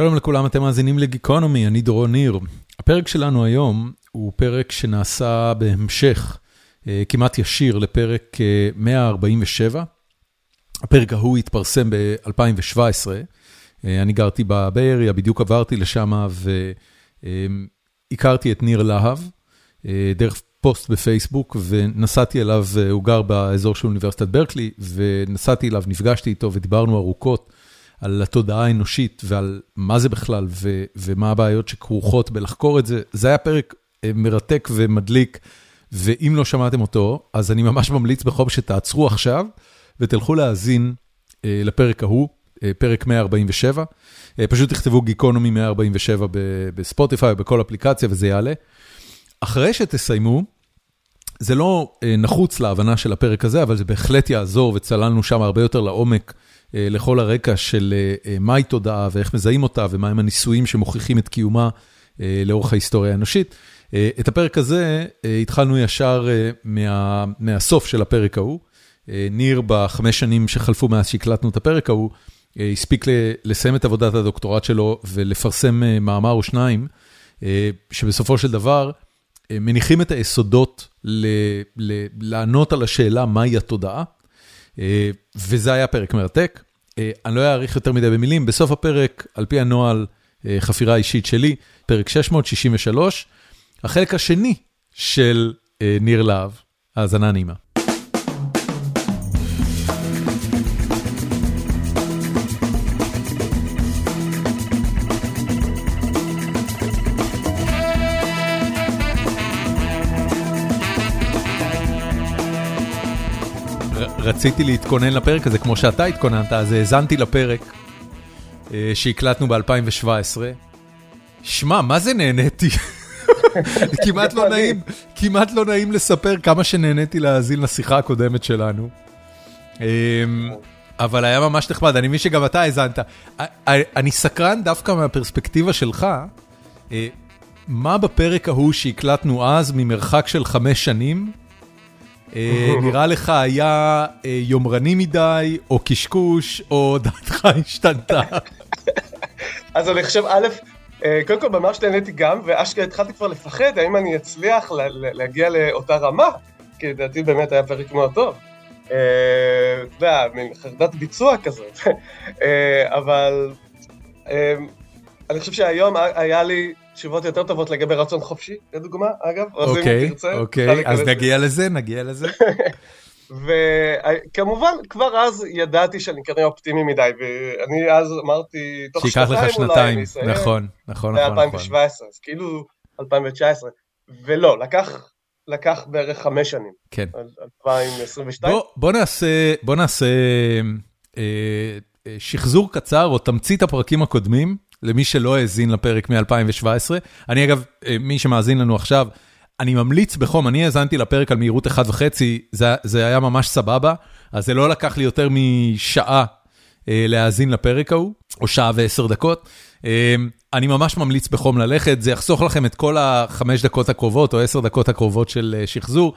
שלום לכולם, אתם מאזינים לגיקונומי, אני דורון ניר. הפרק שלנו היום הוא פרק שנעשה בהמשך כמעט ישיר לפרק 147. הפרק ההוא התפרסם ב-2017, אני גרתי בבאריה, בדיוק עברתי לשם והכרתי את ניר להב דרך פוסט בפייסבוק ונסעתי אליו, הוא גר באזור של אוניברסיטת ברקלי, ונסעתי אליו, נפגשתי איתו ודיברנו ארוכות על התודעה האנושית ועל מה זה בכלל ומה הבעיות שכרוכות בלחקור את זה. זה היה פרק מרתק ומדליק, ואם לא שמעתם אותו, אז אני ממש ממליץ בחום שתעצרו עכשיו ותלכו להאזין לפרק ההוא, פרק 147. פשוט תכתבו גיקונומי 147 בספוטיפיי בכל אפליקציה וזה יעלה. אחרי שתסיימו, זה לא נחוץ להבנה של הפרק הזה, אבל זה בהחלט יעזור וצללנו שם הרבה יותר לעומק לכל הרקע של מהי תודעה ואיך מזהים אותה ומהם הניסויים שמוכיחים את קיומה לאורך ההיסטוריה האנושית. את הפרק הזה התחלנו ישר מהסוף של הפרק ההוא. ניר בחמש שנים שחלפו מאז שהקלטנו את הפרק ההוא, הספיק לסיים את עבודת הדוקטורט שלו ולפרסם מאמר או שניים, שבסופו של דבר מניחים את היסודות לענות על השאלה מהי התודעה, וזה היה פרק מרתק. אני לא אאריך יותר מדי במילים, בסוף הפרק, על פי הנוהל, חפירה אישית שלי, פרק 663, החלק השני של ניר להב, האזנה נעימה. רציתי להתכונן לפרק הזה כמו שאתה התכוננת, אז האזנתי לפרק שהקלטנו ב-2017. שמע, מה זה נהניתי? כמעט לא נעים, כמעט לא נעים לספר כמה שנהניתי להאזין לשיחה הקודמת שלנו. אבל היה ממש נחמד, אני מבין שגם אתה האזנת. אני סקרן דווקא מהפרספקטיבה שלך, מה בפרק ההוא שהקלטנו אז ממרחק של חמש שנים, נראה לך היה יומרני מדי, או קשקוש, או דעתך השתנתה? אז אני חושב, א', קודם כל ממש נהניתי גם, ואשכרה התחלתי כבר לפחד, האם אני אצליח להגיע לאותה רמה, כי לדעתי באמת היה פרק מאוד טוב. אתה יודע, מין חרדת ביצוע כזאת. אבל אני חושב שהיום היה לי תשובות יותר טובות לגבי רצון חופשי, לדוגמה, אגב. אוקיי, אוקיי, אז נגיע לזה, נגיע לזה. וכמובן, כבר אז ידעתי שאני כנראה אופטימי מדי, ואני אז אמרתי, תוך שנתיים אולי אני אסיים. נכון, נכון, נכון. ב-2017, אז כאילו 2019. ולא, לקח, לקח בערך חמש שנים. כן. 2022. בוא נעשה, בוא נעשה שחזור קצר, או תמצית הפרקים הקודמים, למי שלא האזין לפרק מ-2017. אני אגב, מי שמאזין לנו עכשיו, אני ממליץ בחום, אני האזנתי לפרק על מהירות 1.5, זה, זה היה ממש סבבה, אז זה לא לקח לי יותר משעה אה, להאזין לפרק ההוא, או שעה ועשר דקות. אה, אני ממש ממליץ בחום ללכת, זה יחסוך לכם את כל החמש דקות הקרובות, או עשר דקות הקרובות של אה, שחזור,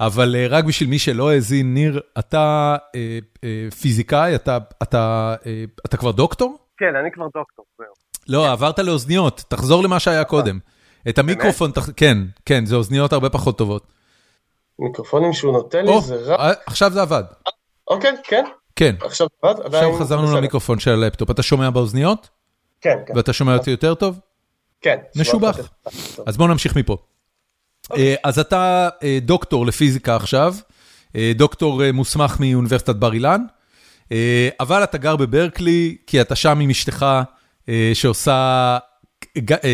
אבל אה, רק בשביל מי שלא האזין, ניר, אתה אה, אה, פיזיקאי, אתה, אתה, אה, אתה כבר דוקטור? כן, אני כבר דוקטור, זהו. לא, עברת לאוזניות, תחזור למה שהיה קודם. את המיקרופון, כן, כן, זה אוזניות הרבה פחות טובות. מיקרופונים שהוא נותן לי זה רע. עכשיו זה עבד. אוקיי, כן. כן. עכשיו עבד, עכשיו חזרנו למיקרופון של הלפטופ. אתה שומע באוזניות? כן, כן. ואתה שומע אותי יותר טוב? כן. משובח. אז בוא נמשיך מפה. אז אתה דוקטור לפיזיקה עכשיו, דוקטור מוסמך מאוניברסיטת בר אילן, אבל אתה גר בברקלי, כי אתה שם עם אשתך שעושה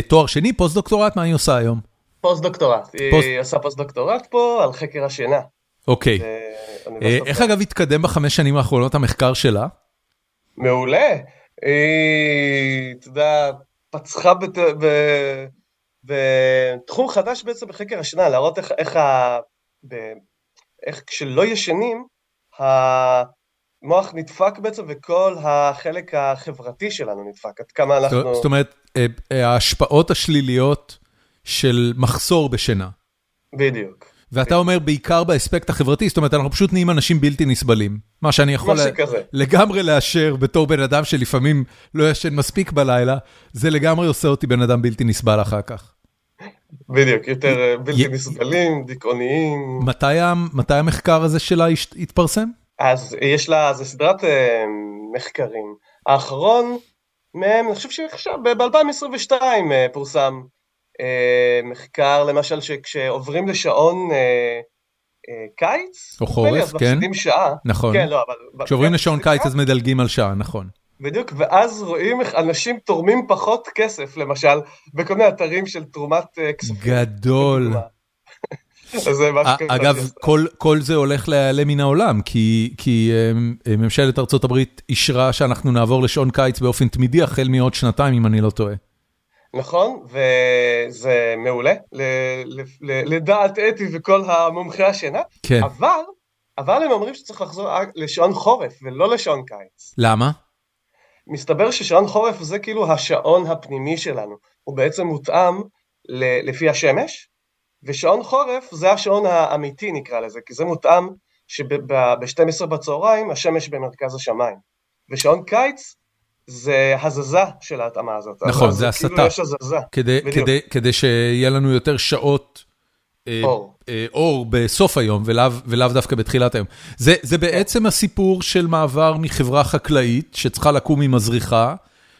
תואר שני, פוסט דוקטורט, מה היא עושה היום? פוסט דוקטורט, היא עושה פוסט דוקטורט פה על חקר השינה. אוקיי. איך אגב התקדם בחמש שנים האחרונות המחקר שלה? מעולה. היא, אתה יודע, פצחה בתחום חדש בעצם בחקר השינה, להראות איך, איך כשלא ישנים, המוח נדפק בעצם וכל החלק החברתי שלנו נדפק, עד כמה אנחנו... זאת אומרת, ההשפעות השליליות של מחסור בשינה. בדיוק. ואתה אומר בעיקר באספקט החברתי, זאת אומרת, אנחנו פשוט נהיים אנשים בלתי נסבלים. מה שאני יכול לגמרי לאשר בתור בן אדם שלפעמים לא ישן מספיק בלילה, זה לגמרי עושה אותי בן אדם בלתי נסבל אחר כך. בדיוק, יותר אה, בלתי נסבלים, דיכאוניים. מתי המחקר הזה שלה התפרסם? אז יש לה, זה סדרת אה, מחקרים. האחרון מהם, אני חושב שעכשיו, ב-2022 אה, פורסם מחקר, למשל, שכשעוברים לשעון קיץ, או חורף, אז כן. מפסידים שעה. נכון. כן, לא, אבל... כשעוברים לשעון קיץ אז מדלגים על שעה, נכון. בדיוק, ואז רואים איך אנשים תורמים פחות כסף, למשל, בכל מיני אתרים של תרומת כספים. גדול. זה מה שקרה. אגב, כל, כל זה הולך להיעלם מן העולם, כי, כי ממשלת ארצות הברית אישרה שאנחנו נעבור לשעון קיץ באופן תמידי החל מעוד שנתיים, אם אני לא טועה. נכון, וזה מעולה, לדעת אתי וכל המומחי השינה, כן. אבל, אבל הם אומרים שצריך לחזור לשעון חורף ולא לשעון קיץ. למה? מסתבר ששעון חורף זה כאילו השעון הפנימי שלנו, הוא בעצם מותאם לפי השמש, ושעון חורף זה השעון האמיתי נקרא לזה, כי זה מותאם שב-12 בצהריים השמש במרכז השמיים, ושעון קיץ זה הזזה של ההתאמה הזאת. נכון, זה הסתה. כאילו יש הזזה. כדי, כדי, כדי שיהיה לנו יותר שעות אור. אה, אור בסוף היום ולאו, ולאו דווקא בתחילת היום. זה, זה בעצם הסיפור של מעבר מחברה חקלאית שצריכה לקום עם מזריחה,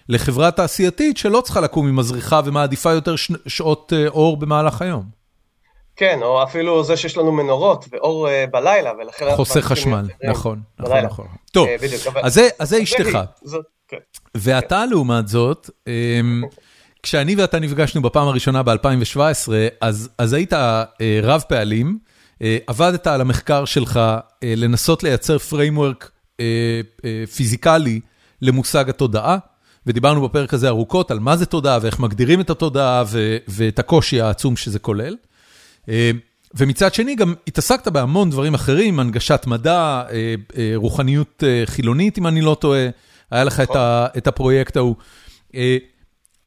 לחברה תעשייתית שלא צריכה לקום עם מזריחה ומעדיפה יותר ש... שעות אה, אור במהלך היום. כן, או אפילו זה שיש לנו מנורות ואור uh, בלילה, ולכן... חוסך חשמל, נכון, נכון, נכון. טוב, אבל... אז זה, אשתך. כן. ואתה, לעומת זאת, um, כשאני ואתה נפגשנו בפעם הראשונה ב-2017, אז, אז היית uh, רב פעלים, עבדת על המחקר שלך לנסות לייצר framework פיזיקלי למושג התודעה, ודיברנו בפרק הזה ארוכות על מה זה תודעה ואיך מגדירים את התודעה ואת הקושי העצום שזה כולל. ומצד שני גם התעסקת בהמון דברים אחרים, הנגשת מדע, רוחניות חילונית אם אני לא טועה, היה לך את הפרויקט ההוא.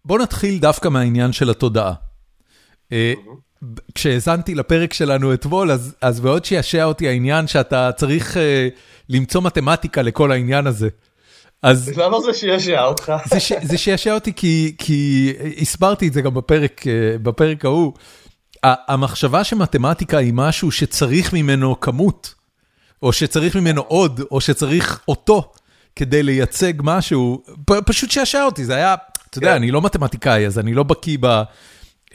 בוא נתחיל דווקא מהעניין של התודעה. כשהאזנתי לפרק שלנו אתמול, אז, אז מאוד שישע אותי העניין שאתה צריך uh, למצוא מתמטיקה לכל העניין הזה. אז... למה זה שישע אותך? זה, ש, זה שישע אותי כי, כי הסברתי את זה גם בפרק, uh, בפרק ההוא. המחשבה שמתמטיקה היא משהו שצריך ממנו כמות, או שצריך ממנו עוד, או שצריך אותו כדי לייצג משהו, פשוט שעשע אותי, זה היה, אתה יודע, כן. אני לא מתמטיקאי, אז אני לא בקיא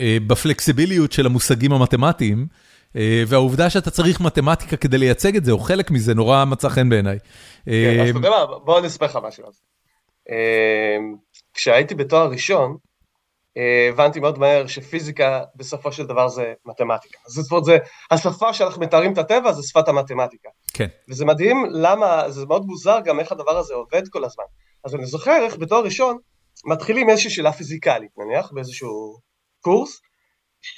בפלקסיביליות של המושגים המתמטיים, והעובדה שאתה צריך מתמטיקה כדי לייצג את זה, או חלק מזה, נורא מצא חן בעיניי. כן, אז אתה יודע מה, בוא אני אספר לך משהו. כשהייתי בתואר ראשון, הבנתי מאוד מהר שפיזיקה בסופו של דבר זה מתמטיקה. זאת אומרת, זה השפה שאנחנו מתארים את הטבע זה שפת המתמטיקה. כן. וזה מדהים למה, זה מאוד מוזר גם איך הדבר הזה עובד כל הזמן. אז אני זוכר איך בתואר ראשון מתחילים איזושהי שאלה פיזיקלית, נניח, באיזשהו קורס,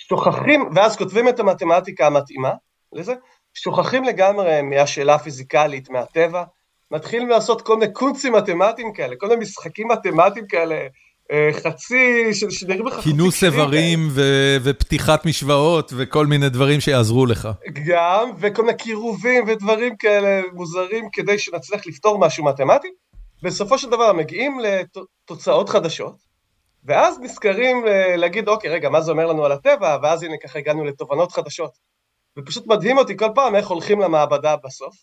שוכחים, ואז כותבים את המתמטיקה המתאימה לזה, שוכחים לגמרי מהשאלה הפיזיקלית, מהטבע, מתחילים לעשות כל מיני קונצים מתמטיים כאלה, כל מיני משחקים מתמטיים כאלה, חצי, שנראים לך חצי כינוס איברים ופתיחת משוואות וכל מיני דברים שיעזרו לך. גם, וכל מיני קירובים ודברים כאלה מוזרים כדי שנצליח לפתור משהו מתמטי. בסופו של דבר מגיעים לתוצאות חדשות, ואז נזכרים להגיד, אוקיי, רגע, מה זה אומר לנו על הטבע, ואז הנה ככה הגענו לתובנות חדשות. ופשוט מדהים אותי כל פעם איך הולכים למעבדה בסוף,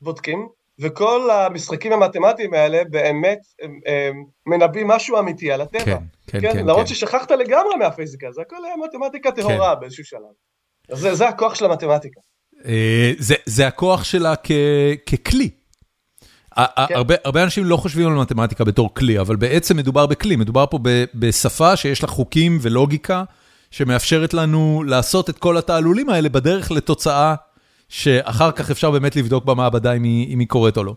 בודקים, וכל המשחקים המתמטיים האלה באמת הם, הם מנבאים משהו אמיתי על הטבע. כן, כן, כן. כן למרות כן. ששכחת לגמרי מהפיזיקה, זה הכל היה מתמטיקה טהורה כן. באיזשהו שלב. זה, זה הכוח של המתמטיקה. אה, זה, זה הכוח שלה כ, ככלי. כן. הרבה, הרבה אנשים לא חושבים על מתמטיקה בתור כלי, אבל בעצם מדובר בכלי, מדובר פה ב, בשפה שיש לה חוקים ולוגיקה, שמאפשרת לנו לעשות את כל התעלולים האלה בדרך לתוצאה שאחר כך אפשר באמת לבדוק במעבדה אם היא, אם היא קורית או לא.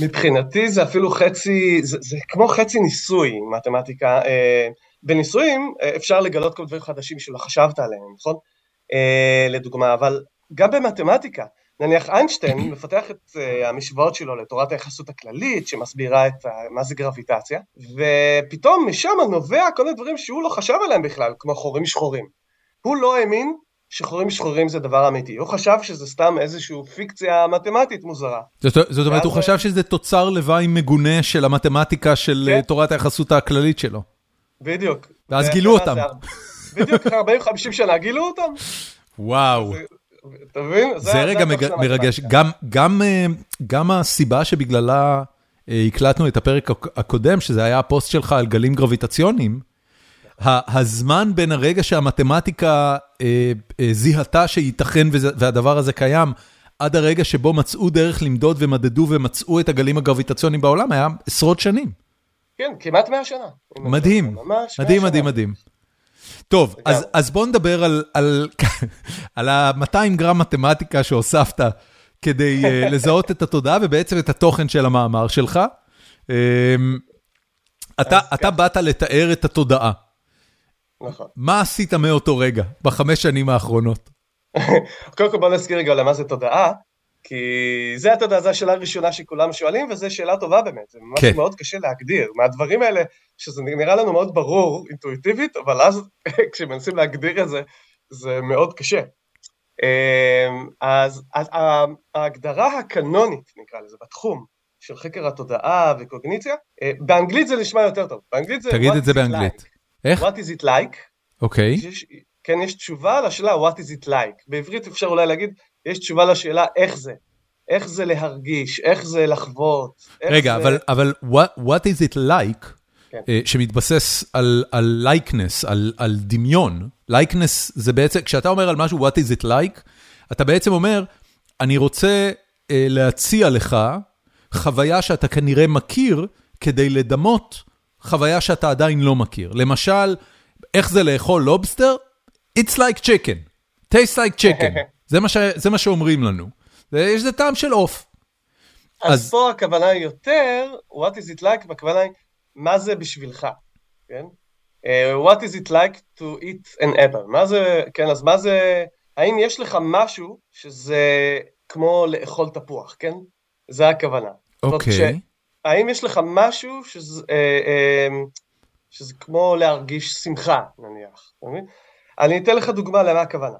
מבחינתי זה אפילו חצי, זה, זה כמו חצי ניסוי, מתמטיקה. אה, בניסויים אה, אפשר לגלות כל דברים חדשים שלא חשבת עליהם, נכון? אה, לדוגמה, אבל גם במתמטיקה, נניח איינשטיין מפתח את uh, המשוואות שלו לתורת היחסות הכללית שמסבירה את uh, מה זה גרביטציה ופתאום משם נובע כל מיני דברים שהוא לא חשב עליהם בכלל כמו חורים שחורים. הוא לא האמין שחורים שחורים זה דבר אמיתי, הוא חשב שזה סתם איזושהי פיקציה מתמטית מוזרה. זאת, אומרת, הוא חשב שזה תוצר לוואי מגונה של המתמטיקה של כן? תורת היחסות הכללית שלו. בדיוק. ואז גילו אותם. בדיוק, אחרי 40-50 שנה גילו אותם. וואו. אתה מבין? זה, רגע. מרגש. גם, אה, גם הסיבה שבגללה אה, הקלטנו את הפרק הקודם, שזה היה הפוסט שלך על גלים גרביטציוניים, הזמן בין הרגע שהמתמטיקה אה, אה, זיהתה שייתכן והדבר הזה קיים, עד הרגע שבו מצאו דרך למדוד ומדדו ומצאו את הגלים הגרביטציוניים בעולם, היה עשרות שנים. כן, כמעט 100 שנה. מדהים, מדהים, מדהים, מדהים. טוב, אז, אז בוא נדבר על, על, על ה-200 גרם מתמטיקה שהוספת כדי uh, לזהות את התודעה ובעצם את התוכן של המאמר שלך. Um, אתה, אתה באת לתאר את התודעה. נכון. מה עשית מאותו רגע, בחמש שנים האחרונות? קודם כל בוא נזכיר רגע למה זה תודעה, כי זה, אתה יודע, זו השאלה הראשונה שכולם שואלים, וזו שאלה טובה באמת, זה ממש כן. מאוד קשה להגדיר. מהדברים האלה, שזה נראה לנו מאוד ברור, אינטואיטיבית, אבל אז כשמנסים להגדיר את זה, זה מאוד קשה. אמ, אז, אז ההגדרה הקנונית, נקרא לזה, בתחום של חקר התודעה וקוגניציה, אה, באנגלית זה נשמע יותר טוב. באנגלית זה... תגיד את זה באנגלית. איך? What is it like? אוקיי. Okay. כן, יש תשובה לשאלה what is it like. בעברית אפשר אולי להגיד, יש תשובה לשאלה איך זה. איך זה להרגיש, איך זה לחוות. איך רגע, זה... אבל, אבל what, what is it like, כן. uh, שמתבסס על, על likeness, על, על דמיון. likeness זה בעצם, כשאתה אומר על משהו what is it like, אתה בעצם אומר, אני רוצה uh, להציע לך חוויה שאתה כנראה מכיר כדי לדמות חוויה שאתה עדיין לא מכיר. למשל, איך זה לאכול לובסטר? It's like chicken, taste like chicken. זה מה, ש... זה מה שאומרים לנו. יש לזה טעם של עוף. אז, אז פה הכוונה היא יותר, what is it like, הכוונה היא, מה זה בשבילך, כן? Uh, what is it like to eat an apple? מה זה, כן, אז מה זה, האם יש לך משהו שזה כמו לאכול תפוח, כן? זה הכוונה. אוקיי. Okay. האם יש לך משהו שזה, אה, אה, שזה כמו להרגיש שמחה, נניח, אתה מבין? אני אתן לך דוגמה למה הכוונה.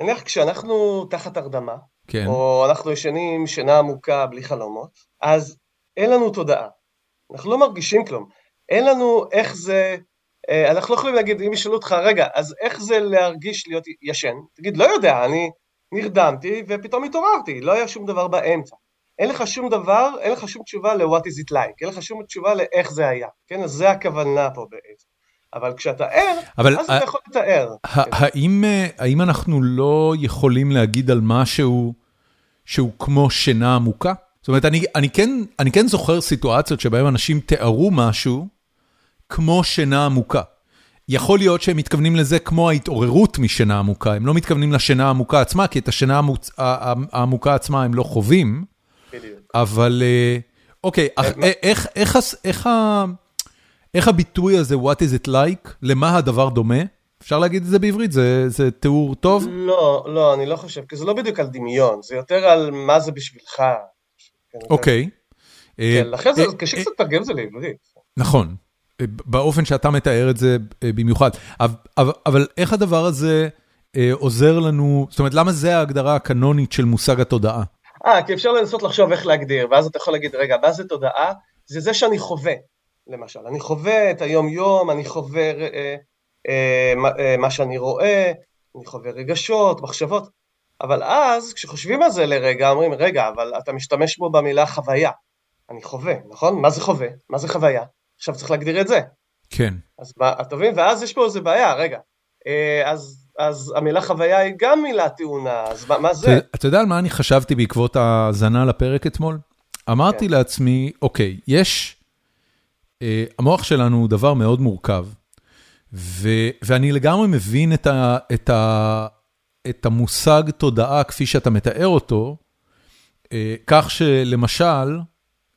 נניח כשאנחנו תחת הרדמה, כן. או אנחנו ישנים שינה עמוקה בלי חלומות, אז אין לנו תודעה. אנחנו לא מרגישים כלום. אין לנו איך זה, אה, אנחנו לא יכולים להגיד, אם ישאלו אותך, רגע, אז איך זה להרגיש להיות ישן? תגיד, לא יודע, אני נרדמתי ופתאום התעוררתי, לא היה שום דבר באמצע. אין לך שום דבר, אין לך שום תשובה ל-what is it like, אין לך שום תשובה לאיך זה היה, כן? אז זה הכוונה פה בעצם. אבל כשאתה ער, אבל אז אתה יכול לתאר. האם, אה, האם אנחנו לא יכולים להגיד על משהו שהוא כמו שינה עמוקה? זאת אומרת, אני, אני, כן, אני כן זוכר סיטואציות שבהן אנשים תיארו משהו כמו שינה עמוקה. יכול להיות שהם מתכוונים לזה כמו ההתעוררות משינה עמוקה, הם לא מתכוונים לשינה העמוקה עצמה, כי את השינה העמוקה עצמה הם לא חווים, אבל אה, אוקיי, אה, איך הביטוי הזה, what is it like, למה הדבר דומה? אפשר להגיד את זה בעברית? זה תיאור טוב? לא, לא, אני לא חושב, כי זה לא בדיוק על דמיון, זה יותר על מה זה בשבילך. אוקיי. אה, כן, לכן זה קשה קצת לתרגם את זה לעברית. נכון, באופן שאתה מתאר את זה במיוחד. אבל איך הדבר הזה עוזר לנו, זאת אומרת, למה זה ההגדרה הקנונית של מושג התודעה? אה, כי אפשר לנסות לחשוב איך להגדיר, ואז אתה יכול להגיד, רגע, מה זה תודעה? זה זה שאני חווה, למשל. אני חווה את היום-יום, אני חווה אה, אה, מה, אה, מה שאני רואה, אני חווה רגשות, מחשבות. אבל אז, כשחושבים על זה לרגע, אומרים, רגע, אבל אתה משתמש בו במילה חוויה. אני חווה, נכון? מה זה חווה? מה זה חוויה? עכשיו צריך להגדיר את זה. כן. אז אתה מבין? ואז יש פה איזה בעיה, רגע. אה, אז אז המילה חוויה היא גם מילה טעונה, אז מה, מה זה? אתה יודע על מה אני חשבתי בעקבות ההאזנה לפרק אתמול? אמרתי כן. לעצמי, אוקיי, יש, אה, המוח שלנו הוא דבר מאוד מורכב, ו, ואני לגמרי מבין את, ה, את, ה, את המושג תודעה כפי שאתה מתאר אותו, אה, כך שלמשל,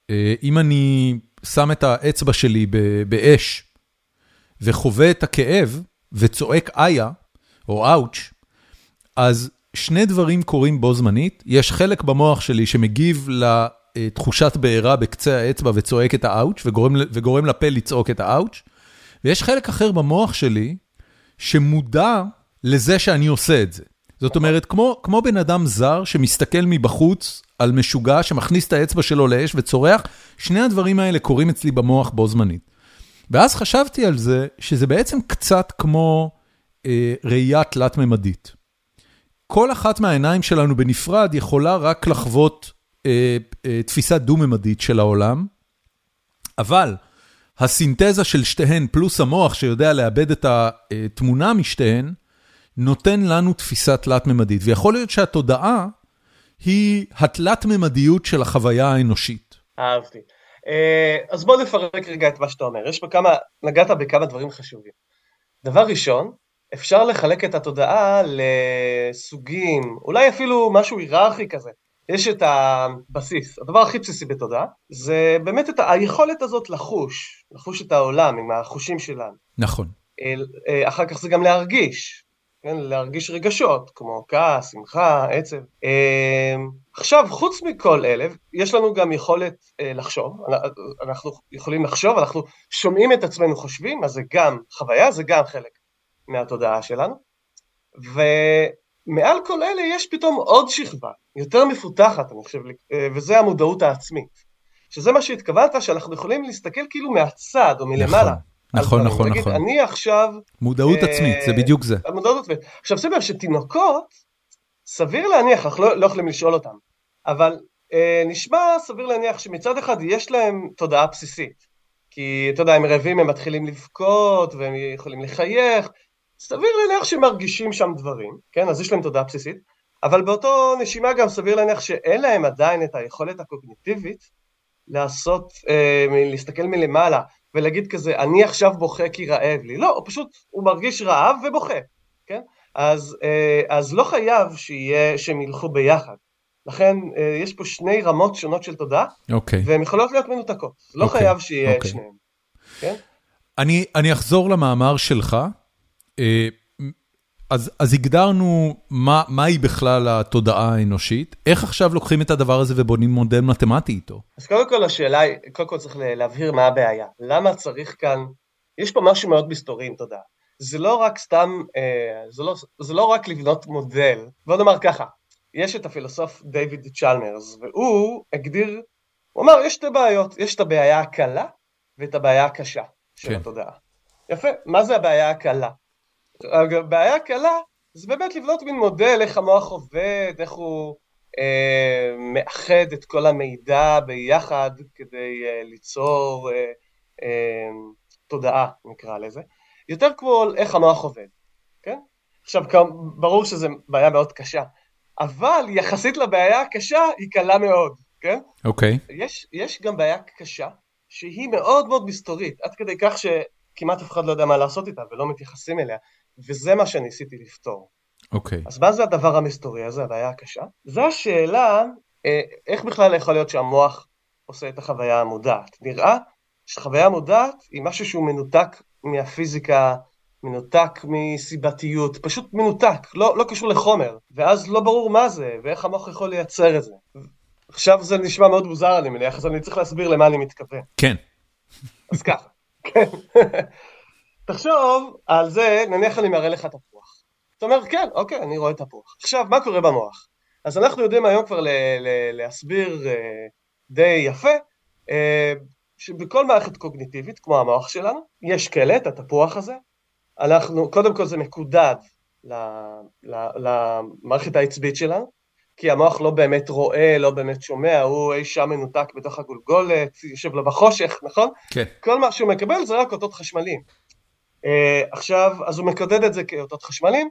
אה, אם אני שם את האצבע שלי באש וחווה את הכאב וצועק איה, או אאוץ', אז שני דברים קורים בו זמנית. יש חלק במוח שלי שמגיב לתחושת בעירה בקצה האצבע וצועק את האאוץ' וגורם, וגורם לפה לצעוק את האאוץ', ויש חלק אחר במוח שלי שמודע לזה שאני עושה את זה. זאת אומרת, כמו, כמו בן אדם זר שמסתכל מבחוץ על משוגע שמכניס את האצבע שלו לאש וצורח, שני הדברים האלה קורים אצלי במוח בו זמנית. ואז חשבתי על זה, שזה בעצם קצת כמו ראייה תלת-ממדית. כל אחת מהעיניים שלנו בנפרד יכולה רק לחוות אה, אה, תפיסה דו-ממדית של העולם, אבל הסינתזה של שתיהן פלוס המוח שיודע לאבד את התמונה משתיהן, נותן לנו תפיסה תלת-ממדית. ויכול להיות שהתודעה היא התלת-ממדיות של החוויה האנושית. אהבתי. אה, אז בוא נפרק רגע את מה שאתה אומר. יש בכמה, נגעת בכמה דברים חשובים. דבר ראשון, אפשר לחלק את התודעה לסוגים, אולי אפילו משהו היררכי כזה. יש את הבסיס, הדבר הכי בסיסי בתודעה, זה באמת את היכולת הזאת לחוש, לחוש את העולם עם החושים שלנו. נכון. אה, אחר כך זה גם להרגיש, כן, להרגיש רגשות, כמו כעס, שמחה, עצב. אה, עכשיו, חוץ מכל אלה, יש לנו גם יכולת אה, לחשוב, אנחנו יכולים לחשוב, אנחנו שומעים את עצמנו חושבים, אז זה גם חוויה, זה גם חלק מהתודעה שלנו. ומעל כל אלה יש פתאום עוד שכבה, יותר מפותחת, אני חושב, וזה המודעות העצמית. שזה מה שהתכוונת, שאנחנו יכולים להסתכל כאילו מהצד או מלמעלה. נכון. נכון, נכון, נכון. אני עכשיו... מודעות אה, עצמית, זה בדיוק זה. מודעות עצמית. עכשיו, שים לב שתינוקות, סביר להניח, אנחנו לא, לא יכולים לשאול אותם, אבל אה, נשמע סביר להניח שמצד אחד יש להם תודעה בסיסית. כי אתה יודע, הם רעבים, הם מתחילים לבכות, והם יכולים לחייך. סביר להניח שהם מרגישים שם דברים, כן? אז יש להם תודעה בסיסית. אבל באותו נשימה גם סביר להניח שאין להם עדיין את היכולת הקוגניטיבית לעשות, אה, להסתכל מלמעלה ולהגיד כזה, אני עכשיו בוכה כי רעב לי. לא, הוא פשוט, הוא מרגיש רעב ובוכה, כן? אז, אה, אז לא חייב שיהיה, שהם ילכו ביחד. לכן אה, יש פה שני רמות שונות של תודעה, okay. אוקיי. והן יכולות להיות מנותקות. לא okay. אוקיי, חייב שיהיה okay. אוקיי. שניהם. כן? אני, אני אחזור למאמר שלך. אה, אז, אז הגדרנו מה, מהי בכלל התודעה האנושית, איך עכשיו לוקחים את הדבר הזה ובונים מודל מתמטי איתו? אז קודם כל השאלה היא, קודם כל צריך להבהיר מה הבעיה. למה צריך כאן, יש פה משהו מאוד מסתורי עם תודעה. זה לא רק סתם, אה, זה, לא, זה לא רק לבנות מודל, בוא נאמר ככה, יש את הפילוסוף דיוויד צ'למרס, והוא הגדיר, הוא אמר, יש שתי בעיות, יש את הבעיה הקלה ואת הבעיה הקשה של כן. התודעה. יפה, מה זה הבעיה הקלה? הבעיה הקלה זה באמת לבנות מין מודל איך המוח עובד, איך הוא אה, מאחד את כל המידע ביחד כדי אה, ליצור אה, אה, תודעה, נקרא לזה. יותר כמו איך המוח עובד, כן? עכשיו, ברור שזו בעיה מאוד קשה, אבל יחסית לבעיה הקשה היא קלה מאוד, כן? אוקיי. Okay. יש, יש גם בעיה קשה שהיא מאוד מאוד מסתורית, עד כדי כך שכמעט אף אחד לא יודע מה לעשות איתה ולא מתייחסים אליה. וזה מה שניסיתי לפתור. אוקיי. Okay. אז מה זה הדבר המסתורי הזה, הבעיה הקשה? זו השאלה, אה, איך בכלל יכול להיות שהמוח עושה את החוויה המודעת? נראה שחוויה מודעת היא משהו שהוא מנותק מהפיזיקה, מנותק מסיבתיות, פשוט מנותק, לא, לא קשור לחומר, ואז לא ברור מה זה, ואיך המוח יכול לייצר את זה. עכשיו זה נשמע מאוד מוזר, אני מניח, אז אני צריך להסביר למה אני מתכוון. כן. אז ככה, כן. תחשוב על זה, נניח אני מראה לך תפוח. אתה אומר, כן, אוקיי, אני רואה תפוח. עכשיו, מה קורה במוח? אז אנחנו יודעים היום כבר ל- ל- להסביר אה, די יפה, אה, שבכל מערכת קוגניטיבית, כמו המוח שלנו, יש קלט, התפוח הזה. אנחנו, קודם כל זה מקודד למערכת העצבית שלנו, כי המוח לא באמת רואה, לא באמת שומע, הוא אי שם מנותק בתוך הגולגולת, יושב לו בחושך, נכון? כן. כל מה שהוא מקבל זה רק אותות חשמליים. Uh, עכשיו, אז הוא מקודד את זה כאותות חשמליים,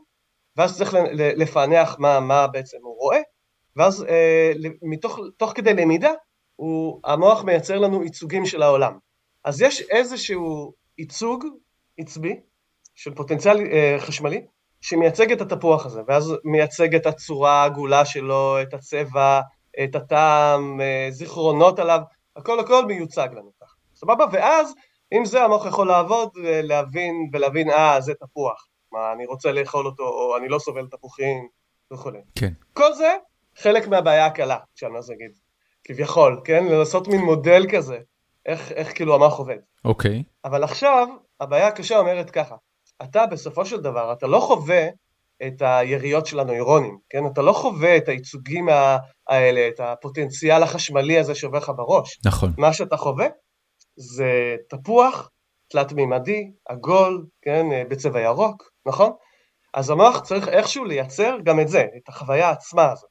ואז צריך לפענח מה, מה בעצם הוא רואה, ואז uh, מתוך, תוך כדי למידה, הוא, המוח מייצר לנו ייצוגים של העולם. אז יש איזשהו ייצוג עצבי של פוטנציאל uh, חשמלי, שמייצג את התפוח הזה, ואז מייצג את הצורה העגולה שלו, את הצבע, את הטעם, זיכרונות עליו, הכל הכל מיוצג לנו ככה, סבבה? ואז עם זה המוח יכול לעבוד, להבין ולהבין, אה, זה תפוח. מה, אני רוצה לאכול אותו, או אני לא סובל תפוחים, וכולי. כן. כל זה חלק מהבעיה הקלה, שאני לא אגיד. כביכול, כן? לנסות מין מודל כזה, איך, איך כאילו המוח עובד. אוקיי. אבל עכשיו, הבעיה הקשה אומרת ככה, אתה בסופו של דבר, אתה לא חווה את היריות של הנוירונים, כן? אתה לא חווה את הייצוגים האלה, את הפוטנציאל החשמלי הזה שעובר לך בראש. נכון. מה שאתה חווה זה תפוח תלת-מימדי, עגול, כן, בצבע ירוק, נכון? אז המוח צריך איכשהו לייצר גם את זה, את החוויה עצמה הזאת.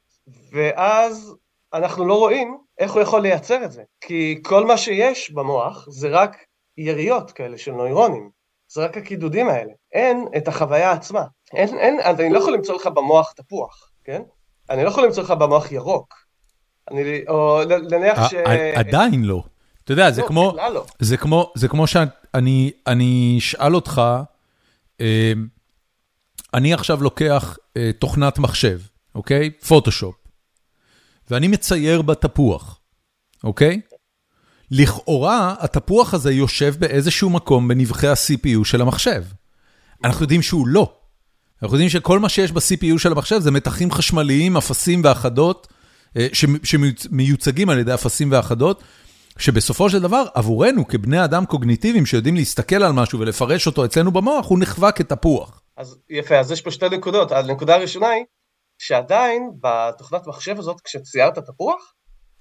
ואז אנחנו לא רואים איך הוא יכול לייצר את זה, כי כל מה שיש במוח זה רק יריות כאלה של נוירונים, זה רק הקידודים האלה, אין את החוויה עצמה. אין, אין, אני לא יכול למצוא לך במוח תפוח, כן? אני לא יכול למצוא לך במוח ירוק. אני, או נניח ש... עדיין לא. אתה יודע, זה לא, כמו, בכלל לא. זה כמו, זה כמו שאני אני אשאל אותך, אה, אני עכשיו לוקח אה, תוכנת מחשב, אוקיי? פוטושופ, ואני מצייר בתפוח, אוקיי? לכאורה, התפוח הזה יושב באיזשהו מקום בנבחי ה-CPU של המחשב. אנחנו יודעים שהוא לא. אנחנו יודעים שכל מה שיש ב-CPU של המחשב זה מתחים חשמליים, אפסים ואחדות, אה, שמיוצגים על ידי אפסים ואחדות, שבסופו של דבר, עבורנו, כבני אדם קוגניטיביים שיודעים להסתכל על משהו ולפרש אותו אצלנו במוח, הוא נחווה כתפוח. אז יפה, אז יש פה שתי נקודות. הנקודה הראשונה היא, שעדיין בתוכנת מחשב הזאת, כשציירת תפוח,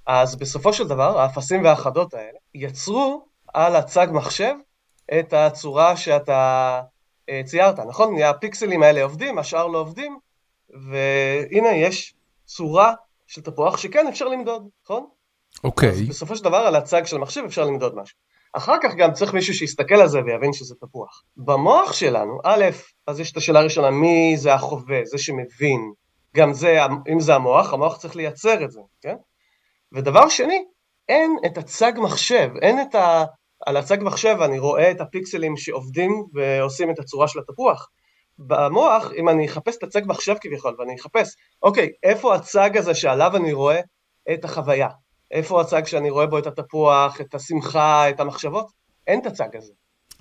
אז בסופו של דבר, האפסים והאחדות האלה יצרו על הצג מחשב את הצורה שאתה אה, ציירת, נכון? הפיקסלים האלה עובדים, השאר לא עובדים, והנה יש צורה של תפוח שכן אפשר למדוד, נכון? אוקיי. אז בסופו של דבר על הצג של המחשב אפשר למדוד משהו. אחר כך גם צריך מישהו שיסתכל על זה ויבין שזה תפוח. במוח שלנו, א', אז יש את השאלה הראשונה, מי זה החווה, זה שמבין. גם זה, אם זה המוח, המוח צריך לייצר את זה, כן? ודבר שני, אין את הצג מחשב, אין את ה... על הצג מחשב אני רואה את הפיקסלים שעובדים ועושים את הצורה של התפוח. במוח, אם אני אחפש את הצג מחשב כביכול, ואני אחפש, אוקיי, איפה הצג הזה שעליו אני רואה את החוויה? איפה הצג שאני רואה בו את התפוח, את השמחה, את המחשבות? אין את הצג הזה.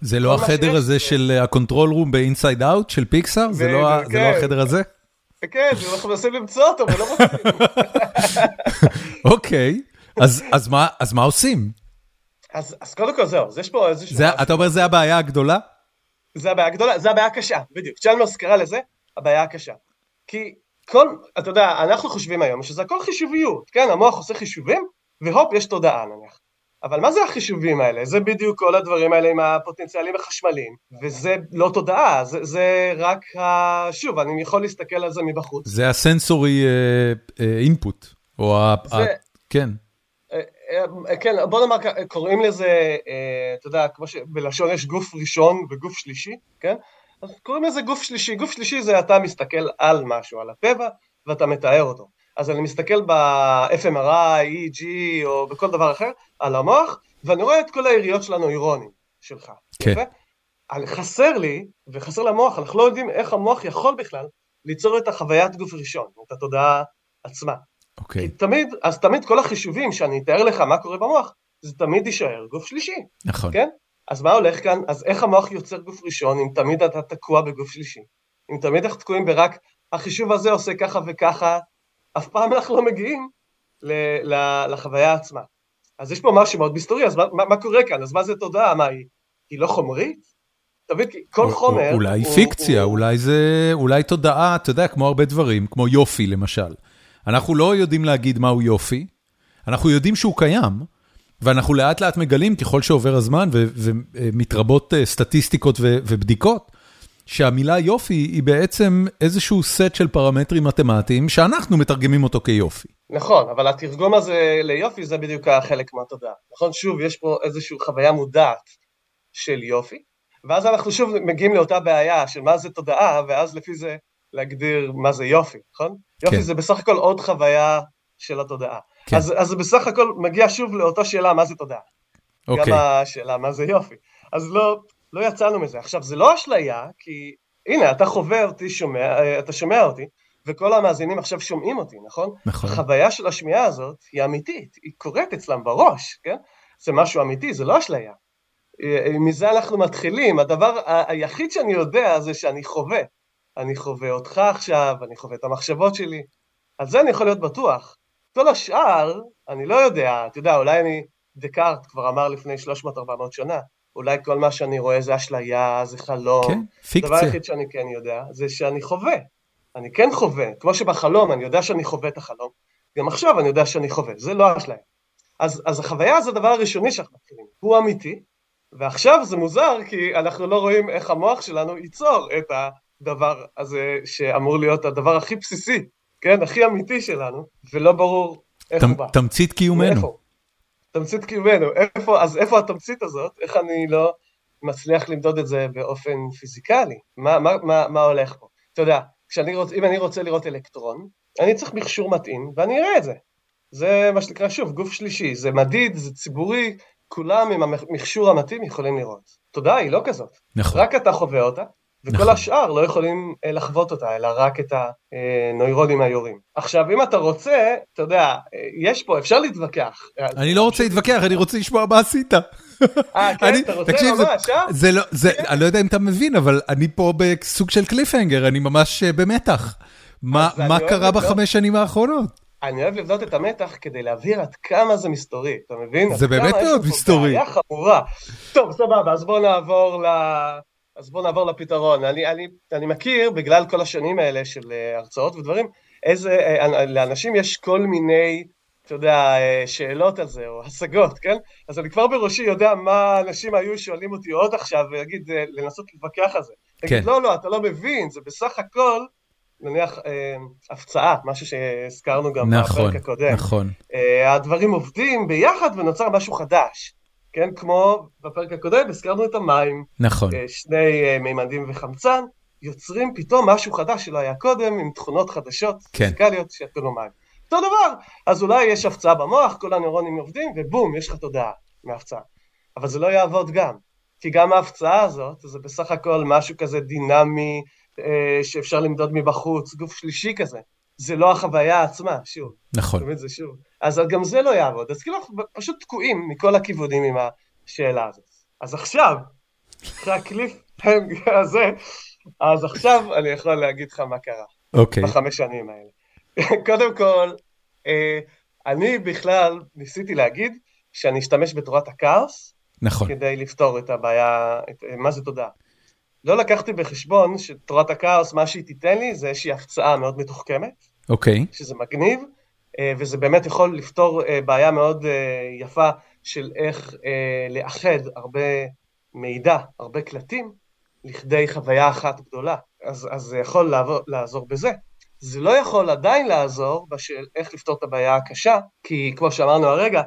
זה לא החדר הזה של ה-control room ב-inside out של פיקסאר? זה לא. החדר הזה? כן, אנחנו מנסים למצוא אותו ולא מוצאים. אוקיי, אז מה עושים? אז קודם כל זהו, אז יש פה איזשהו... אתה אומר זה הבעיה הגדולה? זה הבעיה הגדולה, זה הבעיה הקשה, בדיוק. צ'למרס קרא לזה הבעיה הקשה. כי כל, אתה יודע, אנחנו חושבים היום שזה הכל חישוביות, כן? המוח עושה חישובים, והופ, יש תודעה נניח. אבל מה זה החישובים האלה? זה בדיוק כל הדברים האלה עם הפוטנציאלים החשמליים, וזה לא תודעה, זה, זה רק, ה... שוב, אני יכול להסתכל על זה מבחוץ. זה הסנסורי אינפוט, או ה... זה... כן. כן, בוא נאמר, קוראים לזה, אתה יודע, כמו שבלשון יש גוף ראשון וגוף שלישי, כן? אז קוראים לזה גוף שלישי. גוף שלישי זה אתה מסתכל על משהו, על הטבע, ואתה מתאר אותו. אז אני מסתכל ב-FMRI, EEG או בכל דבר אחר, על המוח, ואני רואה את כל היריות של הנוירונים שלך. כן. חסר לי, וחסר למוח, אנחנו לא יודעים איך המוח יכול בכלל ליצור את החוויית גוף ראשון, את התודעה עצמה. אוקיי. כי תמיד, אז תמיד כל החישובים שאני אתאר לך מה קורה במוח, זה תמיד יישאר גוף שלישי. נכון. כן? אז מה הולך כאן? אז איך המוח יוצר גוף ראשון אם תמיד אתה תקוע בגוף שלישי? אם תמיד אנחנו תקועים ברק, החישוב הזה עושה ככה וככה, אף פעם אנחנו לא מגיעים לחוויה עצמה. אז יש פה משהו מאוד מסתורי, אז מה, מה, קורה כאן? אז מה זה תודעה? מה, היא, היא לא חומרית? תבין, כל חומר... אולי הוא, פיקציה, הוא... אולי זה, אולי תודעה, אתה יודע, כמו הרבה דברים, כמו יופי למשל. אנחנו לא יודעים להגיד מהו יופי, אנחנו יודעים שהוא קיים, ואנחנו לאט לאט מגלים, ככל שעובר הזמן ומתרבות אה, סטטיסטיקות ובדיקות, שהמילה יופי היא בעצם איזשהו סט של פרמטרים מתמטיים שאנחנו מתרגמים אותו כיופי. נכון, אבל התרגום הזה ליופי זה בדיוק החלק מהתודעה. נכון, שוב, יש פה איזושהי חוויה מודעת של יופי, ואז אנחנו שוב מגיעים לאותה בעיה של מה זה תודעה, ואז לפי זה להגדיר מה זה יופי, נכון? כן. יופי זה בסך הכל עוד חוויה של התודעה. כן. אז, אז בסך הכל מגיע שוב לאותה שאלה מה זה תודעה. אוקיי. גם השאלה מה זה יופי. אז לא, לא יצאנו מזה. עכשיו, זה לא אשליה, כי הנה, אתה חווה אותי, שומע, אתה שומע אותי, וכל המאזינים עכשיו שומעים אותי, נכון? נכון. החוויה של השמיעה הזאת היא אמיתית, היא קורית אצלם בראש, כן? זה משהו אמיתי, זה לא אשליה. מזה אנחנו מתחילים, הדבר היחיד שאני יודע זה שאני חווה. אני חווה אותך עכשיו, אני חווה את המחשבות שלי, על זה אני יכול להיות בטוח. כל השאר, אני לא יודע, אתה יודע, אולי אני, דקארט כבר אמר לפני 300-400 שנה, אולי כל מה שאני רואה זה אשליה, זה חלום. כן, פיקציה. הדבר היחיד שאני כן יודע, זה שאני חווה. אני כן חווה, כמו שבחלום אני יודע שאני חווה את החלום, גם עכשיו אני יודע שאני חווה, זה לא אשליה. אז, אז החוויה זה הדבר הראשוני שאנחנו מתחילים, הוא אמיתי, ועכשיו זה מוזר כי אנחנו לא רואים איך המוח שלנו ייצור את הדבר הזה שאמור להיות הדבר הכי בסיסי, כן, הכי אמיתי שלנו, ולא ברור איך הוא בא. תמצית קיומנו. מאיפה? תמצית קיומנו, איפה, אז איפה התמצית הזאת, איך אני לא מצליח למדוד את זה באופן פיזיקלי, מה, מה, מה, מה הולך פה? אתה יודע, כשאני רוצ, אם אני רוצה לראות אלקטרון, אני צריך מכשור מתאים, ואני אראה את זה. זה מה שנקרא, שוב, גוף שלישי, זה מדיד, זה ציבורי, כולם עם המכשור המתאים יכולים לראות. תודה, היא לא כזאת. נכון. רק אתה חווה אותה, וכל נכון. השאר לא יכולים אה, לחוות אותה, אלא רק את הנוירונים היורים. עכשיו, אם אתה רוצה, אתה יודע, אה, יש פה, אפשר להתווכח. אני לא רוצה להתווכח, אני רוצה לשמוע מה עשית. אה, כן, אתה רוצה ממש, אה? זה לא, זה, אני לא יודע אם אתה מבין, אבל אני פה בסוג של קליפהנגר, אני ממש במתח. מה קרה בחמש שנים האחרונות? אני אוהב לבנות את המתח כדי להבהיר עד כמה זה מסתורי, אתה מבין? זה באמת מאוד מסתורי. בעיה חמורה. טוב, סבבה, אז בואו נעבור ל... אז בואו נעבור לפתרון. אני, אני, אני מכיר, בגלל כל השנים האלה של uh, הרצאות ודברים, איזה, uh, לאנשים יש כל מיני, אתה יודע, שאלות על זה, או השגות, כן? אז אני כבר בראשי יודע מה אנשים היו שואלים אותי עוד עכשיו, ולהגיד, לנסות להתווכח על זה. כן. להגיד, לא, לא, אתה לא מבין, זה בסך הכל... נניח אה, הפצעה, משהו שהזכרנו גם נכון, בפרק הקודם. נכון. אה, הדברים עובדים ביחד ונוצר משהו חדש. כן, כמו בפרק הקודם, הזכרנו את המים. נכון. אה, שני אה, מימדים וחמצן, יוצרים פתאום משהו חדש שלא היה קודם, עם תכונות חדשות, כן. פיזיקליות שיתנו מים. אותו דבר, אז אולי יש הפצעה במוח, כל הנוירונים עובדים, ובום, יש לך תודעה מההפצעה. אבל זה לא יעבוד גם, כי גם ההפצעה הזאת, זה בסך הכל משהו כזה דינמי, אה, שאפשר למדוד מבחוץ, גוף שלישי כזה. זה לא החוויה עצמה, שוב. נכון. תמיד זה שוב. אז גם זה לא יעבוד. אז כאילו אנחנו פשוט תקועים מכל הכיוונים עם השאלה הזאת. אז עכשיו, אחרי הקליפ הזה, אז עכשיו אני יכול להגיד לך מה קרה. אוקיי. בחמש שנים האלה. קודם כל, אה, אני בכלל ניסיתי להגיד שאני אשתמש בתורת הכאוס, נכון. כדי לפתור את הבעיה, את, מה זה תודעה. לא לקחתי בחשבון שתורת הכאוס, מה שהיא תיתן לי זה איזושהי הפצעה מאוד מתוחכמת. אוקיי. Okay. שזה מגניב, וזה באמת יכול לפתור אה, בעיה מאוד אה, יפה של איך לאחד הרבה מידע, הרבה קלטים, לכדי חוויה אחת גדולה. אז, אז זה יכול לעבור, לעזור בזה. זה לא יכול עדיין לעזור בשל איך לפתור את הבעיה הקשה, כי כמו שאמרנו הרגע,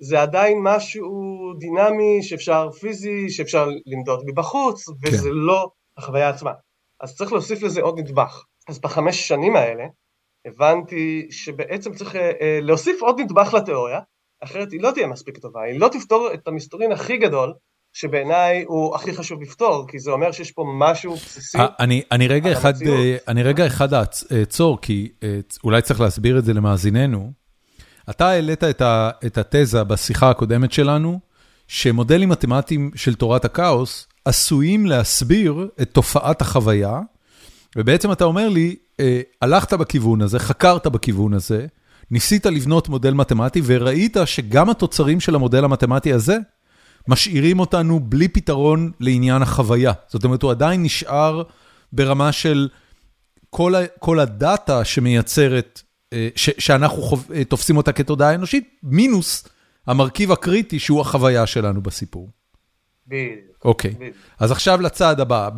זה עדיין משהו דינמי שאפשר פיזי, שאפשר למדוד מבחוץ, כן. וזה לא החוויה עצמה. אז צריך להוסיף לזה עוד נדבך. אז בחמש שנים האלה הבנתי שבעצם צריך אה, אה, להוסיף עוד נדבך לתיאוריה, אחרת היא לא תהיה מספיק טובה, היא לא תפתור את המסתורין הכי גדול, שבעיניי הוא הכי חשוב לפתור, כי זה אומר שיש פה משהו בסיסי. אני, אני, רגע אחד, אני רגע אחד אעצור, כי אולי צריך להסביר את זה למאזיננו. אתה העלית את ה, את התזה בשיחה הקודמת שלנו, שמודלים מתמטיים של תורת הכאוס עשויים להסביר את תופעת החוויה, ובעצם אתה אומר לי, אה, הלכת בכיוון הזה, חקרת בכיוון הזה, ניסית לבנות מודל מתמטי וראית שגם התוצרים של המודל המתמטי הזה משאירים אותנו בלי פתרון לעניין החוויה. זאת אומרת, הוא עדיין נשאר ברמה של כל, ה, כל הדאטה שמייצרת אה, שאנחנו אה, תופסים אותה כתודעה אנושית, מינוס המרכיב הקריטי שהוא החוויה שלנו בסיפור. בדיוק. אוקיי, אז עכשיו לצעד הבא.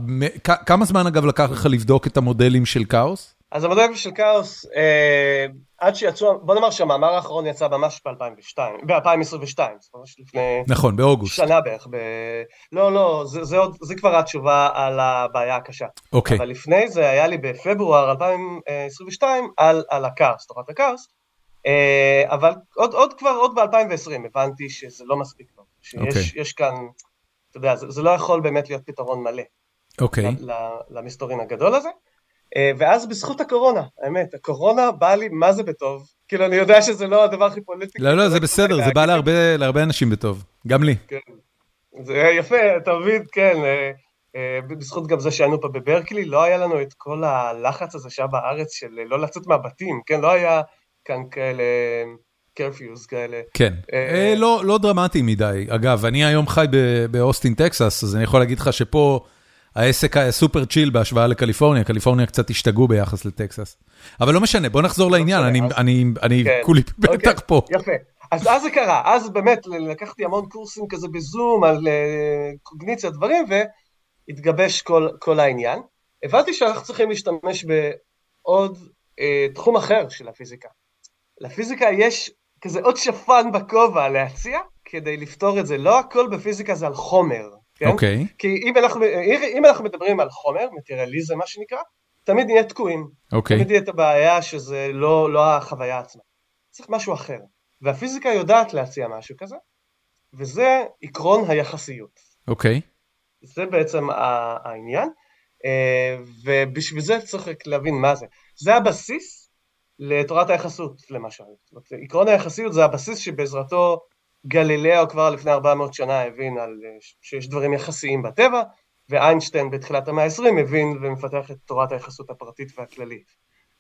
כמה זמן אגב לקח לך לבדוק את המודלים של כאוס? אז המודלים של כאוס, אה, עד שיצאו, בוא נאמר שהמאמר האחרון יצא ממש ב-2022, ב-2022, ממש לפני... נכון, באוגוסט. שנה בערך. ב... לא, לא, זה, זה, עוד, זה כבר התשובה על הבעיה הקשה. אוקיי. אבל לפני זה היה לי בפברואר 2022 על, על הכאוס, תורת הכאוס, אה, אבל עוד, עוד כבר, עוד ב-2020 הבנתי שזה לא מספיק טוב. שיש אוקיי. יש כאן, אתה יודע, זה, זה לא יכול באמת להיות פתרון מלא. אוקיי. למסתורין הגדול הזה. אה, ואז בזכות הקורונה, האמת, הקורונה באה לי מה זה בטוב. כאילו, אני יודע שזה לא הדבר הכי פוליטי. לא, לא, זה בסדר, זה בא להרבה אנשים בטוב, גם לי. כן. זה יפה, אתה מבין, כן. אה, אה, בזכות גם זה שהיינו פה בברקלי, לא היה לנו את כל הלחץ הזה שהיה בארץ של לא לצאת מהבתים, כן? לא היה כאן כאלה... קרפיוס כאלה. כן, לא, לא דרמטי מדי. אגב, אני היום חי באוסטין, טקסס, אז אני יכול להגיד לך שפה העסק היה סופר צ'יל בהשוואה לקליפורניה, קליפורניה קצת השתגעו ביחס לטקסס. אבל לא משנה, בוא נחזור לעניין, אני כן. כולי בטח אוקיי, פה. יפה. אז אז זה קרה, אז באמת לקחתי המון קורסים כזה בזום על uh, קוגניציה דברים והתגבש כל, כל העניין. הבנתי שאנחנו צריכים להשתמש בעוד uh, תחום אחר של הפיזיקה. לפיזיקה יש כזה עוד שפן בכובע להציע כדי לפתור את זה. לא הכל בפיזיקה זה על חומר, כן? אוקיי. Okay. כי אם אנחנו, אם אנחנו מדברים על חומר, מטריאליזם מה שנקרא, תמיד נהיה תקועים. אוקיי. Okay. תמיד יהיה את הבעיה שזה לא, לא החוויה עצמה. צריך משהו אחר. והפיזיקה יודעת להציע משהו כזה, וזה עקרון היחסיות. אוקיי. Okay. זה בעצם העניין, אה, ובשביל זה צריך להבין מה זה. זה הבסיס לתורת היחסות, למשל. עקרון היחסיות זה הבסיס שבעזרתו גלילאו כבר לפני 400 שנה הבין על אה, שיש דברים יחסיים בטבע, ואיינשטיין בתחילת המאה ה-20 הבין ומפתח את תורת היחסות הפרטית והכללית.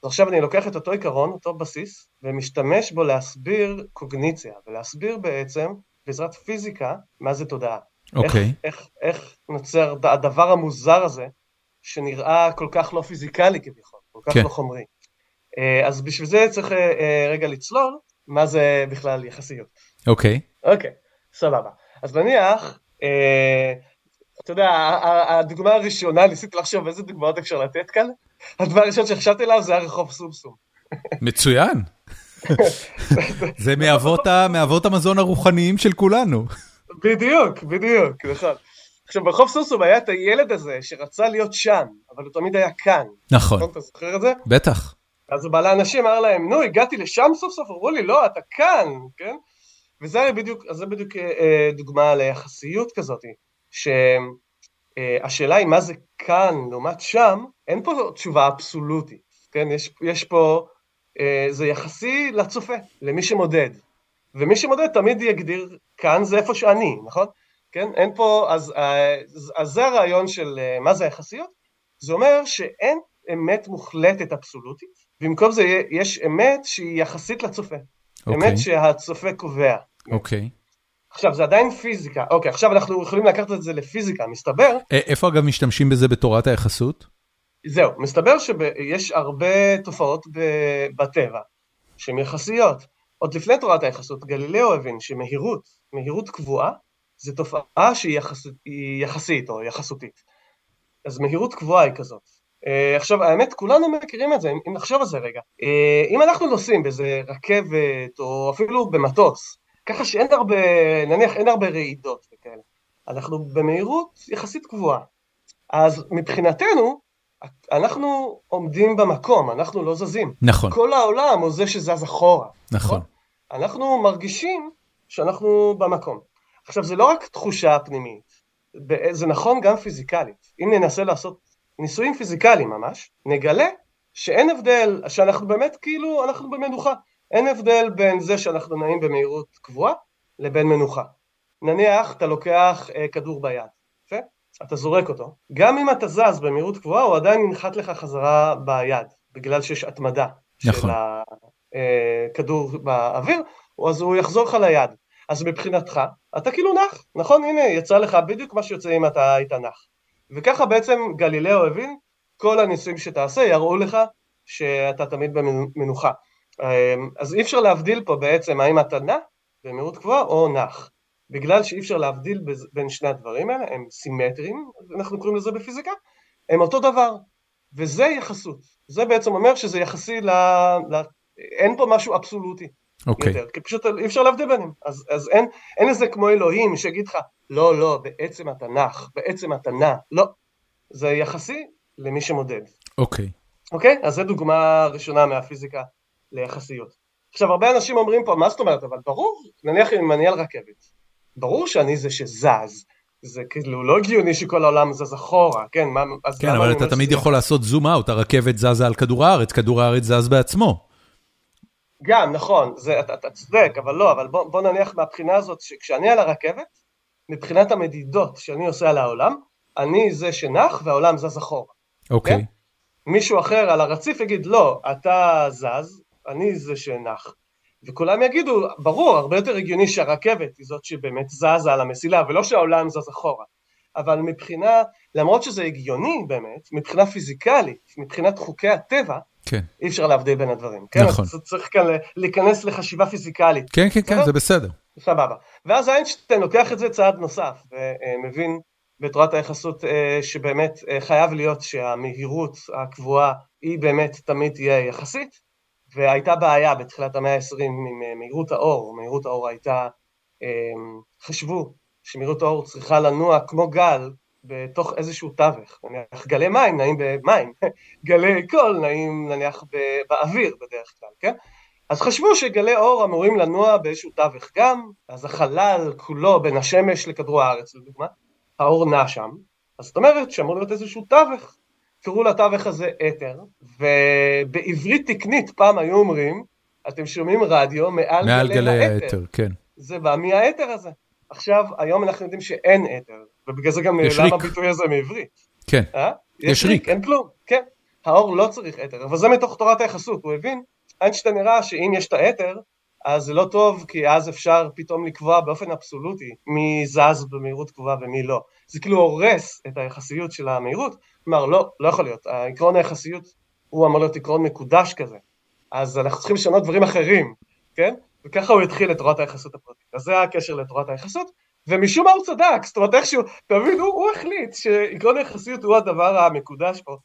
אז עכשיו אני לוקח את אותו עיקרון, אותו בסיס, ומשתמש בו להסביר קוגניציה, ולהסביר בעצם, בעזרת פיזיקה, מה זה תודעה. אוקיי. Okay. איך, איך, איך נוצר הדבר המוזר הזה, שנראה כל כך לא פיזיקלי כביכול, כל כך okay. כן. לא חומרי. אה, אז בשביל זה צריך אה, רגע לצלול, מה זה בכלל יחסיות. אוקיי. אוקיי, סבבה. אז נניח, אה, אתה יודע, הדוגמה הראשונה, ניסיתי לחשוב איזה דוגמאות אפשר לתת כאן. הדבר הראשון שחשבתי עליו זה הרחוב סומסום. מצוין. זה מאבות המזון הרוחניים של כולנו. בדיוק, בדיוק, נכון. עכשיו ברחוב סומסום היה את הילד הזה שרצה להיות שם, אבל הוא תמיד היה כאן. נכון אתה זוכר את זה? בטח. אז הוא בא לאנשים, אמר להם, נו, הגעתי לשם סוף סוף? אמרו לי, לא, אתה כאן, כן? וזה בדיוק, זה בדיוק אה, אה, דוגמה ליחסיות כזאת, שהשאלה היא מה זה כאן לעומת שם, אין פה תשובה אבסולוטית, כן? יש, יש פה, אה, זה יחסי לצופה, למי שמודד. ומי שמודד תמיד יגדיר כאן זה איפה שאני, נכון? כן? אין פה, אז, אז, אז זה הרעיון של מה זה היחסיות, זה אומר שאין אמת מוחלטת אבסולוטית, במקום זה יש אמת שהיא יחסית לצופה. Okay. אמת אוקיי. שהצופה קובע. אוקיי. Okay. עכשיו זה עדיין פיזיקה, אוקיי, עכשיו אנחנו יכולים לקחת את זה לפיזיקה, מסתבר... איפה אגב משתמשים בזה בתורת היחסות? זהו, מסתבר שיש הרבה תופעות בטבע שהן יחסיות. עוד לפני תורת היחסות, גלילאו הבין שמהירות, מהירות קבועה, זה תופעה שהיא יחס, יחסית או יחסותית. אז מהירות קבועה היא כזאת. Uh, עכשיו האמת כולנו מכירים את זה, אם נחשוב על זה רגע. Uh, אם אנחנו נוסעים באיזה רכבת או אפילו במטוס, ככה שאין הרבה, נניח אין הרבה רעידות וכאלה, אנחנו במהירות יחסית קבועה. אז מבחינתנו, אנחנו עומדים במקום, אנחנו לא זזים. נכון. כל העולם הוא זה שזז אחורה. נכון. אנחנו מרגישים שאנחנו במקום. עכשיו זה לא רק תחושה פנימית, זה נכון גם פיזיקלית. אם ננסה לעשות ניסויים פיזיקליים ממש, נגלה שאין הבדל, שאנחנו באמת כאילו, אנחנו במנוחה. אין הבדל בין זה שאנחנו נעים במהירות קבועה לבין מנוחה. נניח אתה לוקח אה, כדור ביד, יפה? אתה זורק אותו, גם אם אתה זז במהירות קבועה הוא עדיין ינחת לך חזרה ביד, בגלל שיש התמדה נכון. של הכדור אה, באוויר, אז הוא יחזור לך ליד. אז מבחינתך, אתה כאילו נח, נכון? הנה, יצא לך בדיוק מה שיוצא אם אתה היית נח. וככה בעצם גלילאו הבין, כל הניסויים שתעשה יראו לך שאתה תמיד במנוחה. אמ, אז אי אפשר להבדיל פה בעצם האם אתה נע במהירות קבועה או נח. בגלל שאי אפשר להבדיל בין שני הדברים האלה, הם סימטריים, אנחנו קוראים לזה בפיזיקה, הם אותו דבר. וזה יחסות. זה בעצם אומר שזה יחסי ל... ל... אין פה משהו אבסולוטי. אוקיי. Okay. כי פשוט אי אפשר להבדיל ביניהם. אז, אז אין, אין איזה כמו אלוהים שיגיד לך, לא, לא, בעצם נח, בעצם נע. לא. זה יחסי למי שמודד. אוקיי. Okay. אוקיי? Okay? אז זו דוגמה ראשונה מהפיזיקה ליחסיות. עכשיו הרבה אנשים אומרים פה, מה זאת אומרת, אבל ברור, נניח אם אני על רכבת, ברור שאני זה שזז, זה כאילו לא הגיוני שכל העולם זז אחורה, כן? מה, כן, אבל אתה תמיד יכול לעשות זום אאוט, הרכבת זזה על כדור הארץ, כדור הארץ זז בעצמו. גם, נכון, זה, אתה, אתה צודק, אבל לא, אבל בוא, בוא נניח מהבחינה הזאת, שכשאני על הרכבת, מבחינת המדידות שאני עושה על העולם, אני זה שנח והעולם זז אחורה. אוקיי. Okay. כן? מישהו אחר על הרציף יגיד, לא, אתה זז, אני זה שנח. וכולם יגידו, ברור, הרבה יותר הגיוני שהרכבת היא זאת שבאמת זזה על המסילה, ולא שהעולם זז אחורה. אבל מבחינה, למרות שזה הגיוני באמת, מבחינה פיזיקלית, מבחינת חוקי הטבע, כן. אי אפשר להבדיל בין הדברים. כן? נכון. אז צריך כאן להיכנס לחשיבה פיזיקלית. כן, כן, כן? זה בסדר. סבבה. ואז איינשטיין לוקח את זה צעד נוסף, ומבין בתורת היחסות אה, שבאמת אה, חייב להיות שהמהירות הקבועה היא באמת תמיד תהיה יחסית, והייתה בעיה בתחילת המאה ה-20 עם אה, מהירות האור, מהירות האור הייתה, חשבו שמהירות האור צריכה לנוע כמו גל בתוך איזשהו תווך, נניח גלי מים נעים במים, גלי קול נעים נניח באוויר בדרך כלל, כן? אז חשבו שגלי אור אמורים לנוע באיזשהו תווך גם, אז החלל כולו בין השמש לכדור הארץ לדוגמה, האור נע שם, אז זאת אומרת שאמור להיות איזשהו תווך, קראו לתווך הזה אתר, ובעברית תקנית פעם היו אומרים, אתם שומעים רדיו מעל, מעל גלי, גלי האתר. האתר, כן. זה בא מהאתר הזה. עכשיו, היום אנחנו יודעים שאין אתר, ובגלל זה גם יש למה ריק. הביטוי הזה מעברית. כן, אה? יש ריק. אין כלום, כן. האור לא צריך אתר, אבל זה מתוך תורת היחסות, הוא הבין, איינשטיין הראה שאם יש את האתר, אז זה לא טוב, כי אז אפשר פתאום לקבוע באופן אבסולוטי מי זז במהירות קבועה ומי לא. זה כאילו הורס את היחסיות של המהירות, כלומר לא, לא יכול להיות, עקרון היחסיות הוא אמור להיות עקרון מקודש כזה, אז אנחנו צריכים לשנות דברים אחרים, כן? וככה הוא התחיל את תורת היחסות הפרטית. אז זה הקשר לתורת היחסות, ומשום מה הוא צדק, זאת אומרת איכשהו, אתה מבין, הוא, הוא החליט שעקרון היחסיות הוא הדבר המקודש פה,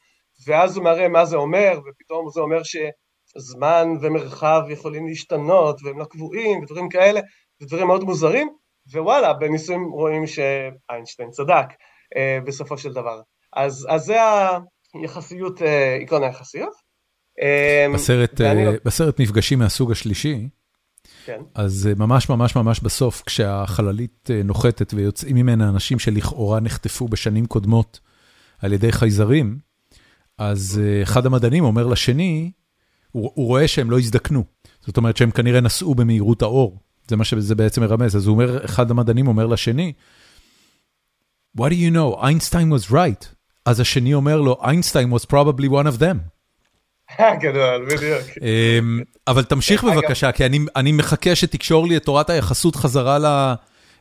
ואז הוא מראה מה זה אומר, ופתאום זה אומר שזמן ומרחב יכולים להשתנות, והם לא קבועים, ודברים כאלה, ודברים מאוד מוזרים, ווואלה, בניסויים רואים שאיינשטיין צדק אה, בסופו של דבר. אז, אז זה היחסיות, אה, עקרון היחסיות. אה, בסרט, ואני אה, לא- בסרט מפגשים מהסוג השלישי, אז אה, ממש ממש ממש בסוף, כשהחללית אה, נוחתת ויוצאים ממנה אנשים שלכאורה נחטפו בשנים קודמות על ידי חייזרים, אז אה, אחד המדענים אומר לשני, הוא, הוא רואה שהם לא הזדקנו. זאת אומרת שהם כנראה נסעו במהירות האור. זה מה שזה בעצם מרמז. אז הוא אומר, אחד המדענים אומר לשני, What do you know? Einstein was right. אז השני אומר לו, Einstein was probably one of them. גדול, בדיוק. אמ, אבל תמשיך אגב- בבקשה, כי אני, אני מחכה שתקשור לי את תורת היחסות חזרה ל...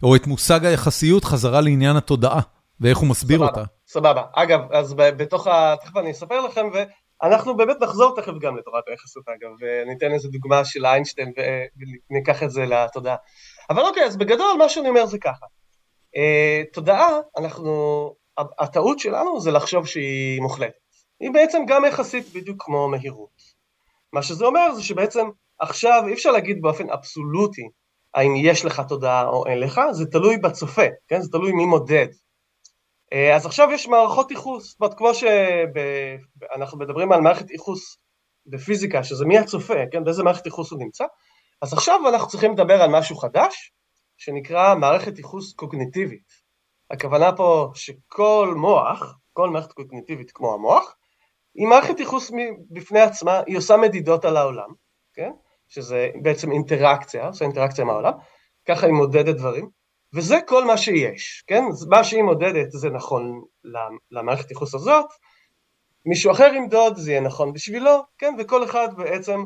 או את מושג היחסיות חזרה לעניין התודעה, ואיך הוא מסביר אותה. סבבה. אגב, אז בתוך ה... תכף אני אספר לכם, ואנחנו באמת נחזור תכף גם לתורת היחסות אגב, וניתן איזה דוגמה של איינשטיין וניקח את זה לתודעה. אבל אוקיי, אז בגדול מה שאני אומר זה ככה. אה, תודעה, אנחנו... הטעות שלנו זה לחשוב שהיא מוחלטת. היא בעצם גם יחסית בדיוק כמו מהירות. מה שזה אומר זה שבעצם עכשיו אי אפשר להגיד באופן אבסולוטי האם יש לך תודעה או אין לך, זה תלוי בצופה, כן? זה תלוי מי מודד. אה, אז עכשיו יש מערכות ייחוס, זאת אומרת, כמו שאנחנו מדברים על מערכת ייחוס בפיזיקה, שזה מי הצופה, כן? באיזה מערכת ייחוס הוא נמצא, אז עכשיו אנחנו צריכים לדבר על משהו חדש, שנקרא מערכת ייחוס קוגניטיבית. הכוונה פה שכל מוח, כל מערכת קוגניטיבית כמו המוח, היא מערכת ייחוס בפני עצמה, היא עושה מדידות על העולם, כן? שזה בעצם אינטראקציה, עושה אינטראקציה עם העולם, ככה היא מודדת דברים, וזה כל מה שיש, כן? מה שהיא מודדת זה נכון למערכת ייחוס הזאת, מישהו אחר ימדוד זה יהיה נכון בשבילו, כן? וכל אחד בעצם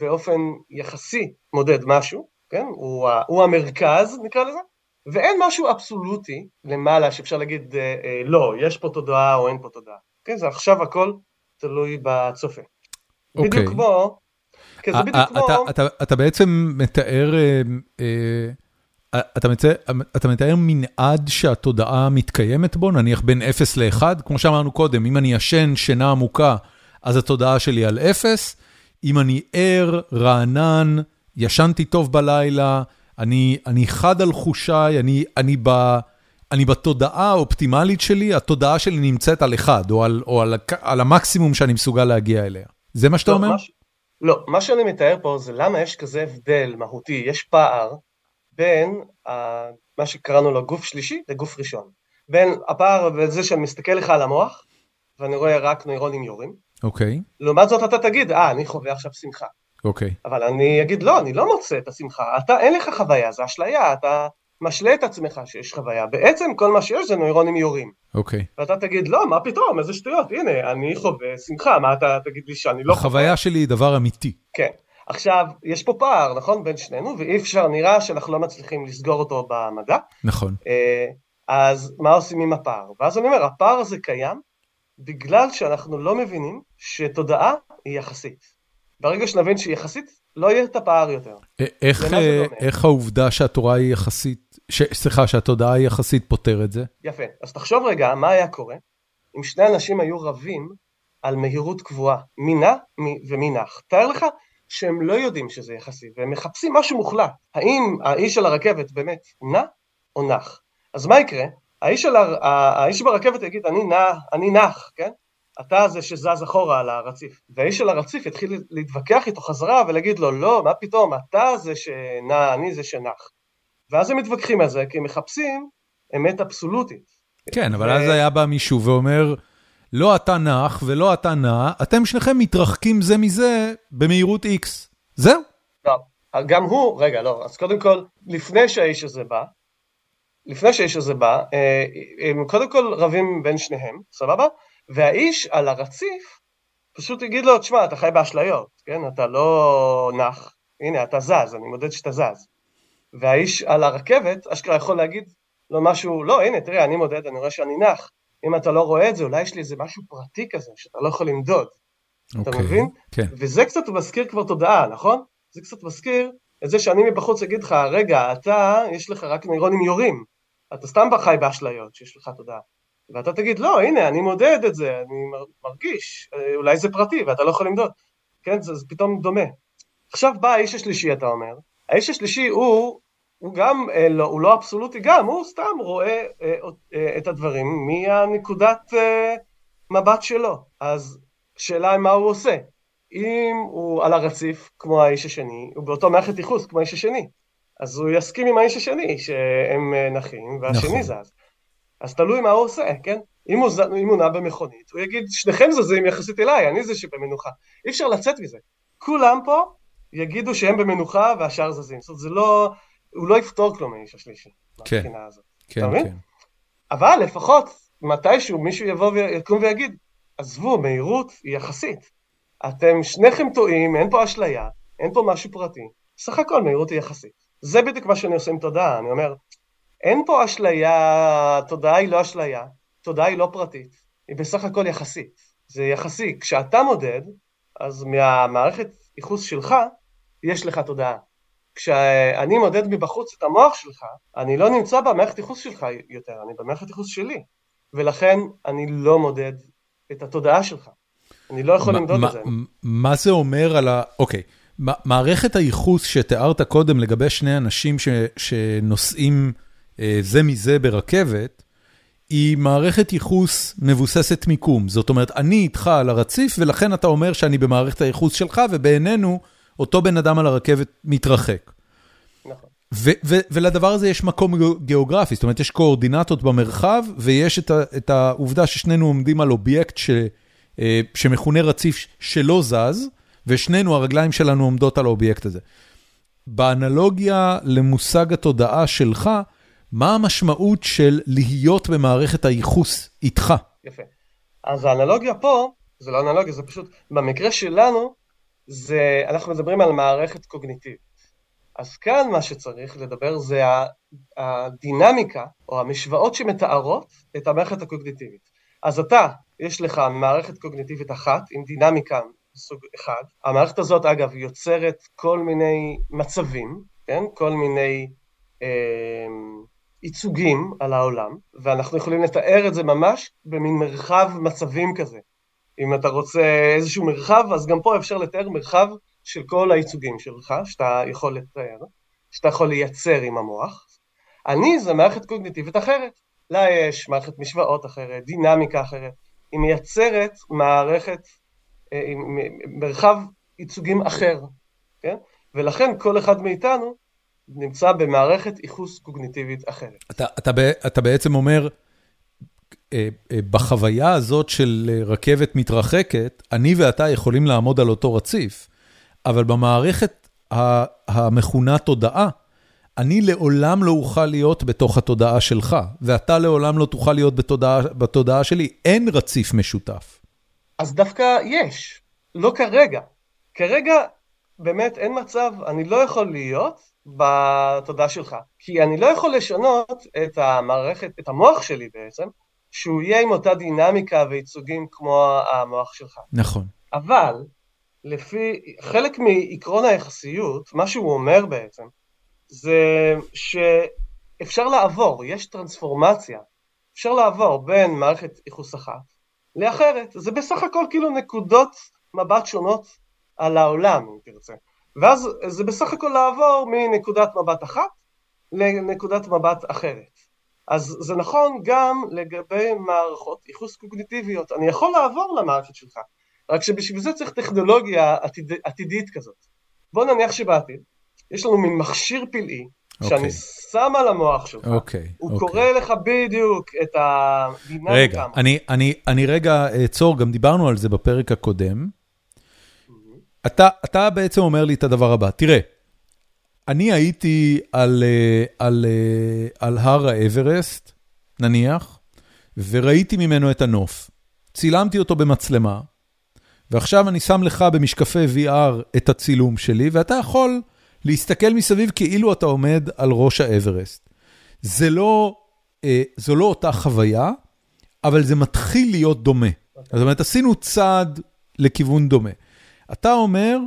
באופן יחסי מודד משהו, כן? הוא, הוא המרכז נקרא לזה, ואין משהו אבסולוטי למעלה שאפשר להגיד אה, אה, לא, יש פה תודעה או אין פה תודעה, כן? זה עכשיו הכל תלוי בצופה. אוקיי. בדיוק כמו, כן, זה בדיוק כמו, אתה- אתה- אתה בעצם מתאר, אה, אה, אתה מצא- אתה מתאר מנעד שהתודעה מתקיימת בו, נניח בין 0 ל-1, כמו שאמרנו קודם, אם אני ישן שינה עמוקה, אז התודעה שלי על 0, אם אני ער, רענן, ישנתי טוב בלילה, אני, אני חד על חושיי, אני, אני, ב, אני בתודעה האופטימלית שלי, התודעה שלי נמצאת על 1, או על, או על, על המקסימום שאני מסוגל להגיע אליה. זה מה שאתה לא, אומר? מה ש- לא, מה שאני מתאר פה זה למה יש כזה הבדל מהותי, יש פער בין ה- מה שקראנו לו גוף שלישי לגוף ראשון. בין הפער בזה שאני מסתכל לך על המוח, ואני רואה רק נוירונים יורים, אוקיי, לעומת זאת אתה תגיד, אה, אני חווה עכשיו שמחה. אוקיי. אבל אני אגיד, לא, אני לא מוצא את השמחה, אתה, אין לך חוויה, זה אשליה, אתה משלה את עצמך שיש חוויה. בעצם כל מה שיש זה נוירונים יורים. אוקיי. ואתה תגיד, לא, מה פתאום, איזה שטויות, הנה, אני חווה שמחה, מה אתה תגיד לי שאני לא חווה? החוויה שלי היא דבר אמיתי. כן. עכשיו, יש פה פער, נכון, בין שנינו, ואי אפשר, נראה שאנחנו לא מצליחים לסגור אותו במדע. נכון. אה, אז מה עושים עם הפער? ואז אני אומר, הפער הזה קיים בגלל שאנחנו לא מבינים שתודעה היא יחסית. ברגע שנבין שהיא יחסית, לא יהיה את הפער יותר. איך, איך העובדה שהתורה היא יחסית, סליחה, שהתודעה היא יחסית פותר את זה? יפה. אז תחשוב רגע, מה היה קורה אם שני אנשים היו רבים על מהירות קבועה, מי נע ומי נח. תאר לך שהם לא יודעים שזה יחסי, והם מחפשים משהו מוחלט. האם האיש של הרכבת באמת נע או נח? אז מה יקרה? האיש, הר... האיש ברכבת יגיד, אני נע, אני נח, כן? אתה זה שזז אחורה על הרציף. והאיש של הרציף יתחיל להתווכח איתו חזרה ולהגיד לו, לא, מה פתאום, אתה זה שנע, אני זה שנח. ואז הם מתווכחים על זה, כי הם מחפשים אמת אבסולוטית. כן, אבל אז היה בא מישהו ואומר, לא אתה נח ולא אתה נע, אתם שניכם מתרחקים זה מזה במהירות X. זהו. לא, גם הוא, רגע, לא, אז קודם כל, לפני שהאיש הזה בא, לפני שהאיש הזה בא, אה, הם קודם כל רבים בין שניהם, סבבה? והאיש על הרציף פשוט יגיד לו, תשמע, אתה חי באשליות, כן? אתה לא נח, הנה, אתה זז, אני מודד שאתה זז. והאיש על הרכבת, אשכרה יכול להגיד לו משהו, לא, הנה, תראה, אני מודד, אני רואה שאני נח. אם אתה לא רואה את זה, אולי יש לי איזה משהו פרטי כזה, שאתה לא יכול למדוד. Okay, אתה אוקיי, מבין? כן. וזה קצת מזכיר כבר תודעה, נכון? זה קצת מזכיר את זה שאני מבחוץ אגיד לך, רגע, אתה, יש לך רק נוירונים יורים. אתה סתם חי באשליות שיש לך תודעה. ואתה תגיד, לא, הנה, אני מודד את זה, אני מרגיש, אה, אולי זה פרטי ואתה לא יכול למדוד. כן, זה, זה פתאום דומה. עכשיו בא האיש השלישי, אתה אומר. האיש השלישי הוא, הוא גם, אה, לא, הוא לא אבסולוטי גם, הוא סתם רואה אה, אה, את הדברים מהנקודת אה, מבט שלו. אז שאלה מה הוא עושה. אם הוא על הרציף, כמו האיש השני, הוא באותו מערכת ייחוס כמו האיש השני. אז הוא יסכים עם האיש השני שהם נחים, והשני נכון. זז. אז תלוי מה הוא עושה, כן? אם הוא, אם הוא נע במכונית, הוא יגיד, שניכם זזים יחסית אליי, אני זה שבמנוחה. אי אפשר לצאת מזה. כולם פה יגידו שהם במנוחה והשאר זזים. זאת אומרת, זה לא, הוא לא יפתור כלום האיש השלישי. כן, כן, כן. אבל לפחות מתישהו מישהו יבוא ויקום ויגיד, עזבו, מהירות היא יחסית. אתם שניכם טועים, אין פה אשליה, אין פה משהו פרטי. סך הכל מהירות היא יחסית. זה בדיוק מה שאני עושה עם תודעה, אני אומר, אין פה אשליה, תודעה היא לא אשליה, תודעה היא לא פרטית, היא בסך הכל יחסית. זה יחסי. כשאתה מודד, אז מהמערכת ייחוס שלך, יש לך תודעה. כשאני מודד מבחוץ את המוח שלך, אני לא נמצא במערכת ייחוס שלך יותר, אני במערכת ייחוס שלי. ולכן אני לא מודד את התודעה שלך. אני לא יכול למדוד את זה. מה זה אומר על ה... אוקיי. מערכת הייחוס שתיארת קודם לגבי שני אנשים שנוסעים אה, זה מזה ברכבת, היא מערכת ייחוס מבוססת מיקום. זאת אומרת, אני איתך על הרציף, ולכן אתה אומר שאני במערכת הייחוס שלך, ובעינינו, אותו בן אדם על הרכבת מתרחק. נכון. ולדבר הזה יש מקום גיאוגרפי, זאת אומרת, יש קואורדינטות במרחב, ויש את, את העובדה ששנינו עומדים על אובייקט ש, אה, שמכונה רציף שלא זז, ושנינו, הרגליים שלנו עומדות על האובייקט הזה. באנלוגיה למושג התודעה שלך, מה המשמעות של להיות במערכת הייחוס איתך? יפה. אז האנלוגיה פה, זה לא אנלוגיה, זה פשוט, במקרה שלנו, זה, אנחנו מדברים על מערכת קוגניטיבית. אז כאן מה שצריך לדבר זה הדינמיקה, או המשוואות שמתארות את המערכת הקוגניטיבית. אז אתה, יש לך מערכת קוגניטיבית אחת עם דינמיקה סוג אחד. המערכת הזאת, אגב, יוצרת כל מיני מצבים, כן? כל מיני אה, ייצוגים על העולם, ואנחנו יכולים לתאר את זה ממש במין מרחב מצבים כזה. אם אתה רוצה איזשהו מרחב, אז גם פה אפשר לתאר מרחב של כל הייצוגים שלך, שאתה יכול לתאר, שאתה יכול לייצר עם המוח. אני זה מערכת קוגניטיבית אחרת. לה יש מערכת משוואות אחרת, דינמיקה אחרת. היא מייצרת מערכת אה, מרחב ייצוגים אחר, כן? ולכן כל אחד מאיתנו נמצא במערכת ייחוס קוגניטיבית אחרת. אתה, אתה, אתה בעצם אומר, אה, אה, בחוויה הזאת של רכבת מתרחקת, אני ואתה יכולים לעמוד על אותו רציף, אבל במערכת המכונה תודעה, אני לעולם לא אוכל להיות בתוך התודעה שלך, ואתה לעולם לא תוכל להיות בתודעה, בתודעה שלי. אין רציף משותף. אז דווקא יש, לא כרגע. כרגע באמת אין מצב, אני לא יכול להיות בתודעה שלך. כי אני לא יכול לשנות את המערכת, את המוח שלי בעצם, שהוא יהיה עם אותה דינמיקה וייצוגים כמו המוח שלך. נכון. אבל, לפי חלק מעקרון היחסיות, מה שהוא אומר בעצם, זה שאפשר לעבור, יש טרנספורמציה, אפשר לעבור בין מערכת ייחוס אחת לאחרת. זה בסך הכל כאילו נקודות מבט שונות על העולם, אם תרצה. ואז זה בסך הכל לעבור מנקודת מבט אחת לנקודת מבט אחרת. אז זה נכון גם לגבי מערכות ייחוס קוגניטיביות. אני יכול לעבור למערכת שלך, רק שבשביל זה צריך טכנולוגיה עתיד, עתידית כזאת. בוא נניח שבעתיד יש לנו מין מכשיר פלאי, okay. שאני אוקיי. שם על המוח שלך, okay, אוקיי, הוא okay. אוקיי. קורא לך בדיוק את הדינמיקה. רגע, אני, אני, אני רגע אעצור, גם דיברנו על זה בפרק הקודם. אתה, אתה בעצם אומר לי את הדבר הבא, תראה, אני הייתי אה, אה, על הר האברסט, נניח, וראיתי ממנו את הנוף. צילמתי אותו במצלמה, ועכשיו אני שם לך במשקפי VR את הצילום שלי, ואתה יכול להסתכל מסביב כאילו אתה עומד על ראש האברסט. זה לא, אה, זו לא אותה חוויה, אבל זה מתחיל להיות דומה. Okay. זאת אומרת, עשינו צעד לכיוון דומה. אתה אומר,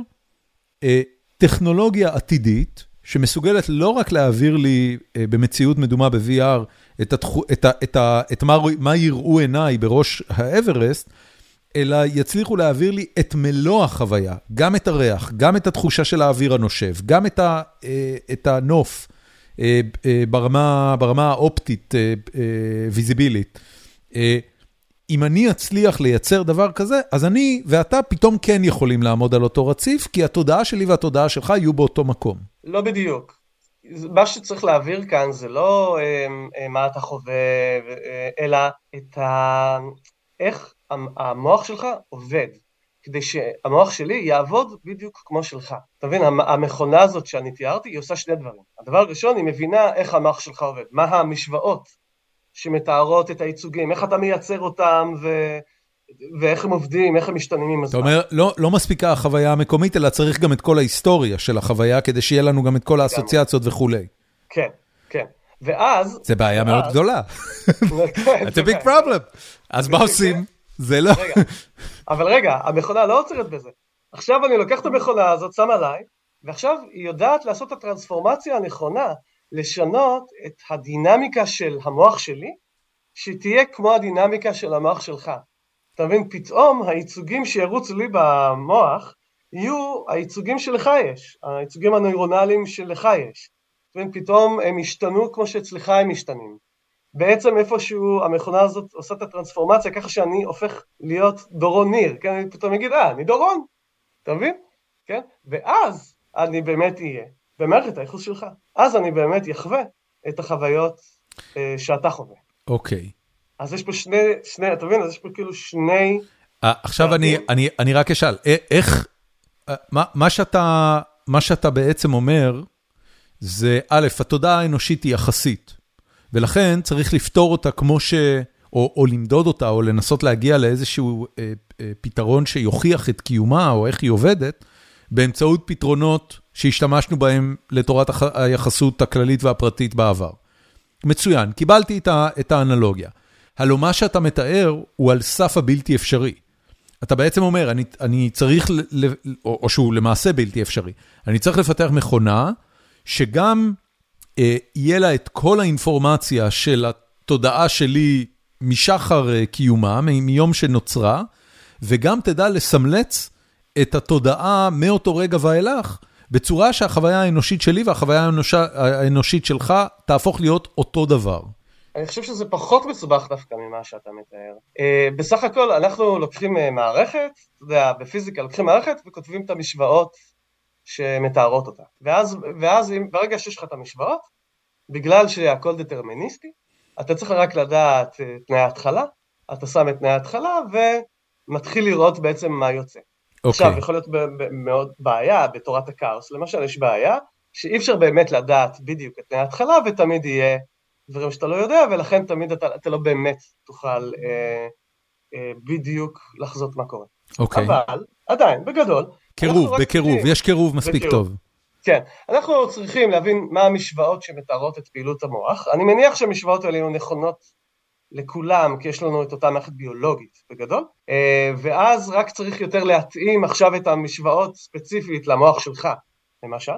אה, טכנולוגיה עתידית, שמסוגלת לא רק להעביר לי אה, במציאות מדומה ב-VR את, התחו, את, ה, את, ה, את מה, מה יראו עיניי בראש האברסט, אלא יצליחו להעביר לי את מלוא החוויה, גם את הריח, גם את התחושה של האוויר הנושב, גם את, ה, אה, את הנוף אה, אה, ברמה, ברמה האופטית, אה, אה, ויזיבילית. אם אני אצליח לייצר דבר כזה, אז אני ואתה פתאום כן יכולים לעמוד על אותו רציף, כי התודעה שלי והתודעה שלך יהיו באותו מקום. לא בדיוק. מה שצריך להעביר כאן זה לא אה, מה אתה חווה, אה, אלא את ה... איך המוח שלך עובד, כדי שהמוח שלי יעבוד בדיוק כמו שלך. אתה מבין, המכונה הזאת שאני תיארתי, היא עושה שני דברים. הדבר הראשון, היא מבינה איך המוח שלך עובד, מה המשוואות שמתארות את הייצוגים, איך אתה מייצר אותם ו... ואיך הם עובדים, איך הם משתנים עם הזמן. אתה אומר, לא, לא מספיקה החוויה המקומית, אלא צריך גם את כל ההיסטוריה של החוויה, כדי שיהיה לנו גם את כל האסוציאציות וכולי. כן, כן. ואז... זה בעיה מאוד גדולה. כן, a big problem. אז מה עושים? זה לא... אבל רגע, המכונה לא עוצרת בזה. עכשיו אני לוקח את המכונה הזאת, שם עליי, ועכשיו היא יודעת לעשות את הטרנספורמציה הנכונה, לשנות את הדינמיקה של המוח שלי, שתהיה כמו הדינמיקה של המוח שלך. אתה מבין, פתאום הייצוגים שירוצו לי במוח, יהיו הייצוגים שלך יש, הייצוגים הנוירונליים שלך יש. אתה מבין, פתאום הם ישתנו כמו שאצלך הם משתנים. בעצם איפשהו המכונה הזאת עושה את הטרנספורמציה ככה שאני הופך להיות דורון ניר, כן? אני פתאום אגיד, אה, אני דורון, אתה מבין? כן? ואז אני באמת אהיה במערכת הייחוס שלך. אז אני באמת יחווה את החוויות אה, שאתה חווה. אוקיי. Okay. אז יש פה שני, שני, אתה מבין? אז יש פה כאילו שני... 아, עכשיו אני, אני, אני רק אשאל, איך, מה, מה, שאתה, מה שאתה בעצם אומר, זה א', התודעה האנושית היא יחסית. ולכן צריך לפתור אותה כמו ש... או, או למדוד אותה, או לנסות להגיע לאיזשהו אה, אה, פתרון שיוכיח את קיומה, או איך היא עובדת, באמצעות פתרונות שהשתמשנו בהם לתורת היחסות הכללית והפרטית בעבר. מצוין, קיבלתי את, את האנלוגיה. הלוא מה שאתה מתאר הוא על סף הבלתי אפשרי. אתה בעצם אומר, אני, אני צריך, ל, או, או שהוא למעשה בלתי אפשרי, אני צריך לפתח מכונה שגם אה, יהיה לה את כל האינפורמציה של התודעה שלי משחר אה, קיומה, מיום שנוצרה, וגם תדע לסמלץ את התודעה מאותו רגע ואילך, בצורה שהחוויה האנושית שלי והחוויה האנושה, האנושית שלך תהפוך להיות אותו דבר. אני חושב שזה פחות מסובך דווקא ממה שאתה מתאר. Uh, בסך הכל אנחנו לוקחים uh, מערכת, אתה יודע, בפיזיקה לוקחים מערכת וכותבים את המשוואות שמתארות אותה. ואז, ואז אם, ברגע שיש לך את המשוואות, בגלל שהכל דטרמיניסטי, אתה צריך רק לדעת אה, תנאי ההתחלה, אתה שם את תנאי ההתחלה ומתחיל לראות בעצם מה יוצא. Okay. אוקיי. עכשיו, יכול להיות מאוד בעיה בתורת הכאוס, למשל יש בעיה שאי אפשר באמת לדעת בדיוק את תנאי ההתחלה ותמיד יהיה דברים שאתה לא יודע ולכן תמיד אתה, אתה לא באמת תוכל אה, אה, בדיוק לחזות מה קורה. אוקיי. אבל עדיין, בגדול, קירוב, בקירוב, יש קירוב מספיק בקירוב. טוב. כן, אנחנו צריכים להבין מה המשוואות שמתארות את פעילות המוח. אני מניח שהמשוואות האלה יהיו נכונות לכולם, כי יש לנו את אותה מערכת ביולוגית בגדול, אה, ואז רק צריך יותר להתאים עכשיו את המשוואות ספציפית למוח שלך, למשל,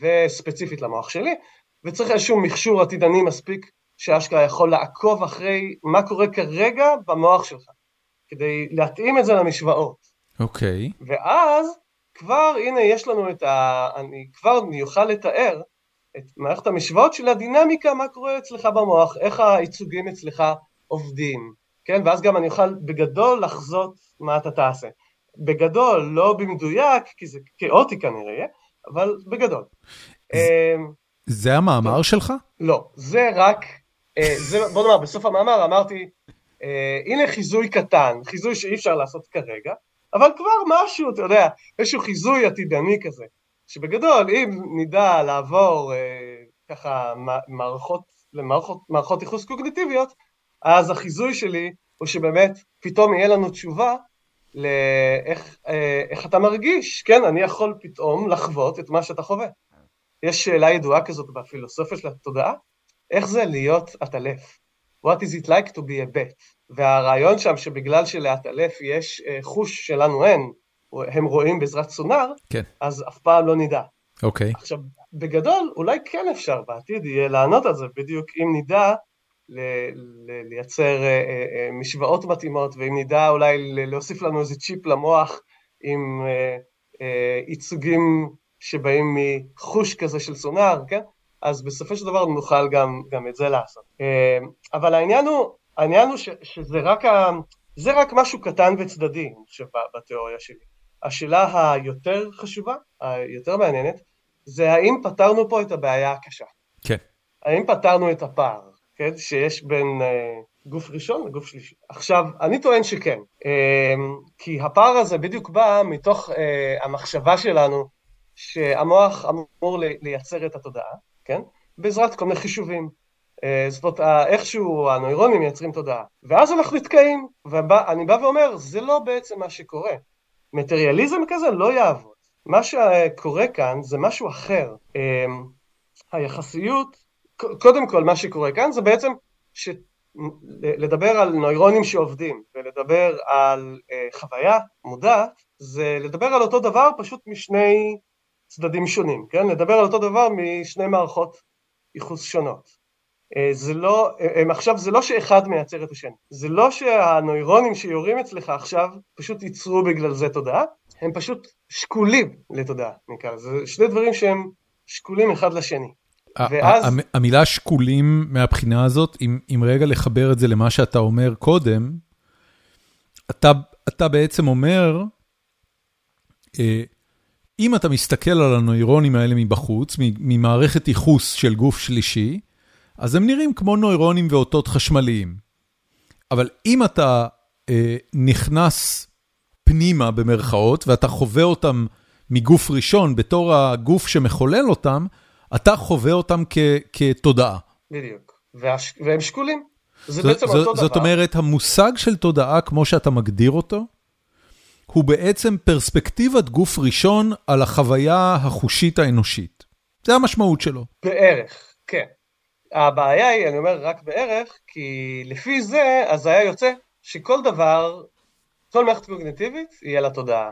וספציפית למוח שלי, וצריך איזשהו מכשור עתידני מספיק שאשכרה יכול לעקוב אחרי מה קורה כרגע במוח שלך, כדי להתאים את זה למשוואות. אוקיי. Okay. ואז כבר, הנה, יש לנו את ה... אני כבר אני אוכל לתאר את מערכת המשוואות של הדינמיקה, מה קורה אצלך במוח, איך הייצוגים אצלך עובדים, כן? ואז גם אני אוכל בגדול לחזות מה אתה תעשה. בגדול, לא במדויק, כי זה כאוטי כנראה, אבל בגדול. אמ, זה המאמר שלך? לא, זה רק, אה, זה, בוא נאמר, בסוף המאמר אמרתי, אה, הנה חיזוי קטן, חיזוי שאי אפשר לעשות כרגע, אבל כבר משהו, אתה יודע, איזשהו חיזוי עתידני כזה. שבגדול, אם נדע לעבור אה, ככה מערכות, למערכות מערכות ייחוס קוגניטיביות, אז החיזוי שלי הוא שבאמת פתאום יהיה לנו תשובה לאיך אה, איך אתה מרגיש, כן, אני יכול פתאום לחוות את מה שאתה חווה. יש שאלה ידועה כזאת בפילוסופיה של התודעה, איך זה להיות עטלף? What is it like to be a bet? והרעיון שם שבגלל שלעטלף יש אה, חוש שלנו אין, הם רואים בעזרת סונאר, כן. אז אף פעם לא נדע. אוקיי. עכשיו, בגדול, אולי כן אפשר בעתיד יהיה לענות על זה, בדיוק אם נדע ל- ל- לייצר uh, uh, משוואות מתאימות, ואם נדע אולי להוסיף לנו איזה צ'יפ למוח עם uh, uh, ייצוגים שבאים מחוש כזה של סונאר, כן? אז בסופו של דבר נוכל גם, גם את זה לעשות. Uh, אבל העניין הוא, העניין הוא ש, שזה רק, ה, זה רק משהו קטן וצדדי, אני חושב, בתיאוריה שלי. השאלה היותר חשובה, היותר מעניינת, זה האם פתרנו פה את הבעיה הקשה. כן. האם פתרנו את הפער, כן, שיש בין uh, גוף ראשון לגוף שלישי. עכשיו, אני טוען שכן, uh, כי הפער הזה בדיוק בא מתוך uh, המחשבה שלנו שהמוח אמור לייצר את התודעה, כן, בעזרת כל מיני חישובים. Uh, זאת אומרת, איכשהו הנוירונים מייצרים תודעה. ואז אנחנו נתקעים, ואני בא ואומר, זה לא בעצם מה שקורה. מטריאליזם כזה לא יעבוד. מה שקורה כאן זה משהו אחר. אמ, היחסיות, קודם כל מה שקורה כאן זה בעצם ש... לדבר על נוירונים שעובדים ולדבר על אה, חוויה מודעת זה לדבר על אותו דבר פשוט משני צדדים שונים, כן? לדבר על אותו דבר משני מערכות ייחוס שונות. אה, זה לא, אה, הם עכשיו זה לא שאחד מייצר את השני, זה לא שהנוירונים שיורים אצלך עכשיו פשוט ייצרו בגלל זה תודעה, הם פשוט שקולים לתודעה נקרא לזה, זה שני דברים שהם שקולים אחד לשני. ואז... המילה שקולים מהבחינה הזאת, אם, אם רגע לחבר את זה למה שאתה אומר קודם, אתה, אתה בעצם אומר, אה, אם אתה מסתכל על הנוירונים האלה מבחוץ, ממערכת ייחוס של גוף שלישי, אז הם נראים כמו נוירונים ואותות חשמליים. אבל אם אתה אה, נכנס פנימה במרכאות, ואתה חווה אותם מגוף ראשון בתור הגוף שמחולל אותם, אתה חווה אותם כ, כתודעה. בדיוק, והש... והם שקולים. זה בעצם זו, אותו דבר. זאת אומרת, המושג של תודעה, כמו שאתה מגדיר אותו, הוא בעצם פרספקטיבת גוף ראשון על החוויה החושית האנושית. זה המשמעות שלו. בערך, כן. הבעיה היא, אני אומר רק בערך, כי לפי זה, אז היה יוצא שכל דבר, כל מערכת קוגניטיבית, יהיה לה תודעה.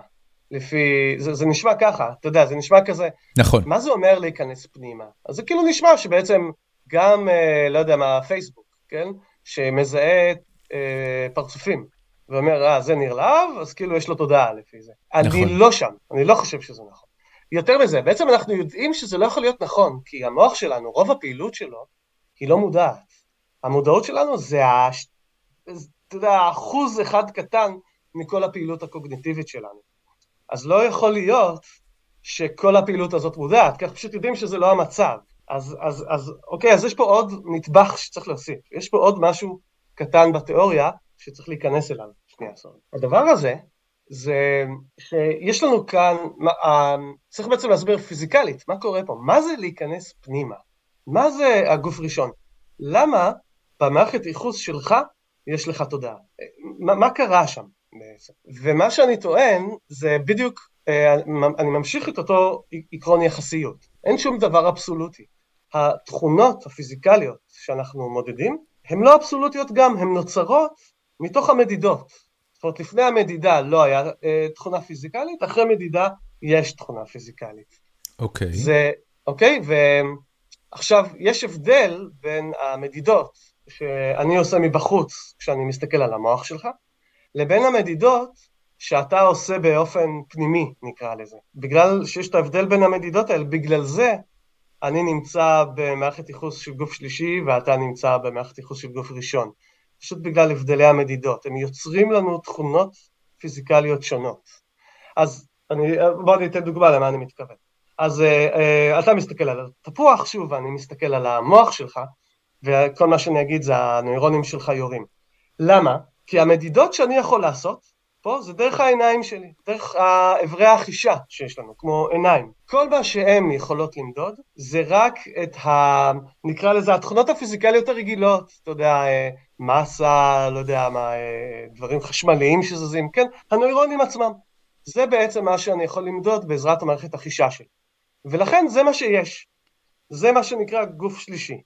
לפי, זה, זה נשמע ככה, אתה יודע, זה נשמע כזה. נכון. מה זה אומר להיכנס פנימה? אז זה כאילו נשמע שבעצם גם, אה, לא יודע מה, פייסבוק, כן? שמזהה אה, פרצופים, ואומר, אה, זה ניר להב, אז כאילו יש לו תודעה לפי זה. נכון. אני לא שם, אני לא חושב שזה נכון. יותר מזה, בעצם אנחנו יודעים שזה לא יכול להיות נכון, כי המוח שלנו, רוב הפעילות שלו, היא לא מודעת. המודעות שלנו זה, ה... אתה יודע, אחוז אחד קטן מכל הפעילות הקוגניטיבית שלנו. אז לא יכול להיות שכל הפעילות הזאת מודעת, כי אנחנו פשוט יודעים שזה לא המצב. אז, אז, אז אוקיי, אז יש פה עוד נדבך שצריך להוסיף. יש פה עוד משהו קטן בתיאוריה שצריך להיכנס אליו. שנייה, סורי. הדבר הזה, זה שיש לנו כאן, מה, צריך בעצם להסביר פיזיקלית, מה קורה פה? מה זה להיכנס פנימה? מה זה הגוף ראשון? למה במערכת ייחוס שלך יש לך תודעה? מה, מה קרה שם בעצם? ומה שאני טוען זה בדיוק אה, אני ממשיך את אותו עקרון יחסיות. אין שום דבר אבסולוטי. התכונות הפיזיקליות שאנחנו מודדים, הן לא אבסולוטיות גם, הן נוצרות מתוך המדידות. זאת אומרת, לפני המדידה לא היה אה, תכונה פיזיקלית, אחרי מדידה יש תכונה פיזיקלית. אוקיי. Okay. זה, אוקיי? ועכשיו, יש הבדל בין המדידות שאני עושה מבחוץ כשאני מסתכל על המוח שלך, לבין המדידות שאתה עושה באופן פנימי, נקרא לזה. בגלל שיש את ההבדל בין המדידות האלה, בגלל זה אני נמצא במערכת ייחוס של גוף שלישי ואתה נמצא במערכת ייחוס של גוף ראשון. פשוט בגלל הבדלי המדידות. הם יוצרים לנו תכונות פיזיקליות שונות. אז אני, בוא אני אתן דוגמה למה אני מתכוון. אז uh, uh, אתה מסתכל על התפוח שוב, ואני מסתכל על המוח שלך, וכל מה שאני אגיד זה הנוירונים שלך יורים. למה? כי המדידות שאני יכול לעשות, פה זה דרך העיניים שלי, דרך אברי החישה שיש לנו, כמו עיניים. כל מה שהן יכולות למדוד זה רק את ה... נקרא לזה התכונות הפיזיקליות הרגילות, אתה יודע, אה, מסה, לא יודע מה, דברים חשמליים שזזים, כן, הנוירונים עצמם. זה בעצם מה שאני יכול למדוד בעזרת המערכת החישה שלי. ולכן זה מה שיש. זה מה שנקרא גוף שלישי.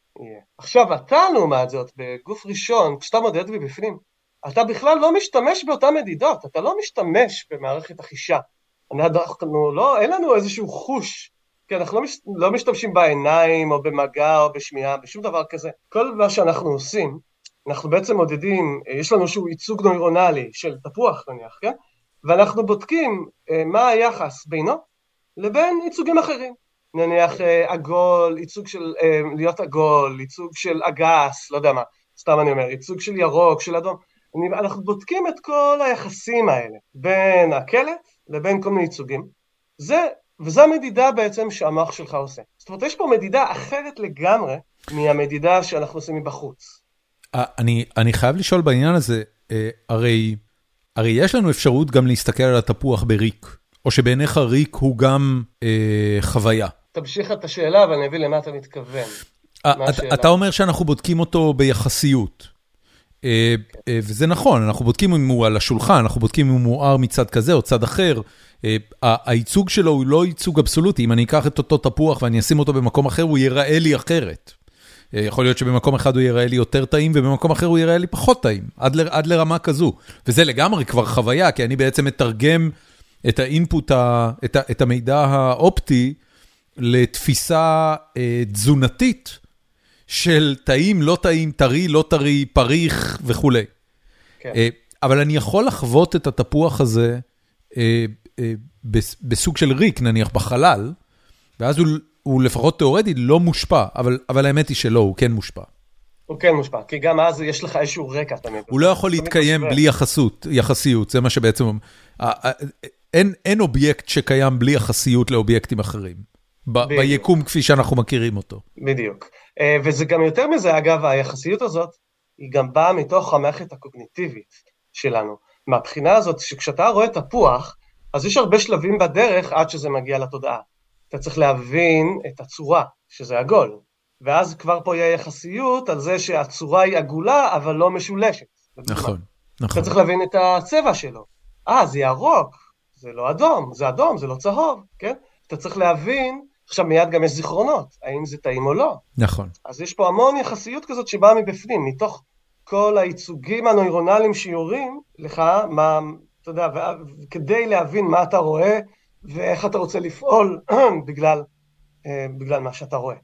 עכשיו אתה לעומת זאת, בגוף ראשון, כשאתה מודד מבפנים, אתה בכלל לא משתמש באותן מדידות, אתה לא משתמש במערכת החישה. אנחנו לא, אין לנו איזשהו חוש, כי אנחנו לא, מש, לא משתמשים בעיניים או במגע או בשמיעה, בשום דבר כזה. כל מה שאנחנו עושים, אנחנו בעצם מודדים, יש לנו איזשהו ייצוג נוירונלי של תפוח נניח, כן? ואנחנו בודקים אה, מה היחס בינו לבין ייצוגים אחרים. נניח אה, עגול, ייצוג של אה, להיות עגול, ייצוג של אגס, לא יודע מה, סתם אני אומר, ייצוג של ירוק, של אדום. אני, אנחנו בודקים את כל היחסים האלה בין הקלט לבין כל מיני ייצוגים. זה, וזו המדידה בעצם שהמוח שלך עושה. זאת אומרת, יש פה מדידה אחרת לגמרי מהמדידה שאנחנו עושים מבחוץ. אני, אני חייב לשאול בעניין הזה, הרי, הרי יש לנו אפשרות גם להסתכל על התפוח בריק, או שבעיניך ריק הוא גם אה, חוויה. תמשיך את השאלה ואני אבין למה אתה מתכוון. אתה אומר שאנחנו בודקים אותו ביחסיות. אה, אה, וזה נכון, אנחנו בודקים אם הוא על השולחן, אנחנו בודקים אם הוא מואר מצד כזה או צד אחר. אה, הייצוג שלו הוא לא ייצוג אבסולוטי, אם אני אקח את אותו תפוח ואני אשים אותו במקום אחר, הוא ייראה לי אחרת. יכול להיות שבמקום אחד הוא ייראה לי יותר טעים, ובמקום אחר הוא ייראה לי פחות טעים, עד, ל, עד לרמה כזו. וזה לגמרי כבר חוויה, כי אני בעצם מתרגם את האינפוט, ה, את, ה, את המידע האופטי לתפיסה אה, תזונתית של טעים, לא טעים, טרי, לא טרי, פריך וכולי. כן. אה, אבל אני יכול לחוות את התפוח הזה אה, אה, בסוג של ריק, נניח בחלל, ואז הוא, הוא לפחות תיאורטית לא מושפע, אבל, אבל האמת היא שלא, הוא כן מושפע. הוא כן מושפע, כי גם אז יש לך איזשהו רקע תמיד. הוא לא יכול להתקיים בלי יחסות, יחסיות, זה מה שבעצם... אין, אין אובייקט שקיים בלי יחסיות לאובייקטים אחרים, ביקום כפי שאנחנו מכירים אותו. בדיוק. אה, וזה גם יותר מזה, אגב, היחסיות הזאת, היא גם באה מתוך המערכת הקוגניטיבית שלנו. מהבחינה הזאת, שכשאתה רואה תפוח, אז יש הרבה שלבים בדרך עד שזה מגיע לתודעה. אתה צריך להבין את הצורה, שזה עגול. ואז כבר פה יהיה יחסיות על זה שהצורה היא עגולה, אבל לא משולשת. נכון, נכון. אתה צריך להבין את הצבע שלו. אה, זה ירוק, זה לא אדום, זה אדום, זה לא צהוב, כן? אתה צריך להבין, עכשיו מיד גם יש זיכרונות, האם זה טעים או לא. נכון. אז יש פה המון יחסיות כזאת שבאה מבפנים, מתוך כל הייצוגים הנוירונליים שיורים לך, מה, אתה יודע, כדי להבין מה אתה רואה ואיך אתה רוצה לפעול בגלל, אה, בגלל מה שאתה רואה.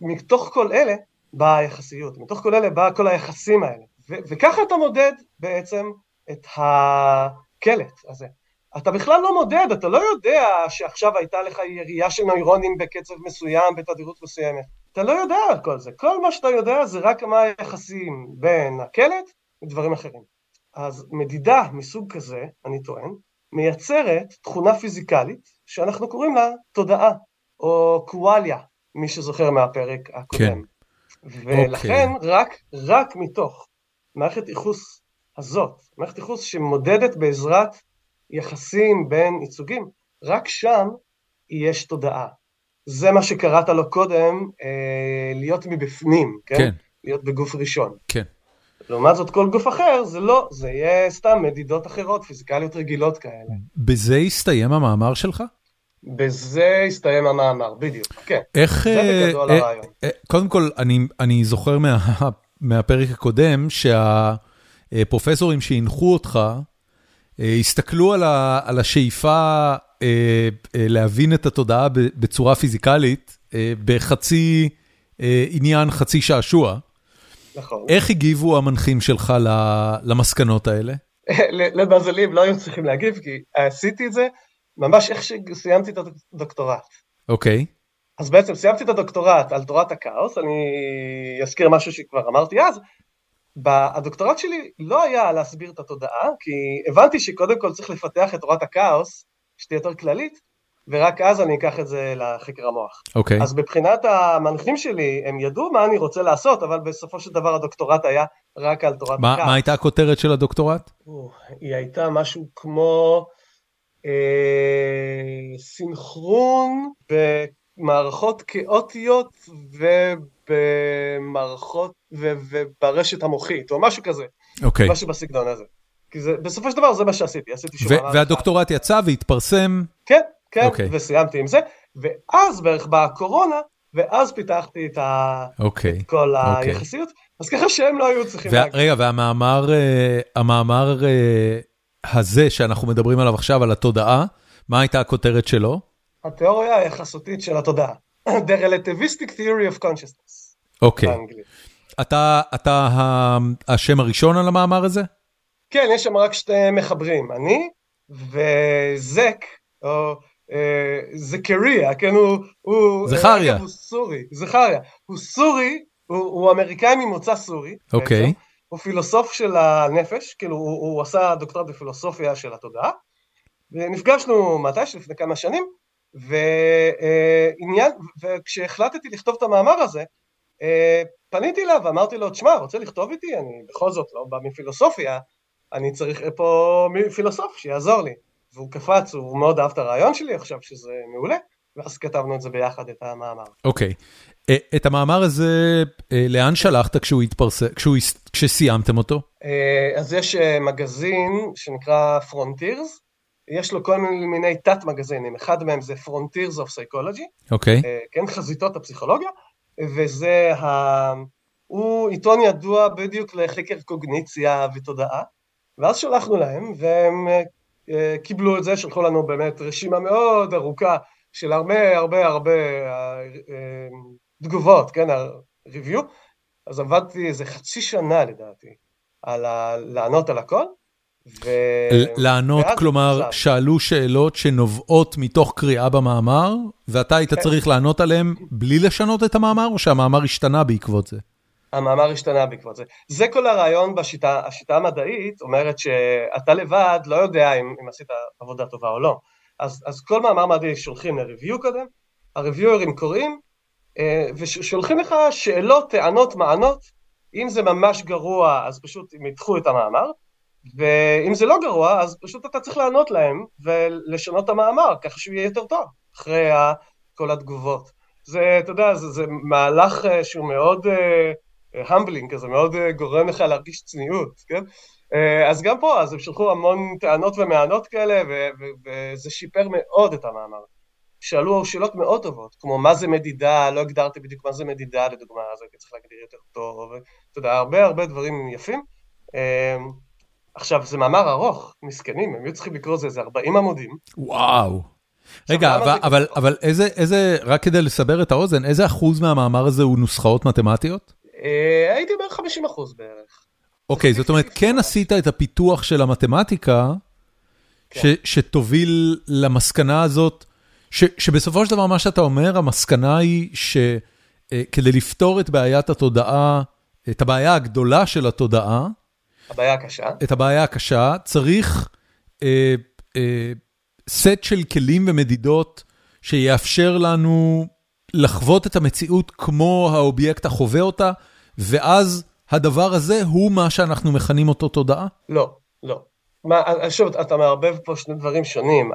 מתוך כל אלה באה היחסיות, מתוך כל אלה באה כל היחסים האלה. וככה אתה מודד בעצם את הקלט הזה. אתה בכלל לא מודד, אתה לא יודע שעכשיו הייתה לך ירייה של נוירונים בקצב מסוים, בתדירות מסוימת. אתה לא יודע על כל זה. כל מה שאתה יודע זה רק מה היחסים בין הקלט ודברים אחרים. אז מדידה מסוג כזה, אני טוען, מייצרת תכונה פיזיקלית שאנחנו קוראים לה תודעה, או קואליה, מי שזוכר מהפרק הקודם. כן. ולכן okay. אוקיי. רק, רק מתוך מערכת ייחוס הזאת, מערכת ייחוס שמודדת בעזרת יחסים בין ייצוגים, רק שם יש תודעה. זה מה שקראת לו קודם, אה, להיות מבפנים, כן? כן. להיות בגוף ראשון. כן. לעומת זאת, כל גוף אחר, זה לא, זה יהיה סתם מדידות אחרות, פיזיקליות רגילות כאלה. בזה הסתיים המאמר שלך? בזה הסתיים המאמר, בדיוק, כן. איך... זה בגדול אה, הרעיון. אה, קודם כל, אני, אני זוכר מה, מהפרק הקודם שהפרופסורים שהנחו אותך, אה, הסתכלו על, ה, על השאיפה אה, אה, להבין את התודעה בצורה פיזיקלית אה, בחצי אה, עניין, חצי שעשוע. נכון. איך הגיבו המנחים שלך ל- למסקנות האלה? למזלי הם לא היו צריכים להגיב, כי עשיתי את זה ממש איך שסיימתי את הדוקטורט. אוקיי, אז בעצם סיימתי את הדוקטורט על תורת הכאוס, אני אזכיר משהו שכבר אמרתי אז. הדוקטורט שלי לא היה להסביר את התודעה, כי הבנתי שקודם כל צריך לפתח את תורת הכאוס, שתהיה יותר כללית, ורק אז אני אקח את זה לחקר המוח. אוקיי. אז מבחינת המנחים שלי, הם ידעו מה אני רוצה לעשות, אבל בסופו של דבר הדוקטורט היה רק על תורת הכאוס. מה הייתה הכותרת של הדוקטורט? היא הייתה משהו כמו אה, סינכרון במערכות כאוטיות ובמערכות ו, וברשת המוחית, או משהו כזה, אוקיי. משהו בסגנון הזה. כי זה, בסופו של דבר זה מה שעשיתי, עשיתי שום ו- אחד. והדוקטורט יצא והתפרסם, כן, כן, אוקיי. וסיימתי עם זה, ואז בערך באה הקורונה, ואז פיתחתי את ה... אוקיי. כל אוקיי. היחסיות, אז ככה שהם לא היו צריכים וה- להגיד. רגע, והמאמר אה, המאמר אה, הזה שאנחנו מדברים עליו עכשיו, על התודעה, מה הייתה הכותרת שלו? התיאוריה היחסותית של התודעה. The relativistic theory of consciousness. אוקיי. באנגלית. אתה אתה ה- השם הראשון על המאמר הזה? כן, יש שם רק שתי מחברים, אני וזק, או אה, זכריה, כן, הוא... הוא זכריה. אגב, הוא סורי, זכריה. הוא סורי, הוא, הוא אמריקאי ממוצא סורי. אוקיי. בעצם. הוא פילוסוף של הנפש, כאילו הוא, הוא עשה דוקטורט בפילוסופיה של התודעה. ונפגשנו מתיש לפני כמה שנים, ועניין, וכשהחלטתי לכתוב את המאמר הזה, אה, פניתי אליו ואמרתי לו, תשמע, רוצה לכתוב איתי? אני בכל זאת לא בא מפילוסופיה, אני צריך פה פילוסוף שיעזור לי. והוא קפץ, הוא מאוד אהב את הרעיון שלי, חשב שזה מעולה, ואז כתבנו את זה ביחד, את המאמר. אוקיי. אה, את המאמר הזה, אה, לאן שלחת כשהוא התפרסם, כשהוא כשסיימתם אותו? אה, אז יש אה, מגזין שנקרא Frontiers, יש לו כל מיני, מיני תת מגזינים, אחד מהם זה Frontiers of Psychology, אוקיי. אה, כן, חזיתות הפסיכולוגיה, וזה, ה... הוא עיתון ידוע בדיוק לחקר קוגניציה ותודעה, ואז שלחנו להם, והם אה, קיבלו את זה, שלחו לנו באמת רשימה מאוד ארוכה של הרבה הרבה הרבה אה, אה, תגובות, כן, ה-review, אז עבדתי איזה חצי שנה לדעתי, על ה... לענות על הכל. ו... לענות, כלומר, עכשיו. שאלו שאלות שנובעות מתוך קריאה במאמר, ואתה היית כן. צריך לענות עליהן בלי לשנות את המאמר, או שהמאמר השתנה בעקבות זה? המאמר השתנה בעקבות זה. זה כל הרעיון בשיטה, השיטה המדעית אומרת שאתה לבד לא יודע אם, אם עשית עבודה טובה או לא. אז, אז כל מאמר מדעי שולחים לריוויו קודם, הריוויוארים קוראים, אה, ושולחים לך שאלות, טענות, מענות, אם זה ממש גרוע אז פשוט הם ידחו את המאמר, ואם זה לא גרוע אז פשוט אתה צריך לענות להם ולשנות את המאמר, ככה שהוא יהיה יותר טוב, אחרי כל התגובות. זה, אתה יודע, זה, זה מהלך אה, שהוא מאוד... אה, המבלינג כזה, מאוד אה, גורם לך להרגיש צניעות, כן? אה, אז גם פה, אז הם שלחו המון טענות ומענות כאלה, וזה שיפר מאוד את המאמר. שאלו שאלות מאוד טובות, כמו מה זה מדידה, לא הגדרתי בדיוק מה זה מדידה לדוגמה, אז הייתי צריך להגדיר יותר טוב, ואתה יודע, הרבה הרבה דברים יפים. אה, עכשיו, זה מאמר ארוך, מסכנים, הם היו צריכים לקרוא זה איזה 40 עמודים. וואו. רגע, אבל, זה? אבל, אבל איזה, איזה, רק כדי לסבר את האוזן, איזה אחוז מהמאמר הזה הוא נוסחאות מתמטיות? אה, הייתי בערך 50 אחוז בערך. אוקיי, זאת אומרת, כן עשית את הפיתוח של המתמטיקה, ש, כן. שתוביל למסקנה הזאת, ש, שבסופו של דבר מה שאתה אומר, המסקנה היא שכדי לפתור את בעיית התודעה, את הבעיה הגדולה של התודעה, הבעיה הקשה. את הבעיה הקשה, צריך אה, אה, סט של כלים ומדידות שיאפשר לנו לחוות את המציאות כמו האובייקט החווה אותה, ואז הדבר הזה הוא מה שאנחנו מכנים אותו תודעה? לא, לא. מה, שוב, אתה מערבב פה שני דברים שונים.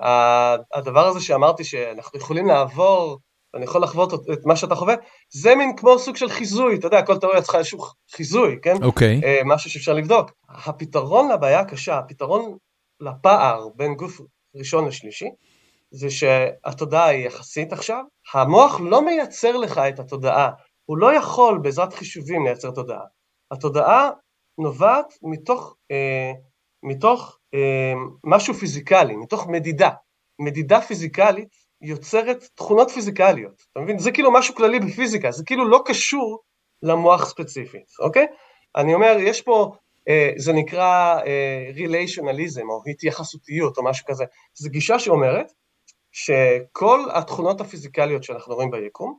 הדבר הזה שאמרתי שאנחנו יכולים לעבור ואני יכול לחוות את מה שאתה חווה, זה מין כמו סוג של חיזוי, אתה יודע, כל תיאוריה צריכה איזשהו חיזוי, כן? אוקיי. Okay. אה, משהו שאפשר לבדוק. הפתרון לבעיה הקשה, הפתרון לפער בין גוף ראשון לשלישי, זה שהתודעה היא יחסית עכשיו, המוח לא מייצר לך את התודעה, הוא לא יכול בעזרת חישובים לייצר תודעה. התודעה נובעת מתוך, אה, מתוך אה, משהו פיזיקלי, מתוך מדידה. מדידה פיזיקלית יוצרת תכונות פיזיקליות, אתה מבין? זה כאילו משהו כללי בפיזיקה, זה כאילו לא קשור למוח ספציפית, אוקיי? אני אומר, יש פה, אה, זה נקרא אה, או התייחסותיות או משהו כזה, זו גישה שאומרת שכל התכונות הפיזיקליות שאנחנו רואים ביקום,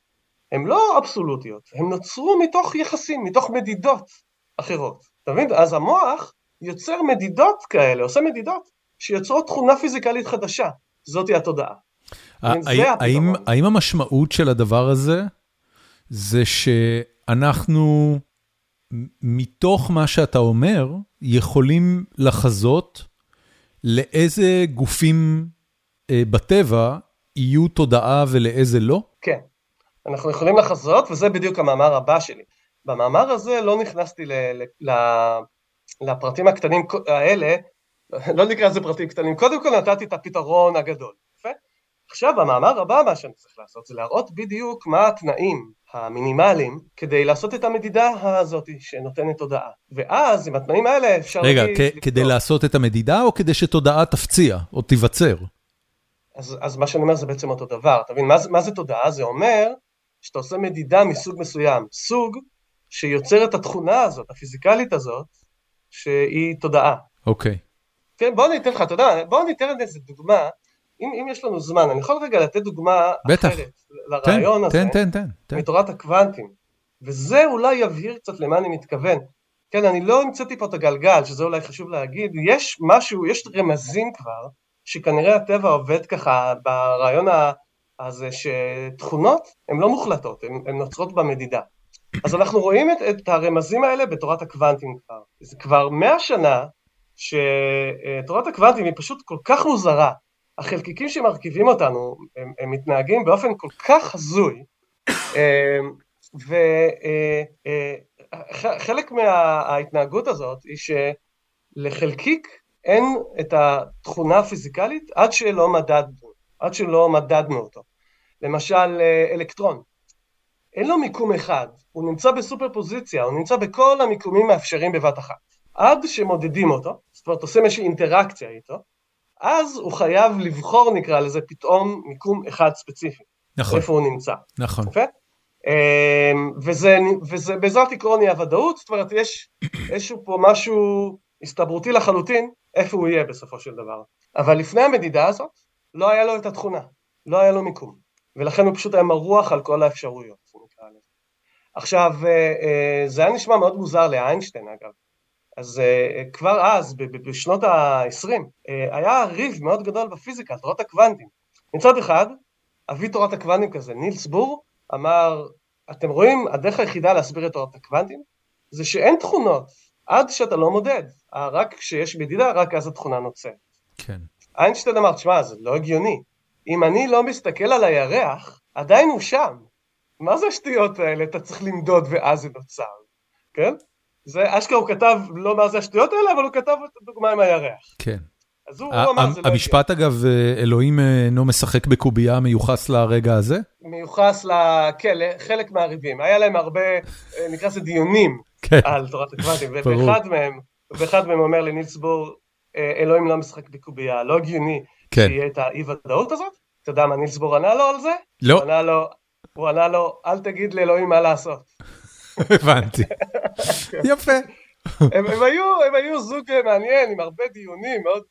הן לא אבסולוטיות, הן נוצרו מתוך יחסים, מתוך מדידות אחרות, אתה מבין? אז המוח יוצר מדידות כאלה, עושה מדידות שיוצרות תכונה פיזיקלית חדשה, זאתי התודעה. האם, האם המשמעות של הדבר הזה, זה שאנחנו, מתוך מה שאתה אומר, יכולים לחזות לאיזה גופים אה, בטבע יהיו תודעה ולאיזה לא? כן, אנחנו יכולים לחזות, וזה בדיוק המאמר הבא שלי. במאמר הזה לא נכנסתי ל, ל, ל, לפרטים הקטנים האלה, לא נקרא לזה פרטים קטנים, קודם כל נתתי את הפתרון הגדול. עכשיו במאמר הבא מה שאני צריך לעשות זה להראות בדיוק מה התנאים המינימליים כדי לעשות את המדידה הזאת שנותנת תודעה. ואז עם התנאים האלה אפשר... רגע, כדי לעשות את המדידה או כדי שתודעה תפציע או תיווצר? אז, אז מה שאני אומר זה בעצם אותו דבר, אתה מבין? מה, מה זה תודעה? זה אומר שאתה עושה מדידה מסוג מסוים, סוג שיוצר את התכונה הזאת, הפיזיקלית הזאת, שהיא תודעה. אוקיי. Okay. כן, בוא אני אתן לך, אתה יודע, בוא אני אתן איזה דוגמה אם, אם יש לנו זמן, אני יכול רגע לתת דוגמה בטח. אחרת לרעיון תן, הזה, תן, תן, תן. מתורת הקוונטים, וזה אולי יבהיר קצת למה אני מתכוון. כן, אני לא המצאתי פה את הגלגל, שזה אולי חשוב להגיד, יש משהו, יש רמזים כבר, שכנראה הטבע עובד ככה ברעיון הזה, שתכונות הן לא מוחלטות, הן נוצרות במדידה. אז אנחנו רואים את, את הרמזים האלה בתורת הקוונטים כבר. זה כבר מאה שנה שתורת הקוונטים היא פשוט כל כך מוזרה, החלקיקים שמרכיבים אותנו, הם, הם מתנהגים באופן כל כך הזוי, אמ, וחלק מההתנהגות הזאת היא שלחלקיק אין את התכונה הפיזיקלית עד שלא מדדנו, עד שלא מדדנו אותו. למשל אלקטרון, אין לו מיקום אחד, הוא נמצא בסופר פוזיציה, הוא נמצא בכל המיקומים מאפשרים בבת אחת. עד שמודדים אותו, זאת אומרת עושים איזושהי אינטראקציה איתו, אז הוא חייב לבחור, נקרא לזה, פתאום מיקום אחד ספציפי. נכון. איפה הוא נמצא. נכון. יפה? אמ, וזה, וזה בעזרת עקרון אי הוודאות, זאת אומרת, יש איזשהו פה משהו הסתברותי לחלוטין, איפה הוא יהיה בסופו של דבר. אבל לפני המדידה הזאת, לא היה לו את התכונה, לא היה לו מיקום. ולכן הוא פשוט היה מרוח על כל האפשרויות, נקרא לזה. עכשיו, אה, אה, זה היה נשמע מאוד מוזר לאיינשטיין, אגב. אז uh, כבר אז, בשנות ה-20, uh, היה ריב מאוד גדול בפיזיקה, תורת הקוונטים. מצד אחד, אבי תורת הקוונטים כזה, נילס בור, אמר, אתם רואים, הדרך היחידה להסביר את תורת הקוונטים, זה שאין תכונות עד שאתה לא מודד. רק כשיש מדידה, רק אז התכונה נוצרת. כן. איינשטיין אמר, תשמע, זה לא הגיוני. אם אני לא מסתכל על הירח, עדיין הוא שם. מה זה השטויות האלה? אתה צריך למדוד ואז זה נוצר, כן? זה אשכרה הוא כתב לא מה זה השטויות האלה, אבל הוא כתב את הדוגמה עם הירח. כן. אז הוא אמר, זה לא... המשפט אגב, אה, אלוהים אה, אינו משחק בקובייה, מיוחס לרגע הזה? מיוחס לחלק מהריבים. היה להם הרבה, אה, נקרא לזה דיונים כן. על תורת הקוונטים, ובאחד מהם, ובאחד מהם אומר לנילס בור, אלוהים לא משחק בקובייה, לא הגיוני כן. שיהיה את האי ודאות הזאת. אתה יודע מה נילס בור ענה לו על זה? לא. הוא ענה לו, אל תגיד לאלוהים מה לעשות. הבנתי. יפה. הם, הם, היו, הם היו זוג מעניין עם הרבה דיונים מאוד,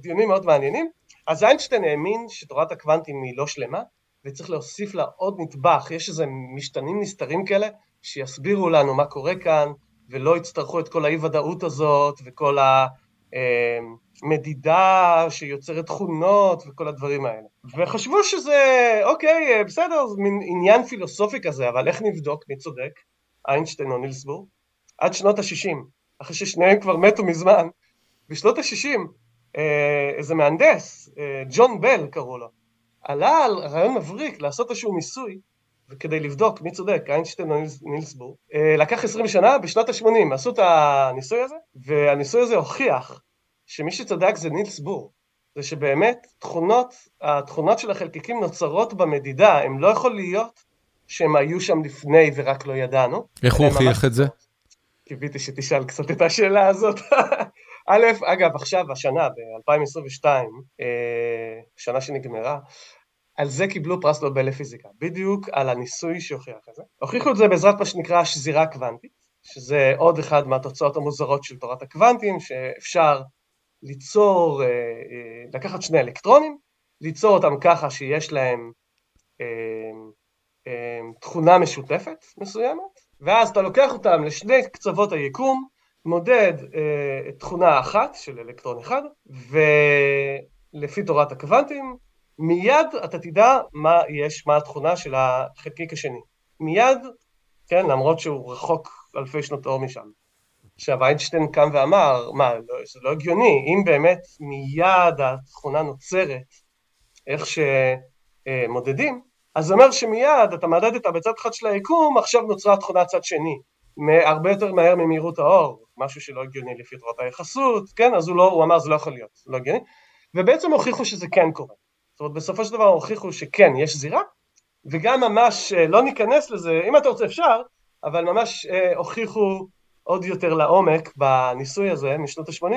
דיונים מאוד מעניינים. אז איינשטיין האמין שתורת הקוונטים היא לא שלמה וצריך להוסיף לה עוד נדבך, יש איזה משתנים נסתרים כאלה שיסבירו לנו מה קורה כאן ולא יצטרכו את כל האי ודאות הזאת וכל המדידה שיוצרת תכונות וכל הדברים האלה. וחשבו שזה, אוקיי, בסדר, זה מין עניין פילוסופי כזה, אבל איך נבדוק מי צודק? איינשטיין או נילסבורג, עד שנות ה-60, אחרי ששניהם כבר מתו מזמן, בשנות ה-60 אה, איזה מהנדס, אה, ג'ון בל קראו לו, עלה על רעיון מבריק לעשות איזשהו ניסוי, וכדי לבדוק מי צודק, איינשטיין או נילס בור, אה, לקח 20 שנה, בשנות ה-80 עשו את הניסוי הזה, והניסוי הזה הוכיח שמי שצדק זה נילס בור. זה שבאמת תכונות, התכונות של החלקיקים נוצרות במדידה, הם לא יכול להיות שהם היו שם לפני ורק לא ידענו. איך הוא הוכיח את זה? קיוויתי שתשאל קצת את השאלה הזאת. א', אגב, עכשיו, השנה, ב-2022, אה, שנה שנגמרה, על זה קיבלו פרס נובל לפיזיקה, בדיוק על הניסוי שהוכיח את זה. הוכיחו את זה בעזרת מה שנקרא שזירה קוונטית, שזה עוד אחד מהתוצאות המוזרות של תורת הקוונטים, שאפשר ליצור, אה, אה, לקחת שני אלקטרונים, ליצור אותם ככה שיש להם תכונה משותפת מסוימת, ואז אתה לוקח אותם לשני קצוות היקום, מודד אה, תכונה אחת של אלקטרון אחד, ולפי תורת הקוונטים, מיד אתה תדע מה יש, מה התכונה של החלקיק השני. מיד, כן, למרות שהוא רחוק אלפי שנות אור משם. עכשיו איינשטיין קם ואמר, מה, לא, זה לא הגיוני, אם באמת מיד התכונה נוצרת איך שמודדים, אז זה אומר שמיד אתה מדדת בצד אחד של היקום, עכשיו נוצרה תכונה צד שני. הרבה יותר מהר ממהירות האור, משהו שלא הגיוני לפי תורת היחסות, כן, אז הוא, לא, הוא אמר זה לא יכול להיות, זה לא הגיוני, ובעצם הוכיחו שזה כן קורה. זאת אומרת, בסופו של דבר הוכיחו שכן, יש זירה, וגם ממש, אה, לא ניכנס לזה, אם אתה רוצה אפשר, אבל ממש אה, הוכיחו עוד יותר לעומק בניסוי הזה משנות ה-80,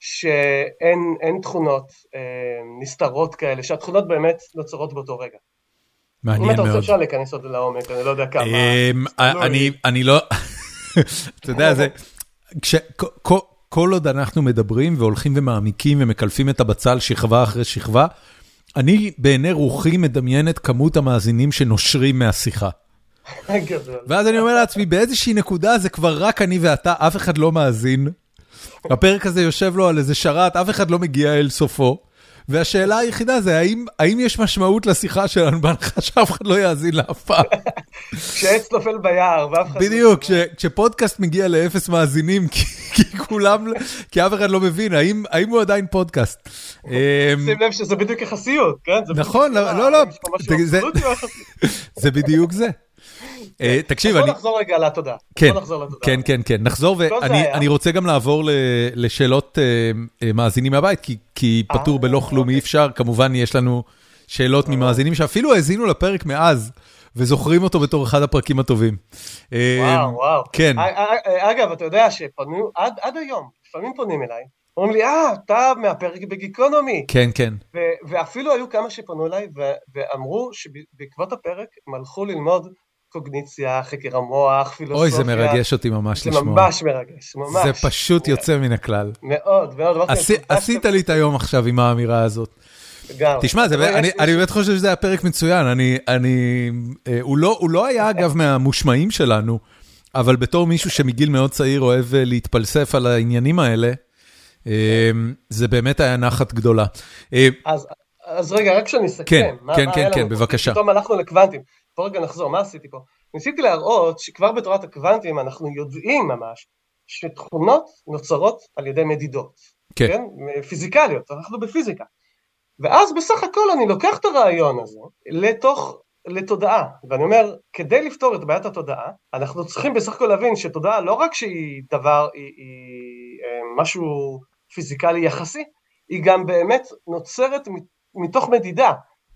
שאין תכונות אה, נסתרות כאלה, שהתכונות באמת נוצרות באותו רגע. מעניין מאוד. אם אתה רוצה אפשר להיכנס עוד לעומק, אני לא יודע כמה. אמ, אני לא, אתה יודע, זה, כל עוד אנחנו מדברים והולכים ומעמיקים ומקלפים את הבצל שכבה אחרי שכבה, אני בעיני רוחי מדמיין את כמות המאזינים שנושרים מהשיחה. ואז אני אומר לעצמי, באיזושהי נקודה זה כבר רק אני ואתה, אף אחד לא מאזין. הפרק הזה יושב לו על איזה שרת, אף אחד לא מגיע אל סופו. והשאלה היחידה זה, האם, האם יש משמעות לשיחה שלנו בהנחה שאף אחד לא יאזין לה אף פעם? כשעץ נופל ביער ואף אחד לא... בדיוק, כשפודקאסט מגיע לאפס מאזינים, כי, כי כולם, כי אף אחד לא מבין, האם, האם הוא עדיין פודקאסט? אמ, שים לב שזה בדיוק יחסיות, כן? נכון, לא, לא, לא, זה בדיוק זה. אה, תקשיב, אני... בוא נחזור רגע לתודה. כן, כן, כן, כן, נחזור, ואני רוצה גם לעבור לשאלות אה, אה, מאזינים מהבית, כי פטור בלא כלום אי אפשר, כמובן יש לנו שאלות ממאזינים שאפילו האזינו לפרק מאז. וזוכרים אותו בתור אחד הפרקים הטובים. וואו, וואו. כן. אגב, אתה יודע שפנו, עד היום, לפעמים פונים אליי, אומרים לי, אה, אתה מהפרק בגיקונומי. כן, כן. ואפילו היו כמה שפנו אליי ואמרו שבעקבות הפרק הם הלכו ללמוד קוגניציה, חקר המוח, פילוסופיה. אוי, זה מרגש אותי ממש לשמוע. זה ממש מרגש, ממש. זה פשוט יוצא מן הכלל. מאוד, מאוד. עשית לי את היום עכשיו עם האמירה הזאת. תשמע, אני באמת חושב שזה היה פרק מצוין, אני, אה, הוא לא היה אגב מהמושמעים שלנו, אבל בתור מישהו שמגיל מאוד צעיר אוהב אה, להתפלסף על העניינים האלה, אה, זה באמת היה נחת גדולה. אז רגע, רק כשאני אסכם. כן, כן, כן, כן, בבקשה. פתאום הלכנו לקוונטים. בוא רגע נחזור, מה עשיתי פה? ניסיתי להראות שכבר בתורת הקוונטים אנחנו יודעים ממש שתכונות נוצרות על ידי מדידות. כן. כן? פיזיקליות, אנחנו בפיזיקה. ואז בסך הכל אני לוקח את הרעיון הזה לתוך, לתודעה, ואני אומר, כדי לפתור את בעיית התודעה, אנחנו צריכים בסך הכל להבין שתודעה לא רק שהיא דבר, היא, היא אה, משהו פיזיקלי יחסי, היא גם באמת נוצרת מתוך מדידה.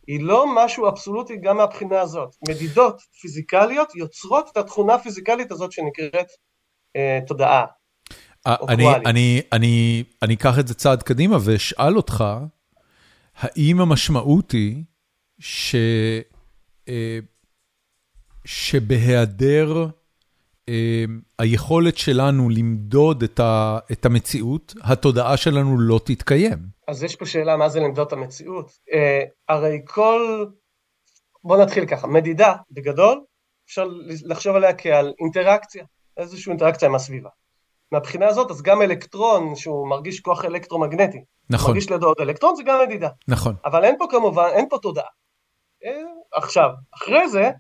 היא לא משהו אבסולוטי גם מהבחינה הזאת. מדידות פיזיקליות יוצרות את התכונה הפיזיקלית הזאת שנקראת אה, תודעה. אני, אני, אני, אני אקח את זה צעד קדימה ואשאל אותך, האם המשמעות היא ש, אה, שבהיעדר אה, היכולת שלנו למדוד את, ה, את המציאות, התודעה שלנו לא תתקיים? אז יש פה שאלה מה זה למדוד את המציאות. Uh, הרי כל... בוא נתחיל ככה, מדידה בגדול, אפשר לחשוב עליה כעל אינטראקציה, איזושהי אינטראקציה עם הסביבה. מהבחינה הזאת, אז גם אלקטרון שהוא מרגיש כוח אלקטרומגנטי, נכון. מרגיש לידו עוד אלקטרון, זה גם מדידה. נכון. אבל אין פה כמובן, אין פה תודעה. Uh, עכשיו, אחרי זה,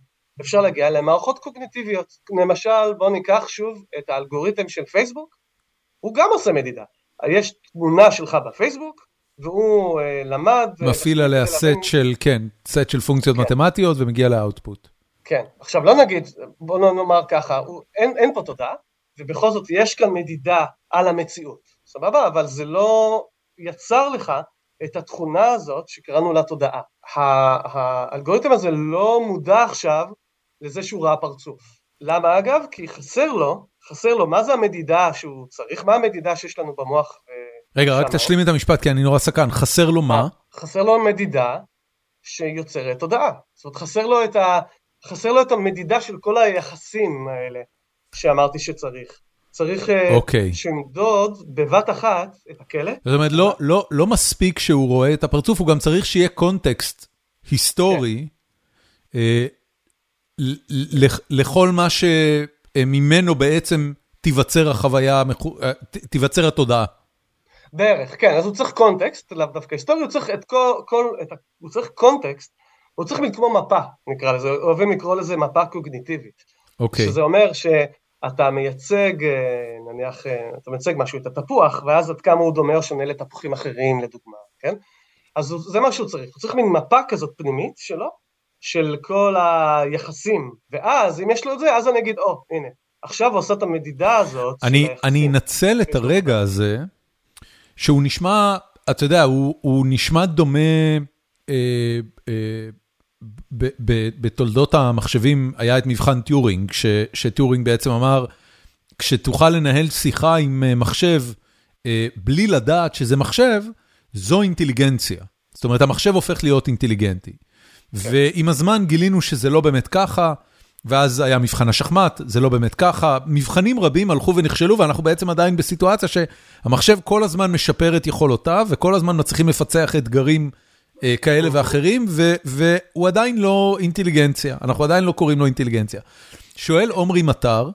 אפשר להגיע למערכות קוגניטיביות. למשל, בואו ניקח שוב את האלגוריתם של פייסבוק, הוא גם עושה מדידה. יש תמונה שלך בפייסבוק, והוא אה, למד... מפעיל עליה סט של, כן, סט של פונקציות כן. מתמטיות ומגיע לאאוטפוט. כן, עכשיו לא נגיד, בוא נאמר ככה, הוא, אין, אין פה תודה, ובכל זאת יש כאן מדידה על המציאות, סבבה? אבל זה לא יצר לך את התכונה הזאת שקראנו לה תודעה. האלגוריתם הזה לא מודע עכשיו לזה שהוא ראה פרצוף. למה אגב? כי חסר לו, חסר לו, מה זה המדידה שהוא צריך? מה המדידה שיש לנו במוח? אה, רגע, רק תשלים את המשפט כי אני נורא סקרן. חסר לו מה? חסר לו מדידה שיוצרת תודעה. זאת אומרת, חסר לו את, ה... חסר לו את המדידה של כל היחסים האלה שאמרתי שצריך. צריך okay. אה, אוקיי. שנמדוד בבת אחת את הכלא. זאת אומרת, לא, לא, לא מספיק שהוא רואה את הפרצוף, הוא גם צריך שיהיה קונטקסט היסטורי כן. לכל מה שממנו בעצם תיווצר החוויה, אה, תיווצר התודעה. בערך, כן, אז הוא צריך קונטקסט, לאו דווקא היסטורי, הוא צריך את כל, כל את, הוא צריך קונטקסט, הוא צריך מין כמו מפה, נקרא לזה, אוהבים לקרוא לזה מפה קוגניטיבית. אוקיי. Okay. שזה אומר שאתה מייצג, אה, נניח, אה, אתה מייצג משהו, את התפוח, ואז עד כמה הוא דומה או שונה לתפוחים אחרים, לדוגמה, כן? אז זה מה שהוא צריך, הוא צריך מין מפה כזאת פנימית שלו, של כל היחסים, ואז אם יש לו את זה, אז אני אגיד, או, oh, הנה, עכשיו הוא עושה את המדידה הזאת. אני, אני אנצל את הרגע הזה, שהוא נשמע, אתה יודע, הוא, הוא נשמע דומה אה, אה, ב, ב, בתולדות המחשבים, היה את מבחן טיורינג, ש, שטיורינג בעצם אמר, כשתוכל לנהל שיחה עם אה, מחשב אה, בלי לדעת שזה מחשב, זו אינטליגנציה. זאת אומרת, המחשב הופך להיות אינטליגנטי. כן. ועם הזמן גילינו שזה לא באמת ככה. ואז היה מבחן השחמט, זה לא באמת ככה. מבחנים רבים הלכו ונכשלו, ואנחנו בעצם עדיין בסיטואציה שהמחשב כל הזמן משפר את יכולותיו, וכל הזמן מצליחים לפצח אתגרים אה, כאלה ואחרים, ו, והוא עדיין לא אינטליגנציה, אנחנו עדיין לא קוראים לו אינטליגנציה. שואל עומרי מטר,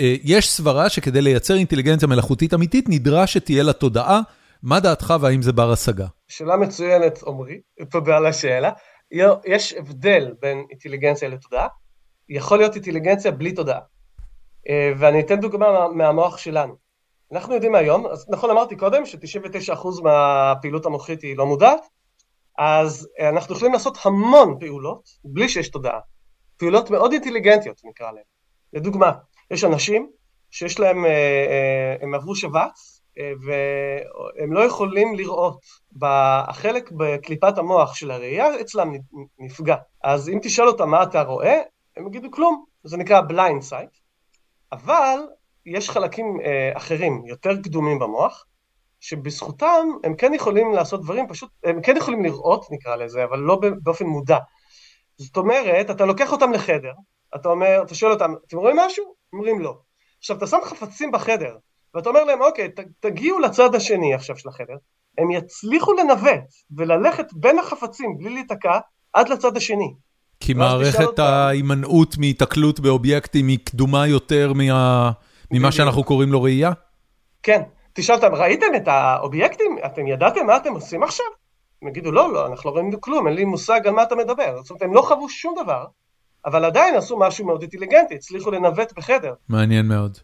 אה, יש סברה שכדי לייצר אינטליגנציה מלאכותית אמיתית, נדרש שתהיה לה תודעה. מה דעתך והאם זה בר השגה? שאלה מצוינת, עומרי, תודה על השאלה. יש הבדל בין אינטליגנציה לתודעה. יכול להיות אינטליגנציה בלי תודעה. אה, ואני אתן דוגמה מהמוח שלנו. אנחנו יודעים היום, אז נכון אמרתי קודם ש-99% מהפעילות המוחית היא לא מודעת, אז אה, אנחנו יכולים לעשות המון פעולות בלי שיש תודעה. פעולות מאוד אינטליגנטיות נקרא להן. לדוגמה, יש אנשים שיש להם, אה, הם עברו שבץ והם לא יכולים לראות. החלק בקליפת המוח של הראייה אצלם נפגע. אז אם תשאל אותם מה אתה רואה, הם יגידו כלום, זה נקרא blind sight, אבל יש חלקים אה, אחרים, יותר קדומים במוח, שבזכותם הם כן יכולים לעשות דברים, פשוט, הם כן יכולים לראות נקרא לזה, אבל לא באופן מודע. זאת אומרת, אתה לוקח אותם לחדר, אתה אומר, אתה שואל אותם, אתם רואים משהו? אומרים לא. עכשיו, אתה שם חפצים בחדר, ואתה אומר להם, אוקיי, ת, תגיעו לצד השני עכשיו של החדר, הם יצליחו לנווט וללכת בין החפצים בלי להיתקע עד לצד השני. כי מערכת ההימנעות מהיתקלות באובייקטים היא קדומה יותר ממה שאנחנו קוראים לו ראייה? כן. תשאל אותם, ראיתם את האובייקטים? אתם ידעתם מה אתם עושים עכשיו? הם יגידו, לא, לא, אנחנו לא רואים כלום, אין לי מושג על מה אתה מדבר. זאת אומרת, הם לא חוו שום דבר, אבל עדיין עשו משהו מאוד אינטליגנטי, הצליחו לנווט בחדר. מעניין מאוד.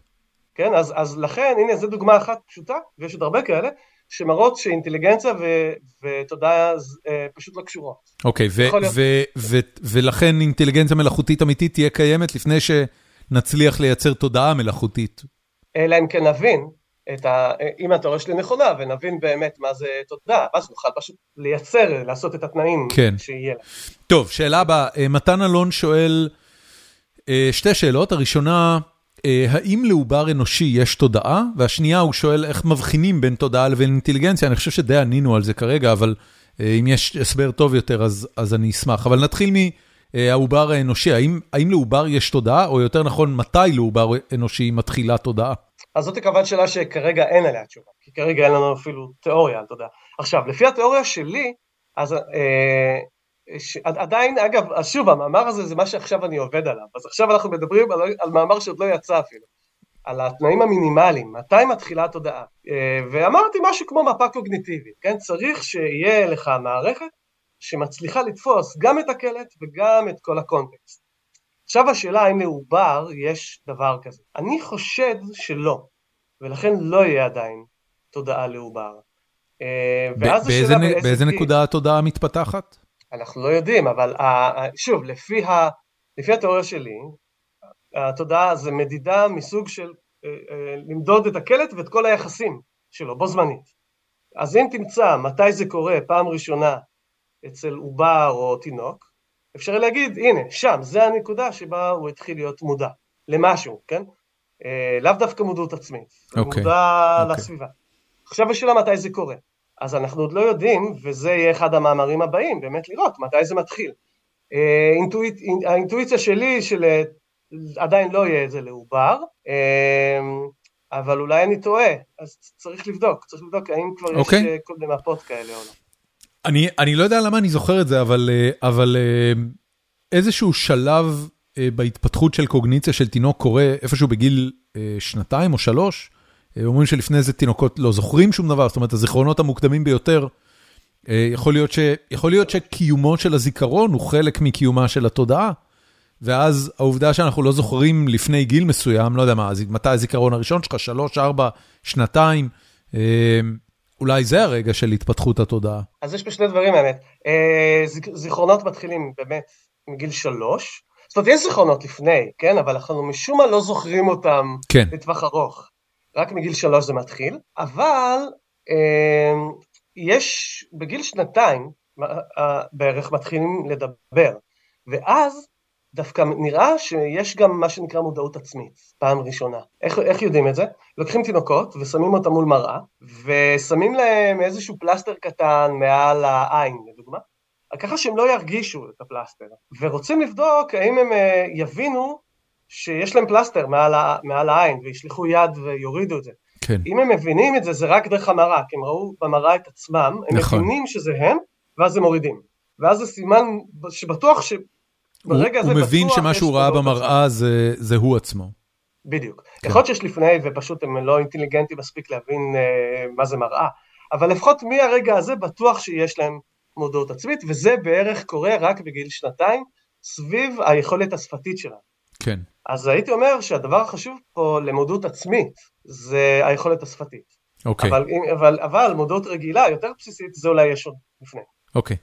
כן, אז, אז לכן, הנה, זו דוגמה אחת פשוטה, ויש עוד הרבה כאלה, שמראות שאינטליגנציה ו- ותודעה אה, פשוט לא קשורות. אוקיי, okay, ו- ו- ו- ולכן אינטליגנציה מלאכותית אמיתית תהיה קיימת לפני שנצליח לייצר תודעה מלאכותית. אלא אם כן נבין, את ה... אם התיאוריה שלי נכונה, ונבין באמת מה זה תודעה, אז נוכל פשוט לייצר, לעשות את התנאים כן. שיהיה לה. טוב, שאלה הבאה, אה, מתן אלון שואל אה, שתי שאלות, הראשונה, האם לעובר אנושי יש תודעה? והשנייה, הוא שואל איך מבחינים בין תודעה לבין אינטליגנציה, אני חושב שדי ענינו על זה כרגע, אבל אה, אם יש הסבר טוב יותר, אז, אז אני אשמח. אבל נתחיל מהעובר האנושי, האם, האם לעובר יש תודעה, או יותר נכון, מתי לעובר אנושי מתחילה תודעה? אז זאת כמובן שאלה שכרגע אין עליה תשובה, כי כרגע אין לנו אפילו תיאוריה על תודעה. עכשיו, לפי התיאוריה שלי, אז אה, ש... עדיין, אגב, אז שוב, המאמר הזה זה מה שעכשיו אני עובד עליו, אז עכשיו אנחנו מדברים על, על מאמר שעוד לא יצא אפילו, על התנאים המינימליים, מתי מתחילה התודעה, אה, ואמרתי משהו כמו מפה קוגניטיבית, כן? צריך שיהיה לך מערכת שמצליחה לתפוס גם את הקלט וגם את כל הקונטקסט. עכשיו השאלה האם לעובר יש דבר כזה. אני חושד שלא, ולכן לא יהיה עדיין תודעה לעובר. אה, ואז השאלה באיזה באיזה נקודה התודעה מתפתחת? אנחנו לא יודעים, אבל שוב, לפי, ה, לפי התיאוריה שלי, התודעה זה מדידה מסוג של אה, אה, למדוד את הקלט ואת כל היחסים שלו בו זמנית. אז אם תמצא מתי זה קורה פעם ראשונה אצל עובר או תינוק, אפשר להגיד, הנה, שם, זה הנקודה שבה הוא התחיל להיות מודע למשהו, כן? אה, לאו דווקא מודעות עצמית, okay. אוקיי, מודע okay. אוקיי. לסביבה. עכשיו השאלה מתי זה קורה. אז אנחנו עוד לא יודעים, וזה יהיה אחד המאמרים הבאים, באמת לראות מתי זה מתחיל. אה, אינטואיצ... האינטואיציה שלי של אה, עדיין לא יהיה את זה לעובר, אה, אבל אולי אני טועה, אז צריך לבדוק, צריך לבדוק האם כבר okay. יש אוקיי. קודם מפות כאלה או לא. אני, אני לא יודע למה אני זוכר את זה, אבל, אבל איזשהו שלב בהתפתחות של קוגניציה של תינוק קורה איפשהו בגיל שנתיים או שלוש, אומרים שלפני זה תינוקות לא זוכרים שום דבר, זאת אומרת, הזיכרונות המוקדמים ביותר, אה, יכול להיות, ש, יכול להיות שקיומו של הזיכרון הוא חלק מקיומה של התודעה, ואז העובדה שאנחנו לא זוכרים לפני גיל מסוים, לא יודע מה, מתי הזיכרון הראשון שלך, שלוש, ארבע, שנתיים, אה, אולי זה הרגע של התפתחות התודעה. אז יש פה שני דברים האמת. אה, זיכרונות מתחילים באמת מגיל שלוש, זאת אומרת, יש זיכרונות לפני, כן? אבל אנחנו משום מה לא זוכרים אותם כן. לטווח ארוך. רק מגיל שלוש זה מתחיל, אבל אה, יש, בגיל שנתיים בערך מתחילים לדבר, ואז דווקא נראה שיש גם מה שנקרא מודעות עצמית, פעם ראשונה. איך, איך יודעים את זה? לוקחים תינוקות ושמים אותם מול מראה, ושמים להם איזשהו פלסטר קטן מעל העין, לדוגמה, ככה שהם לא ירגישו את הפלסטר, ורוצים לבדוק האם הם אה, יבינו שיש להם פלסטר מעל, מעל העין וישלחו יד ויורידו את זה. כן. אם הם מבינים את זה, זה רק דרך המראה, כי הם ראו במראה את עצמם, הם נכון. מבינים שזה הם, ואז הם מורידים. ואז זה סימן שבטוח שברגע הזה הוא מבין שמה שהוא ראה במראה זה, זה הוא עצמו. בדיוק. כן. יכול להיות שיש לפני ופשוט הם לא אינטליגנטים מספיק להבין uh, מה זה מראה, אבל לפחות מהרגע הזה בטוח שיש להם מודעות עצמית, וזה בערך קורה רק בגיל שנתיים, סביב היכולת השפתית שלהם. כן. אז הייתי אומר שהדבר החשוב פה למודעות עצמית זה היכולת השפתית. אוקיי. אבל, אבל, אבל מודעות רגילה, יותר בסיסית, זה אולי יש עוד לפני. אוקיי.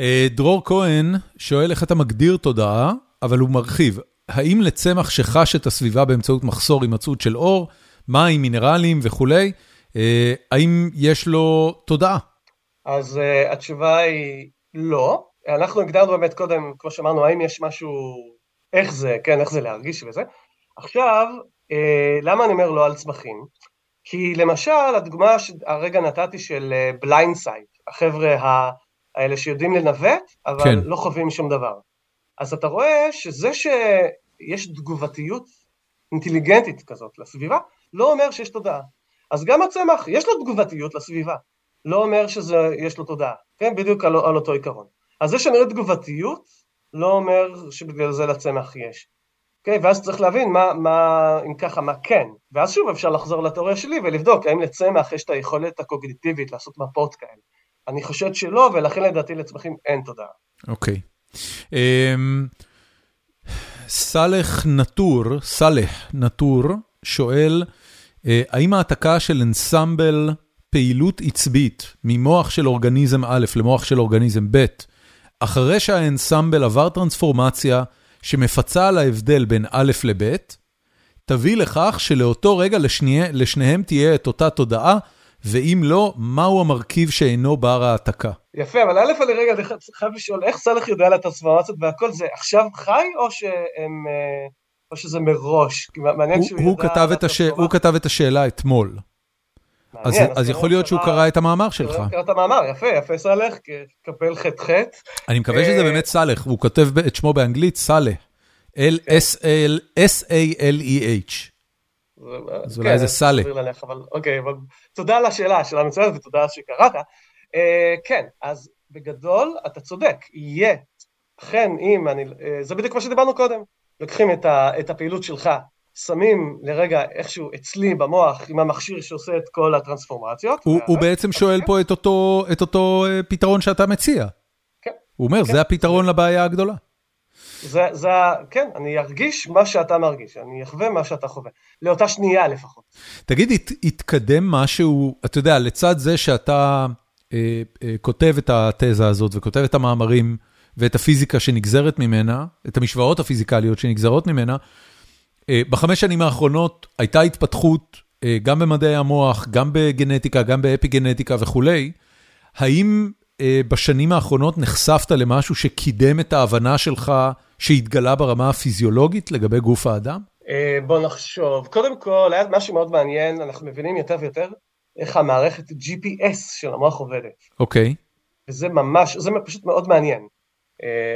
אה, דרור כהן שואל איך אתה מגדיר תודעה, אבל הוא מרחיב. האם לצמח שחש את הסביבה באמצעות מחסור הימצאות של אור, מים, מינרלים וכולי, אה, האם יש לו תודעה? אז uh, התשובה היא לא. אנחנו הגדרנו באמת קודם, כמו שאמרנו, האם יש משהו איך זה, כן, איך זה להרגיש וזה. עכשיו, אה, למה אני אומר לא על צמחים? כי למשל, הדוגמה שהרגע נתתי של blind uh, sight, החבר'ה האלה שיודעים לנווט, אבל כן. לא חווים שום דבר. אז אתה רואה שזה שיש תגובתיות אינטליגנטית כזאת לסביבה, לא אומר שיש תודעה. אז גם הצמח, יש לו תגובתיות לסביבה, לא אומר שיש לו תודעה, כן? בדיוק על, על אותו עיקרון. אז זה שנראה תגובתיות, לא אומר שבגלל זה לצמח יש. אוקיי? ואז צריך להבין מה, מה, אם ככה, מה כן. ואז שוב אפשר לחזור לתיאוריה שלי ולבדוק האם לצמח יש את היכולת הקוגניטיבית לעשות מפות כאלה. אני חושד שלא, ולכן לדעתי לצמחים אין תודעה. אוקיי. אמ, סאלח נטור, סאלח נטור, שואל, אה, האם העתקה של אנסמבל פעילות עצבית ממוח של אורגניזם א' למוח של אורגניזם ב', אחרי שהאנסמבל עבר טרנספורמציה שמפצה על ההבדל בין א' לב', תביא לכך שלאותו רגע לשני, לשניהם תהיה את אותה תודעה, ואם לא, מהו המרכיב שאינו בר העתקה. יפה, אבל א' אני רגע חייב לשאול, איך סלח יודע על הטרנספורמציות והכל זה עכשיו חי או שהם... אה, או שזה מראש? מעניין שהוא הוא ידע... כתב, הש... הוא כתב את השאלה אתמול. אז, יכול להיות שהוא קרא את המאמר שלך. קרא את המאמר, יפה, יפה סאלח, קפל חטא. אני מקווה שזה אה, באמת סאלח, הוא כותב את שמו באנגלית, סאלח. L-S-A-L-E-H. אז אולי זה סאלח. אוקיי, אבל תודה על השאלה, שאלה מצוינת ותודה שקראת. אה, כן, אז בגדול אתה צודק, יהיה. אכן, אם אני, אה, זה בדיוק מה שדיברנו קודם. לוקחים את הפעילות שלך שמים לרגע איכשהו אצלי במוח עם המכשיר שעושה את כל הטרנספורמציות. הוא, הוא בעצם שואל פה את אותו, את אותו אה, פתרון שאתה מציע. כן. הוא אומר, כן. זה הפתרון לבעיה הגדולה. זה, זה, כן, אני ארגיש מה שאתה מרגיש, אני אחווה מה שאתה חווה, לאותה שנייה לפחות. תגיד, הת, התקדם משהו, אתה יודע, לצד זה שאתה אה, אה, כותב את התזה הזאת וכותב את המאמרים ואת הפיזיקה שנגזרת ממנה, את המשוואות הפיזיקליות שנגזרות ממנה, בחמש שנים האחרונות הייתה התפתחות אה, גם במדעי המוח, גם בגנטיקה, גם באפיגנטיקה וכולי. האם אה, בשנים האחרונות נחשפת למשהו שקידם את ההבנה שלך שהתגלה ברמה הפיזיולוגית לגבי גוף האדם? בוא נחשוב. קודם כל, היה משהו מאוד מעניין, אנחנו מבינים יותר ויותר איך המערכת GPS של המוח עובדת. אוקיי. Okay. וזה ממש, זה פשוט מאוד מעניין.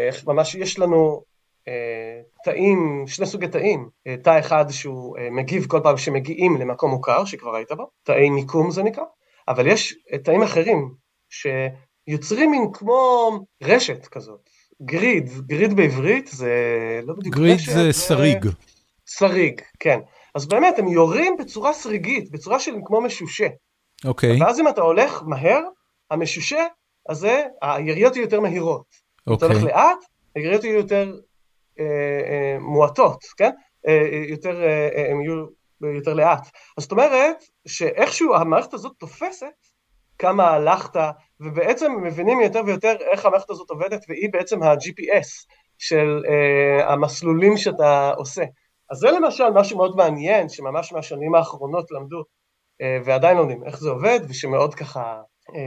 איך ממש יש לנו אה, תאים, שני סוגי תאים, אה, תא אחד שהוא אה, מגיב כל פעם שמגיעים למקום מוכר שכבר היית בו, תאי מיקום זה נקרא, אבל יש תאים אחרים שיוצרים מין כמו רשת כזאת, גריד, גריד בעברית זה לא בדיוק גריד רשת. גריד זה שריג. שריג, כן. אז באמת הם יורים בצורה שריגית, בצורה של כמו משושה. אוקיי. Okay. ואז אם אתה הולך מהר, המשושה הזה, היריות יהיו יותר מהירות. Okay. אתה הולך אוקיי. לאט, היריות יהיו יותר אה, אה, מועטות, כן? אה, יותר, הם יהיו יותר לאט. אז זאת אומרת שאיכשהו המערכת הזאת תופסת כמה הלכת, ובעצם מבינים יותר ויותר איך המערכת הזאת עובדת, והיא בעצם ה-GPS של המסלולים שאתה עושה. אז זה למשל משהו מאוד מעניין, שממש מהשנים האחרונות למדו, ועדיין לומדים איך זה עובד, ושמאוד ככה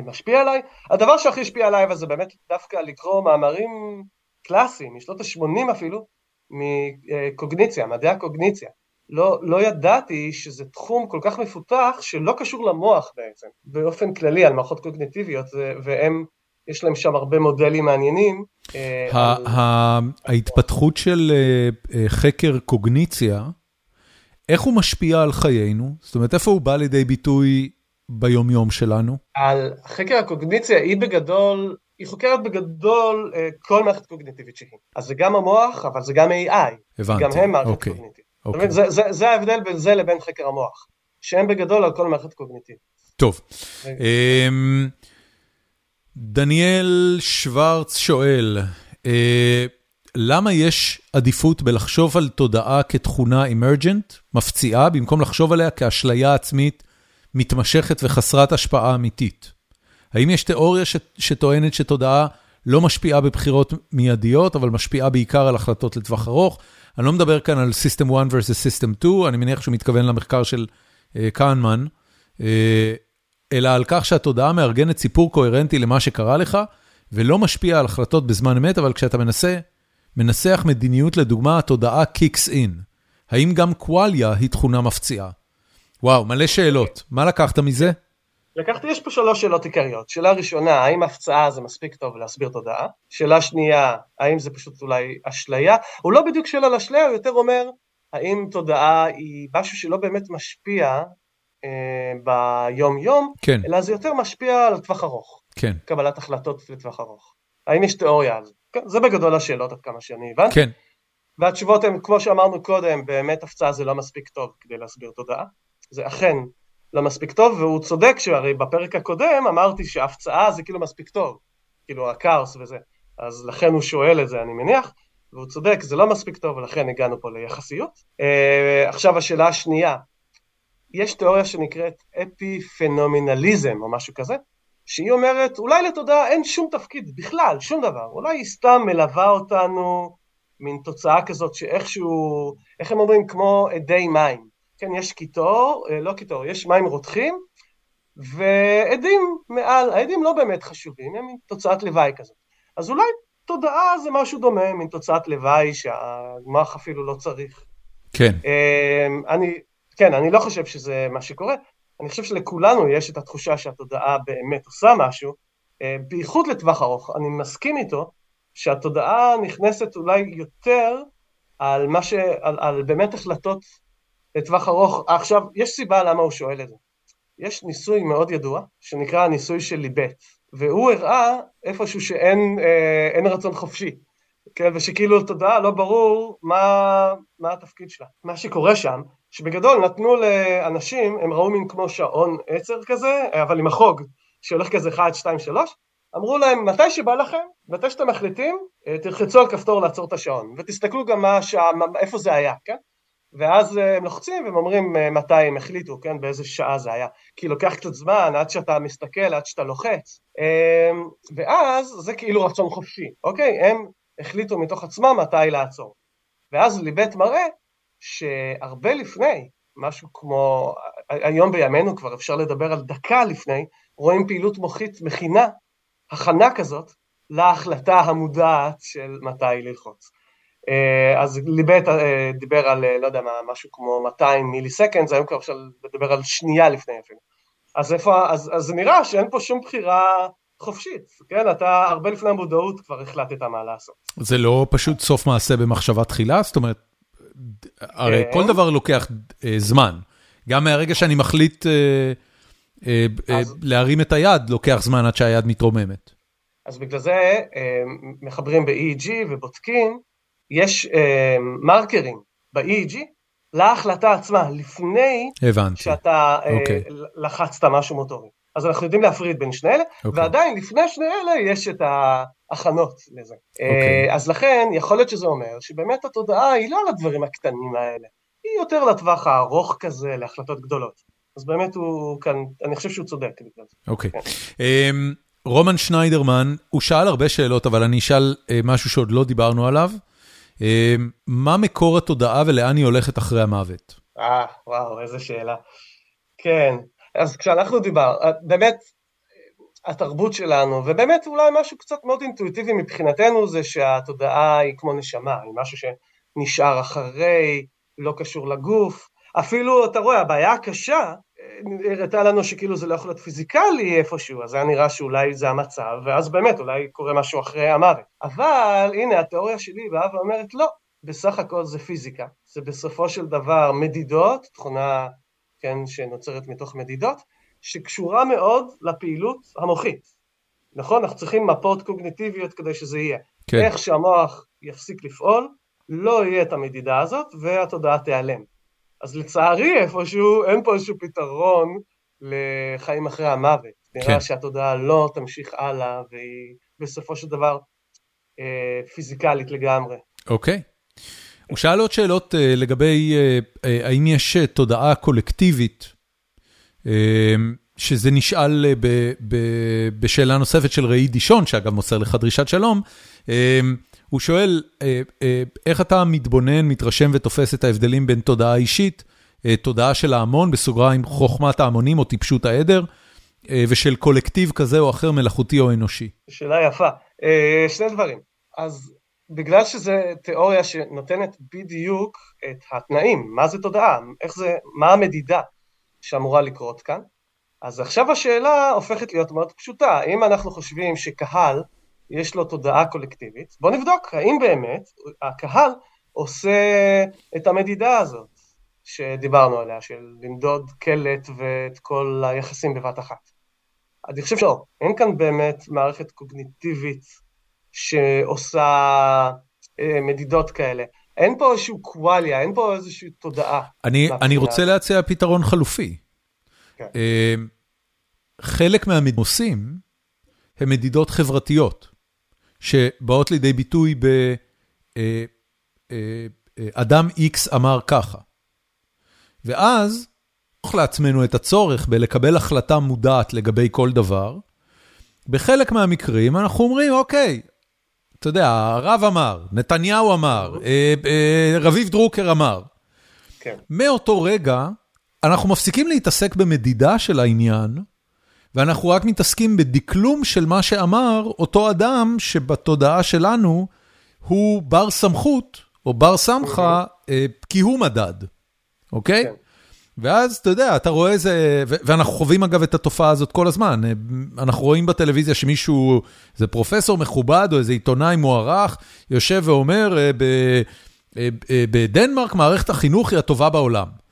משפיע עליי. הדבר שהכי השפיע עליי, זה באמת דווקא לקרוא מאמרים קלאסי, משנות ה-80 אפילו, מקוגניציה, מדעי הקוגניציה. לא, לא ידעתי שזה תחום כל כך מפותח שלא קשור למוח בעצם, באופן כללי על מערכות קוגניטיביות, והם, יש להם שם הרבה מודלים מעניינים. אה, ההתפתחות של אה, אה, חקר קוגניציה, איך הוא משפיע על חיינו? זאת אומרת, איפה הוא בא לידי ביטוי ביומיום שלנו? על חקר הקוגניציה היא בגדול היא חוקרת בגדול אה, כל מערכת קוגניטיבית שהיא. אז זה גם המוח, אבל זה גם AI. הבנתי, גם הם מערכת אוקיי, קוגניטיבית. אוקיי. זה, זה, זה ההבדל בין זה לבין חקר המוח, שהם בגדול על כל מערכת קוגניטיבית. טוב. אמ, דניאל שוורץ שואל, אה, למה יש עדיפות בלחשוב על תודעה כתכונה אמרג'נט, מפציעה, במקום לחשוב עליה כאשליה עצמית מתמשכת וחסרת השפעה אמיתית? האם יש תיאוריה ש, שטוענת שתודעה לא משפיעה בבחירות מיידיות, אבל משפיעה בעיקר על החלטות לטווח ארוך? אני לא מדבר כאן על System 1 versus System 2, אני מניח שהוא מתכוון למחקר של uh, קהנמן, uh, אלא על כך שהתודעה מארגנת סיפור קוהרנטי למה שקרה לך, ולא משפיע על החלטות בזמן אמת, אבל כשאתה מנסה, מנסח מדיניות, לדוגמה, התודעה kicks in. האם גם קואליה היא תכונה מפציעה? וואו, מלא שאלות. מה לקחת מזה? לקחתי, יש פה שלוש שאלות עיקריות. שאלה ראשונה, האם הפצעה זה מספיק טוב להסביר תודעה? שאלה שנייה, האם זה פשוט אולי אשליה? הוא לא בדיוק שואל על אשליה, הוא יותר אומר, האם תודעה היא משהו שלא באמת משפיע אה, ביום-יום, כן. אלא זה יותר משפיע על טווח ארוך. כן. קבלת החלטות לטווח ארוך. האם יש תיאוריה על זה? כן, זה בגדול השאלות עד כמה שאני הבנתי. כן. והתשובות הן, כמו שאמרנו קודם, באמת הפצעה זה לא מספיק טוב כדי להסביר תודעה. זה אכן לא מספיק טוב, והוא צודק שהרי בפרק הקודם אמרתי שהפצעה זה כאילו מספיק טוב, כאילו הכאוס וזה, אז לכן הוא שואל את זה אני מניח, והוא צודק, זה לא מספיק טוב ולכן הגענו פה ליחסיות. Uh, עכשיו השאלה השנייה, יש תיאוריה שנקראת אפי פנומנליזם או משהו כזה, שהיא אומרת אולי לתודעה אין שום תפקיד בכלל, שום דבר, אולי היא סתם מלווה אותנו מין תוצאה כזאת שאיכשהו, איך הם אומרים, כמו אדי מים. כן, יש קיטור, אה, לא קיטור, יש מים רותחים, ועדים מעל, העדים לא באמת חשובים, הם תוצאת לוואי כזאת. אז אולי תודעה זה משהו דומה, מין תוצאת לוואי שהמוח אפילו לא צריך. כן. אמ, אני, כן, אני לא חושב שזה מה שקורה, אני חושב שלכולנו יש את התחושה שהתודעה באמת עושה משהו, אה, בייחוד לטווח ארוך. אני מסכים איתו שהתודעה נכנסת אולי יותר על מה ש... על, על באמת החלטות לטווח ארוך. עכשיו, יש סיבה למה הוא שואל את זה. יש ניסוי מאוד ידוע, שנקרא הניסוי של ליבט, והוא הראה איפשהו שאין אה, רצון חופשי, כן, ושכאילו, יודע, לא ברור מה, מה התפקיד שלה. מה שקורה שם, שבגדול נתנו לאנשים, הם ראו מין כמו שעון עצר כזה, אבל עם החוג, שהולך כזה 1, 2, 3, אמרו להם, מתי שבא לכם, מתי שאתם מחליטים, אה, תלחצו על כפתור לעצור את השעון, ותסתכלו גם מה השעה, איפה זה היה, כן? ואז אה, הם לוחצים והם אומרים אה, מתי הם החליטו, כן? באיזה שעה זה היה. כי לוקח קצת זמן עד שאתה מסתכל, עד שאתה לוחץ. ואז זה כאילו רצון חופשי, אוקיי? הם החליטו מתוך עצמם מתי לעצור. ואז ליבט מראה שהרבה לפני, משהו כמו, היום בימינו כבר אפשר לדבר על דקה לפני, רואים פעילות מוחית מכינה, הכנה כזאת, להחלטה המודעת של מתי ללחוץ. אה, אז ליבט אה, דיבר על, אה, לא יודע מה, משהו כמו 200 מילי סקנד, היום כבר אפשר לדבר על שנייה לפני אפילו. אז איפה, אז, אז זה נראה שאין פה שום בחירה חופשית, כן? אתה הרבה לפני המודעות כבר החלטת מה לעשות. זה לא פשוט סוף מעשה במחשבה תחילה? זאת אומרת, הרי כל דבר לוקח זמן. גם מהרגע שאני מחליט להרים את היד, לוקח זמן עד שהיד מתרוממת. אז בגלל זה מחברים ב-EEG ובודקים יש אה, מרקרים ב-EEG להחלטה עצמה, לפני הבנתי. שאתה אה, אוקיי. לחצת משהו מוטורי. אז אנחנו יודעים להפריד בין שני אלה, אוקיי. ועדיין לפני שני אלה יש את ההכנות לזה. אוקיי. אה, אז לכן יכול להיות שזה אומר שבאמת התודעה היא לא על הדברים הקטנים האלה, היא יותר לטווח הארוך כזה, להחלטות גדולות. אז באמת הוא כאן, אני חושב שהוא צודק בגלל זה. אוקיי. כן. Um, רומן שניידרמן, הוא שאל הרבה שאלות, אבל אני אשאל uh, משהו שעוד לא דיברנו עליו. אמ, מה מקור התודעה ולאן היא הולכת אחרי המוות? אה, וואו, איזה שאלה. כן, אז כשאנחנו דיברנו, אה, באמת, התרבות שלנו, ובאמת אולי משהו קצת מאוד אינטואיטיבי מבחינתנו, זה שהתודעה היא כמו נשמה, היא משהו שנשאר אחרי, לא קשור לגוף. אפילו, אתה רואה, הבעיה הקשה הראתה לנו שכאילו זה לא יכול להיות פיזיקלי איפשהו, אז היה נראה שאולי זה המצב, ואז באמת אולי קורה משהו אחרי המוות. אבל הנה התיאוריה שלי באה ואומרת לא, בסך הכל זה פיזיקה. זה בסופו של דבר מדידות, תכונה כן, שנוצרת מתוך מדידות, שקשורה מאוד לפעילות המוחית. נכון? אנחנו צריכים מפות קוגניטיביות כדי שזה יהיה. כן. איך שהמוח יפסיק לפעול, לא יהיה את המדידה הזאת והתודעה תיעלם. אז לצערי איפשהו אין פה איזשהו פתרון לחיים אחרי המוות. נראה כן. שהתודעה לא תמשיך הלאה והיא בסופו של דבר אה, פיזיקלית לגמרי. אוקיי. הוא שאל עוד שאלות אה, לגבי אה, אה, האם יש אה, תודעה קולקטיבית, אה, שזה נשאל אה, ב, ב, בשאלה נוספת של ראי דישון, שאגב מוסר לך דרישת שלום. אה, הוא שואל, אה, אה, איך אתה מתבונן, מתרשם ותופס את ההבדלים בין תודעה אישית, אה, תודעה של ההמון, בסוגריים חוכמת ההמונים או טיפשות העדר, ושל קולקטיב כזה או אחר, מלאכותי או אנושי? שאלה יפה. שני דברים. אז בגלל שזו תיאוריה שנותנת בדיוק את התנאים, מה זה תודעה, איך זה, מה המדידה שאמורה לקרות כאן, אז עכשיו השאלה הופכת להיות מאוד פשוטה, האם אנחנו חושבים שקהל יש לו תודעה קולקטיבית, בואו נבדוק האם באמת הקהל עושה את המדידה הזאת שדיברנו עליה, של למדוד קלט ואת כל היחסים בבת אחת. אני חושב שלא, אין כאן באמת מערכת קוגניטיבית שעושה אה, מדידות כאלה. אין פה איזשהו קוואליה, אין פה איזושהי תודעה. אני, אני רוצה להציע פתרון חלופי. כן. אה, חלק מהמדמוסים הם מדידות חברתיות. שבאות לידי ביטוי באדם אה, אה, X אמר ככה. ואז, נוח לעצמנו את הצורך בלקבל החלטה מודעת לגבי כל דבר, בחלק מהמקרים אנחנו אומרים, אוקיי, אתה יודע, הרב אמר, נתניהו אמר, אה, רביב דרוקר אמר. כן. מאותו רגע, אנחנו מפסיקים להתעסק במדידה של העניין, ואנחנו רק מתעסקים בדקלום של מה שאמר אותו אדם שבתודעה שלנו הוא בר סמכות, או בר סמכה, אה, כי הוא מדד, אוקיי? כן. ואז, אתה יודע, אתה רואה איזה, ואנחנו חווים אגב את התופעה הזאת כל הזמן. אה, אנחנו רואים בטלוויזיה שמישהו, איזה פרופסור מכובד או איזה עיתונאי מוערך, יושב ואומר, אה, בדנמרק מערכת החינוך היא הטובה בעולם.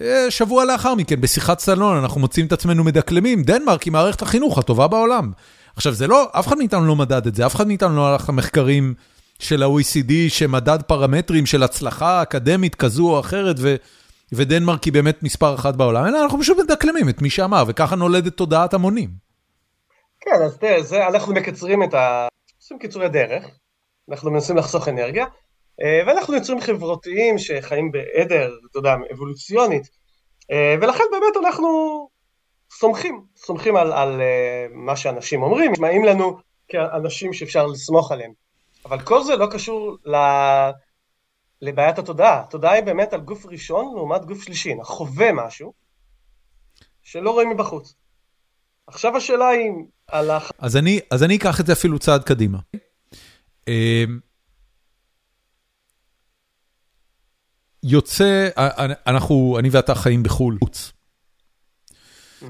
אה, שבוע לאחר מכן, בשיחת סלון, אנחנו מוצאים את עצמנו מדקלמים, דנמרק היא מערכת החינוך הטובה בעולם. עכשיו, זה לא, אף אחד מאיתנו לא מדד את זה, אף אחד מאיתנו לא הלך למחקרים של ה-OECD שמדד פרמטרים של הצלחה אקדמית כזו או אחרת, ו, ודנמרק היא באמת מספר אחת בעולם, אלא אנחנו פשוט מדקלמים את מי שאמר, וככה נולדת תודעת המונים. כן, אז תראה, אנחנו מקצרים את ה... עושים קיצורי דרך, אנחנו מנסים לחסוך אנרגיה, ואנחנו יוצרים חברתיים שחיים בעדר, אתה יודע, אבולוציונית, אה, ולכן באמת אנחנו סומכים, סומכים על, על אה, מה שאנשים אומרים, נשמעים לנו כאנשים שאפשר לסמוך עליהם. אבל כל זה לא קשור ל... לבעיית התודעה. התודעה היא באמת על גוף ראשון לעומת גוף שלישי. אנחנו חווה משהו שלא רואים מבחוץ. עכשיו השאלה היא על ה... אז אני, אז אני אקח את זה אפילו צעד קדימה. יוצא, אנחנו, אני ואתה חיים בחו"ל,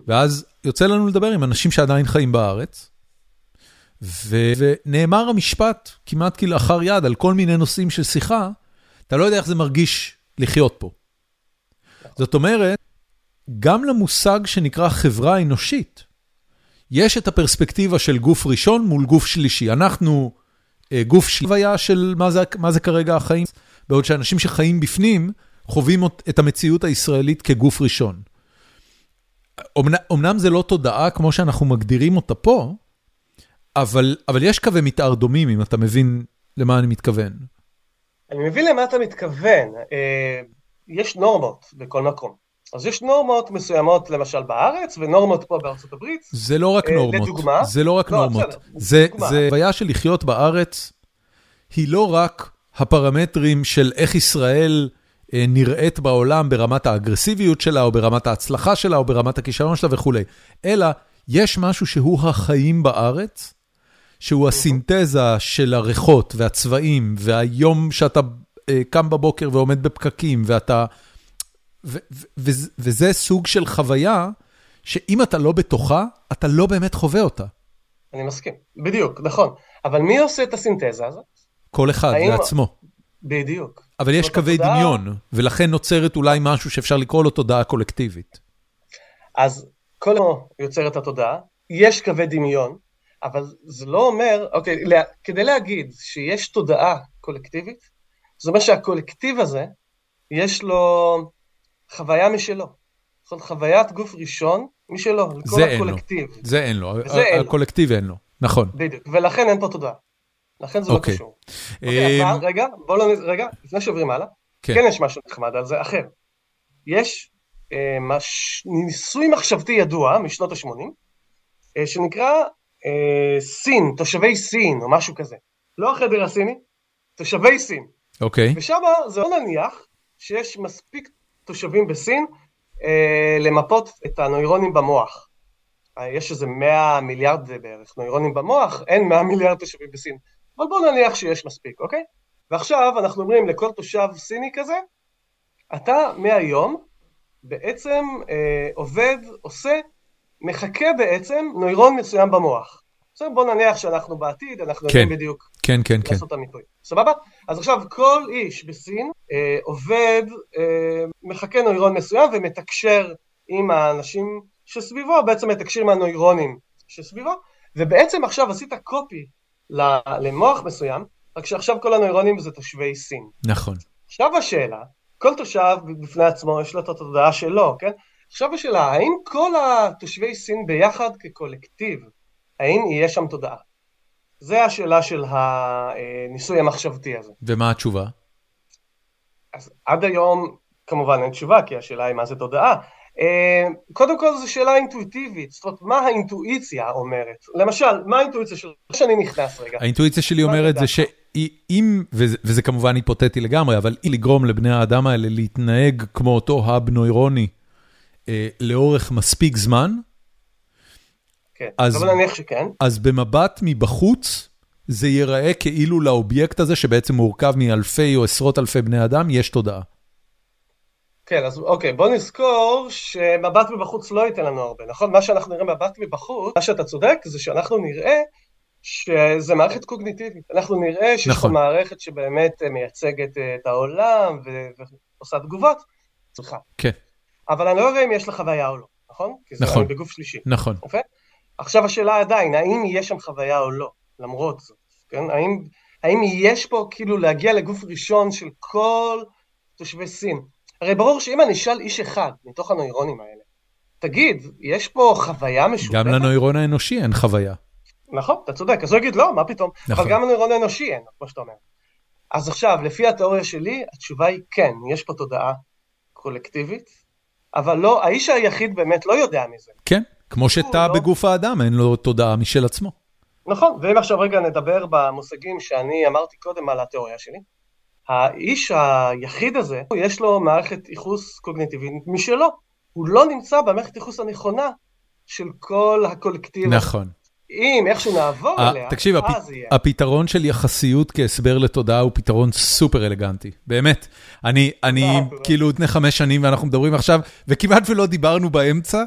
ואז יוצא לנו לדבר עם אנשים שעדיין חיים בארץ, ונאמר המשפט כמעט כלאחר יד על כל מיני נושאים של שיחה, אתה לא יודע איך זה מרגיש לחיות פה. זאת אומרת, גם למושג שנקרא חברה אנושית, יש את הפרספקטיבה של גוף ראשון מול גוף שלישי. אנחנו אה, גוף שוויה של מה זה, מה זה כרגע החיים, בעוד שאנשים שחיים בפנים חווים את המציאות הישראלית כגוף ראשון. אמנם זה לא תודעה כמו שאנחנו מגדירים אותה פה, אבל, אבל יש קווי מתאר דומים, אם אתה מבין למה אני מתכוון. אני מבין למה אתה מתכוון. אה, יש נורמות בכל מקום. אז יש נורמות מסוימות למשל בארץ, ונורמות פה בארצות הברית. זה לא רק אה, נורמות. לדוגמה. זה לא רק לא, נורמות. בסדר, זה, זה הוויה של לחיות בארץ, היא לא רק הפרמטרים של איך ישראל אה, נראית בעולם ברמת האגרסיביות שלה, או ברמת ההצלחה שלה, או ברמת הכישרון שלה וכולי, אלא יש משהו שהוא החיים בארץ, שהוא הסינתזה של הריחות והצבעים, והיום שאתה אה, קם בבוקר ועומד בפקקים, ואתה... וזה סוג של חוויה שאם אתה לא בתוכה, אתה לא באמת חווה אותה. אני מסכים, בדיוק, נכון. אבל מי עושה את הסינתזה הזאת? כל אחד האם... לעצמו. בדיוק. אבל יש קווי התודעה... דמיון, ולכן נוצרת אולי משהו שאפשר לקרוא לו תודעה קולקטיבית. אז כל הזמן יוצר את התודעה, יש קווי דמיון, אבל זה לא אומר, אוקיי, לה, כדי להגיד שיש תודעה קולקטיבית, זה אומר שהקולקטיב הזה, יש לו חוויה משלו. זאת אומרת, חוויית גוף ראשון משלו, לכל הקולקטיב. זה אין לו, זה אין לו, הקולקטיב אין לו, נכון. בדיוק, ולכן אין פה תודעה. לכן זה לא אוקיי. קשור. אוקיי, אבל רגע, בואו לא, רגע, לפני שעוברים הלאה, כן. כן יש משהו נחמד על זה, אחר. יש אה, מש... ניסוי מחשבתי ידוע משנות ה-80, אה, שנקרא אה, סין, תושבי סין, או משהו כזה. לא החדר הסיני, תושבי סין. אוקיי. ושם זה לא נניח שיש מספיק תושבים בסין אה, למפות את הנוירונים במוח. יש איזה 100 מיליארד בערך נוירונים במוח, אין 100 מיליארד תושבים בסין. אבל בואו נניח שיש מספיק, אוקיי? ועכשיו אנחנו אומרים לכל תושב סיני כזה, אתה מהיום בעצם אה, עובד, עושה, מחכה בעצם נוירון מסוים במוח. בסדר, בואו נניח שאנחנו בעתיד, אנחנו כן, יודעים בדיוק כן, כן, כן. לעשות את המיפוי. סבבה? אז עכשיו כל איש בסין אה, עובד, אה, מחכה נוירון מסוים ומתקשר עם האנשים שסביבו, בעצם מתקשר עם הנוירונים שסביבו, ובעצם עכשיו עשית קופי למוח מסוים, רק שעכשיו כל הנוירונים זה תושבי סין. נכון. עכשיו השאלה, כל תושב בפני עצמו יש לו את התודעה שלו, כן? עכשיו השאלה, האם כל התושבי סין ביחד כקולקטיב, האם יהיה שם תודעה? זה השאלה של הניסוי המחשבתי הזה. ומה התשובה? אז עד היום כמובן אין תשובה, כי השאלה היא מה זה תודעה. אה, קודם כל זו שאלה אינטואיטיבית, זאת אומרת, מה האינטואיציה אומרת? למשל, מה האינטואיציה שלי? שאני נכנס רגע. האינטואיציה שלי אומרת זה שאם, וזה כמובן היפותטי לגמרי, אבל אם לגרום לבני האדם האלה להתנהג כמו אותו האב נוירוני אה, לאורך מספיק זמן, כן, אז, אבל נניח שכן. אז במבט מבחוץ, זה ייראה כאילו לאובייקט הזה, שבעצם מורכב מאלפי או עשרות אלפי בני אדם, יש תודעה. כן, אז אוקיי, בוא נזכור שמבט מבחוץ לא ייתן לנו הרבה, נכון? מה שאנחנו נראה מבט מבחוץ, מה שאתה צודק, זה שאנחנו נראה שזה מערכת קוגניטיבית. אנחנו נראה שיש נכון. פה מערכת שבאמת מייצגת אה, את העולם ועושה תגובות, סליחה. כן. אבל אני לא יודע אם יש לה חוויה או לא, נכון? כי זה נכון. בגוף שלישי. נכון. אוקיי? עכשיו השאלה עדיין, האם יש שם חוויה או לא, למרות זאת, כן? האם, האם יש פה כאילו להגיע לגוף ראשון של כל תושבי סין? הרי ברור שאם אני אשאל איש אחד מתוך הנוירונים האלה, תגיד, יש פה חוויה משותפת? גם לנוירון האנושי אין חוויה. נכון, אתה צודק, אז הוא יגיד לא, מה פתאום, נכון. אבל גם לנוירון האנושי אין, כמו שאתה אומר. אז עכשיו, לפי התיאוריה שלי, התשובה היא כן, יש פה תודעה קולקטיבית, אבל לא, האיש היחיד באמת לא יודע מזה. כן, כמו שתא לא... בגוף האדם, אין לו תודעה משל עצמו. נכון, ואם עכשיו רגע נדבר במושגים שאני אמרתי קודם על התיאוריה שלי, האיש היחיד הזה, יש לו מערכת ייחוס קוגניטיבית משלו. הוא לא נמצא במערכת ייחוס הנכונה של כל הקולקטיב. נכון. אם איכשהו נעבור 아, אליה, תקשיב, אז הפ... יהיה. הפתרון של יחסיות כהסבר לתודעה הוא פתרון סופר אלגנטי, באמת. אני, אני כאילו לפני חמש שנים ואנחנו מדברים עכשיו, וכמעט ולא דיברנו באמצע,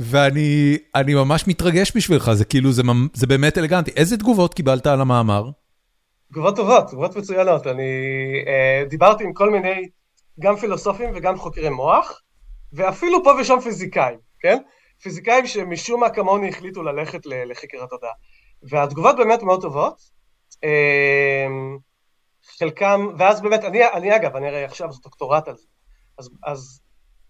ואני ממש מתרגש בשבילך, זה כאילו, זה, זה באמת אלגנטי. איזה תגובות קיבלת על המאמר? תגובות טובות, תגובות מצוינות. אני אה, דיברתי עם כל מיני, גם פילוסופים וגם חוקרי מוח, ואפילו פה ושם פיזיקאים, כן? פיזיקאים שמשום מה כמוני החליטו ללכת לחקר התודעה. והתגובות באמת מאוד טובות. אה, חלקם, ואז באמת, אני, אני אגב, אני הרי עכשיו זה דוקטורט על זה. אז, אז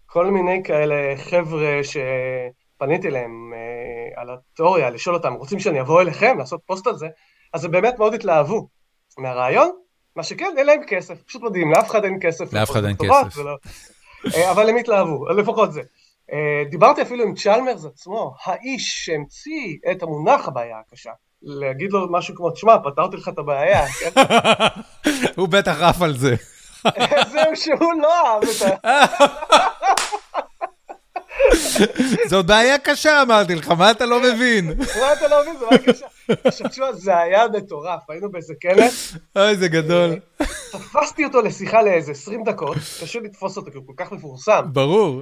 כל מיני כאלה חבר'ה שפניתי אליהם אה, על התיאוריה, לשאול אותם, רוצים שאני אבוא אליכם לעשות פוסט על זה? אז הם באמת מאוד התלהבו מהרעיון, מה שכן, אין להם כסף, פשוט מדהים, לאף אחד אין כסף. לאף אחד אין כסף. ולא... אה, אבל הם התלהבו, לפחות זה. אה, דיברתי אפילו עם צ'למרס עצמו, האיש שהמציא את המונח הבעיה הקשה. להגיד לו משהו כמו, תשמע, פתרתי לך את הבעיה. כן? הוא בטח עף על זה. זהו שהוא לא אהב את ה... זאת בעיה קשה, אמרתי לך, מה אתה לא מבין? מה אתה לא מבין? זו בעיה קשה. עכשיו תשמע, זה היה מטורף, היינו באיזה כנס. אוי, זה גדול. תפסתי אותו לשיחה לאיזה 20 דקות, קשה לתפוס אותו כי הוא כל כך מפורסם. ברור.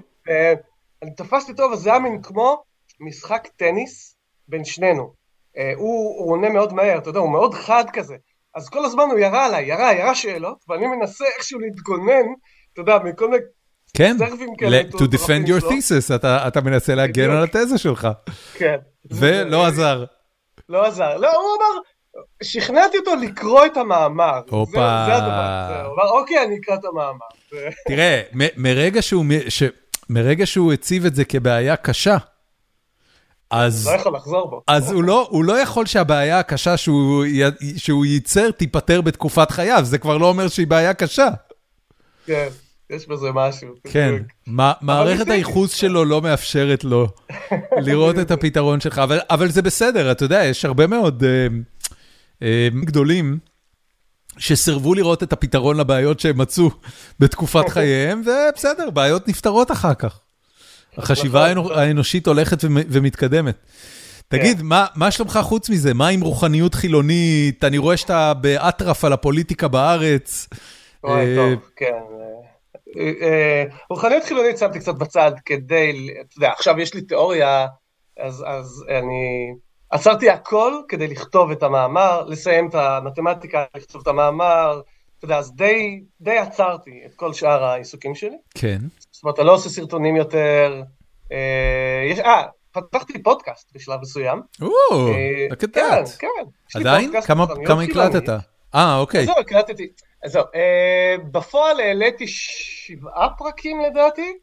אני תפסתי אותו, וזה היה מין כמו משחק טניס בין שנינו. אה, הוא עונה מאוד מהר, אתה יודע, הוא מאוד חד כזה. אז כל הזמן הוא ירה עליי, ירה, ירה שאלות, ואני מנסה איכשהו להתגונן, אתה יודע, מכל מיני כן, to defend your thesis, אתה מנסה להגן על התזה שלך. כן. ולא עזר. לא עזר. לא, הוא אמר, שכנעתי אותו לקרוא את המאמר. הופה. זה הדבר. הוא אמר, אוקיי, אני אקרא את המאמר. תראה, מרגע שהוא הציב את זה כבעיה קשה, אז... לא יכול לחזור בו. אז הוא לא, הוא לא יכול שהבעיה הקשה שהוא, שהוא ייצר תיפטר בתקופת חייו, זה כבר לא אומר שהיא בעיה קשה. כן. יש בזה משהו. כן, מערכת הייחוס שלו לא מאפשרת לו לראות את הפתרון שלך, אבל זה בסדר, אתה יודע, יש הרבה מאוד אה, אה, גדולים שסירבו לראות את הפתרון לבעיות שהם מצאו בתקופת חייהם, ובסדר, בעיות נפתרות אחר כך. החשיבה נכון. האנושית הולכת ומתקדמת. תגיד, כן. מה שלומך חוץ מזה? מה עם רוחניות חילונית? אני רואה שאתה באטרף על הפוליטיקה בארץ. אוי, טוב, כן. אה, רוחניות חילונית שמתי קצת בצד כדי, אתה יודע, עכשיו יש לי תיאוריה, אז, אז אני עצרתי הכל כדי לכתוב את המאמר, לסיים את המתמטיקה, לכתוב את המאמר, אתה יודע, אז די, די עצרתי את כל שאר העיסוקים שלי. כן. זאת אומרת, אני לא עושה סרטונים יותר. אה, יש, אה, פתחתי פודקאסט בשלב מסוים. או, רק את כן, כן. עדיין? כמה הקלטת? אה, אוקיי. זהו, הקלטתי. אז זהו, אה, בפועל העליתי שבעה פרקים לדעתי,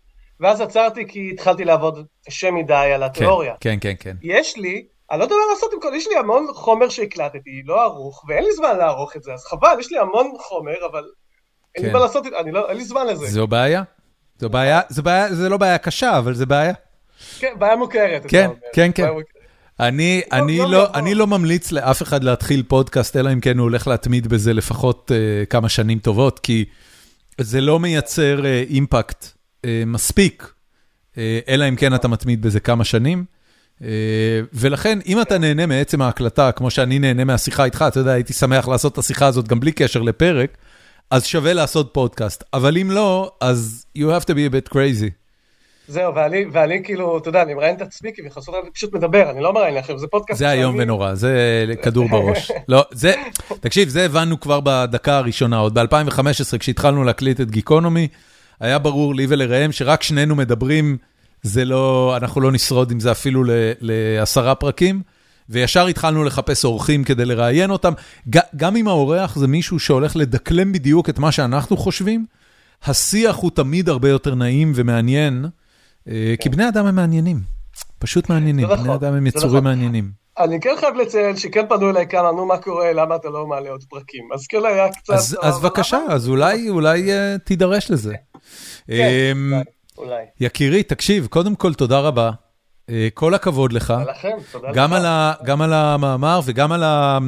ואז עצרתי כי התחלתי לעבוד קשה מדי על התיאוריה. כן, כן, כן. יש לי, אני לא יודע מה לעשות עם כל, יש לי המון חומר שהקלטתי, לא ערוך, ואין לי זמן לערוך את זה, אז חבל, יש לי המון חומר, אבל אין לי כן. מה לעשות, לא, אין לי זמן לזה. זו בעיה. זו בעיה, זו בעיה, זה לא בעיה קשה, אבל זה בעיה. כן, בעיה מוכרת. כן, כן, כן. אני, לא, אני, לא, לא, אני לא ממליץ לאף אחד להתחיל פודקאסט, אלא אם כן הוא הולך להתמיד בזה לפחות uh, כמה שנים טובות, כי זה לא מייצר uh, אימפקט uh, מספיק, uh, אלא אם כן אתה מתמיד בזה כמה שנים. Uh, ולכן, אם אתה נהנה מעצם ההקלטה, כמו שאני נהנה מהשיחה איתך, אתה יודע, הייתי שמח לעשות את השיחה הזאת גם בלי קשר לפרק, אז שווה לעשות פודקאסט. אבל אם לא, אז you have to be a bit crazy. זהו, ואני, ואני כאילו, אתה יודע, אני מראיין את עצמי כבחסות, אני פשוט מדבר, אני לא מראיין עכשיו, זה פודקאסט. זה איום ונורא, זה כדור בראש. לא, זה, תקשיב, זה הבנו כבר בדקה הראשונה, עוד ב-2015, כשהתחלנו להקליט את גיקונומי, היה ברור לי ולראם שרק שנינו מדברים, זה לא, אנחנו לא נשרוד עם זה אפילו לעשרה פרקים, וישר התחלנו לחפש אורחים כדי לראיין אותם. גם אם האורח זה מישהו שהולך לדקלם בדיוק את מה שאנחנו חושבים, השיח הוא תמיד הרבה יותר נעים ומעניין. כי בני אדם הם מעניינים, פשוט מעניינים, נכון, בני אדם הם יצורים נכון. מעניינים. אני כן חייב לציין שכן פנו אליי כמה, נו מה קורה, למה אתה לא מעלה עוד פרקים? אז כן היה קצת... אז אז בבקשה? אז אולי אולי אה, תידרש לזה. כן, אמ, אולי. יקירי, תקשיב, קודם כל תודה רבה. אה, כל הכבוד לך, ולכם, תודה לך. גם על ה- גם על המאמר וגם על ה-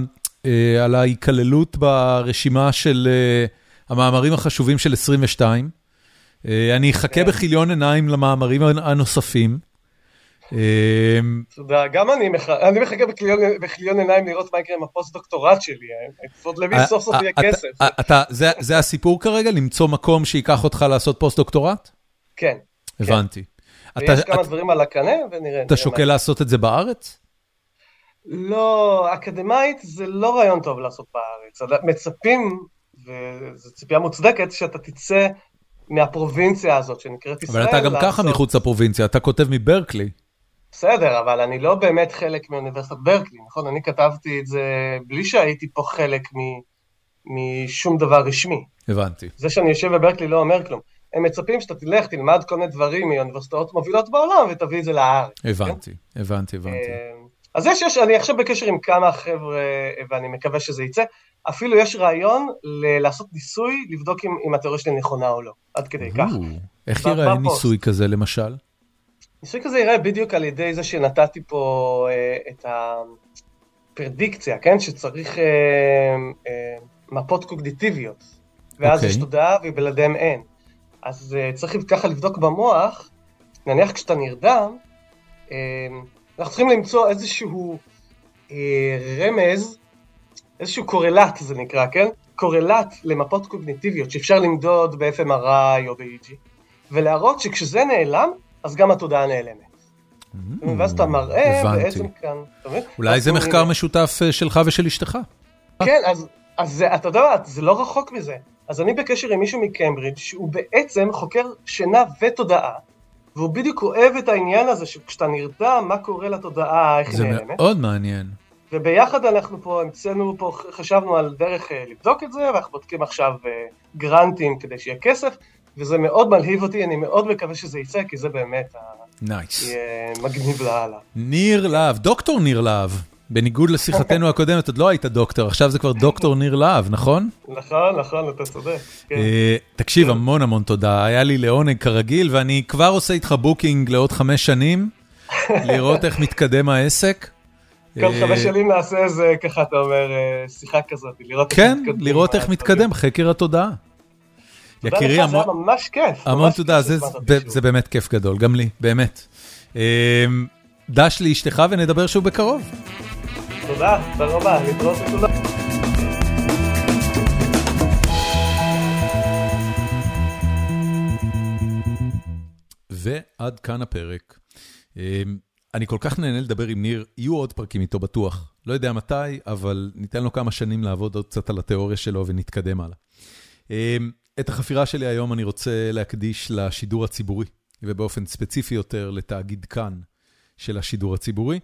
אה, על ההיכללות ברשימה של אה, המאמרים החשובים של 22. אה, אני אחכה כן. בכיליון עיניים למאמרים הנוספים. אה, תודה, גם אני מח- אני מחכה בכליון עיניים לראות מה יקרה עם הפוסט-דוקטורט שלי, אה, לפחות למי אה, סוף סוף אה, יהיה כסף. אה, זה- הסיפור כרגע? למצוא מקום שייקח אותך לעשות פוסט-דוקטורט? כן, הבנתי. אתה- ויש כמה דברים על הקנה, ונראה. אתה שוקל לעשות את זה בארץ? לא, אקדמאית זה לא רעיון טוב לעשות בארץ. מצפים, וזו ציפייה מוצדקת, שאתה תצא מהפרובינציה הזאת שנקראת ישראל. אבל אתה גם ככה מחוץ לפרובינציה, אתה כותב מברקלי. בסדר, אבל אני לא באמת חלק מאוניברסיטת ברקלי, נכון? אני כתבתי את זה בלי שהייתי פה חלק מ- משום דבר רשמי. הבנתי. זה שאני יושב בברקלי לא אומר כלום. הם מצפים שאתה תלך, תלמד כל מיני דברים מאוניברסיטאות מובילות בעולם ותביא את זה לארץ. הבנתי, הבנתי, הבנתי. אה, אז יש, יש, אני עכשיו בקשר עם כמה חבר'ה, ואני מקווה שזה יצא. אפילו יש רעיון ל- לעשות ניסוי, לבדוק אם, אם התיאוריה שלי נכונה או לא. עד כדי כך. איך בפוסט. ניסוי כזה למשל? ניסוי כזה יראה בדיוק על ידי זה שנתתי פה אה, את הפרדיקציה, כן? שצריך אה, אה, מפות קוגניטיביות. ואז אוקיי. יש תודעה ובלעדיהם אין. אז אה, צריך ככה לבדוק במוח, נניח כשאתה נרדם, אה, אנחנו צריכים למצוא איזשהו אה, רמז, איזשהו קורלט זה נקרא, כן? קורלט למפות קוגניטיביות שאפשר למדוד ב-FMRI או ב-EG, ולהראות שכשזה נעלם, אז גם התודעה נעלמת. ואז אתה מראה. בעצם כאן, אתה מבין? אולי זה מחקר משותף אה, שלך ושל אשתך. כן, אז, זה, אתה יודע זה לא רחוק מזה. אז אני בקשר עם מישהו מקיימברידג' שהוא בעצם חוקר שינה ותודעה, והוא בדיוק אוהב את העניין הזה שכשאתה נרדם, מה קורה לתודעה, איך היא זה נעלמת. מאוד מעניין. וביחד אנחנו פה, המצאנו פה, חשבנו על דרך אה, לבדוק את זה, ואנחנו בודקים עכשיו אה, גרנטים כדי שיהיה כסף, וזה מאוד מלהיב אותי, אני מאוד מקווה שזה יצא, כי זה באמת nice. יהיה מגניב לאללה. ניר להב, דוקטור ניר להב. בניגוד לשיחתנו הקודמת, עוד לא היית דוקטור, עכשיו זה כבר דוקטור ניר להב, נכון? נכון, נכון, אתה צודק. כן. אה, תקשיב, המון המון תודה, היה לי לעונג כרגיל, ואני כבר עושה איתך booking לעוד חמש שנים, לראות איך מתקדם העסק. כל אה, חמש שנים נעשה איזה, ככה אתה אומר, אה, שיחה כזאת, לראות איך כן, מתקדמים לראות איך. מתקדם חקר התודעה. תודה יקירי, זה המון- היה ממש כיף. המון תודה, זה- זה-. זה באמת כיף גדול, גם לי, באמת. אה, דש לאשתך ונדבר שוב בקרוב. תודה, תודה רבה, להתראות לכולם. ועד כאן הפרק. אה, אני כל כך נהנה לדבר עם ניר, יהיו עוד פרקים איתו בטוח. לא יודע מתי, אבל ניתן לו כמה שנים לעבוד עוד קצת על התיאוריה שלו ונתקדם הלאה. אה, את החפירה שלי היום אני רוצה להקדיש לשידור הציבורי, ובאופן ספציפי יותר לתאגיד כאן של השידור הציבורי.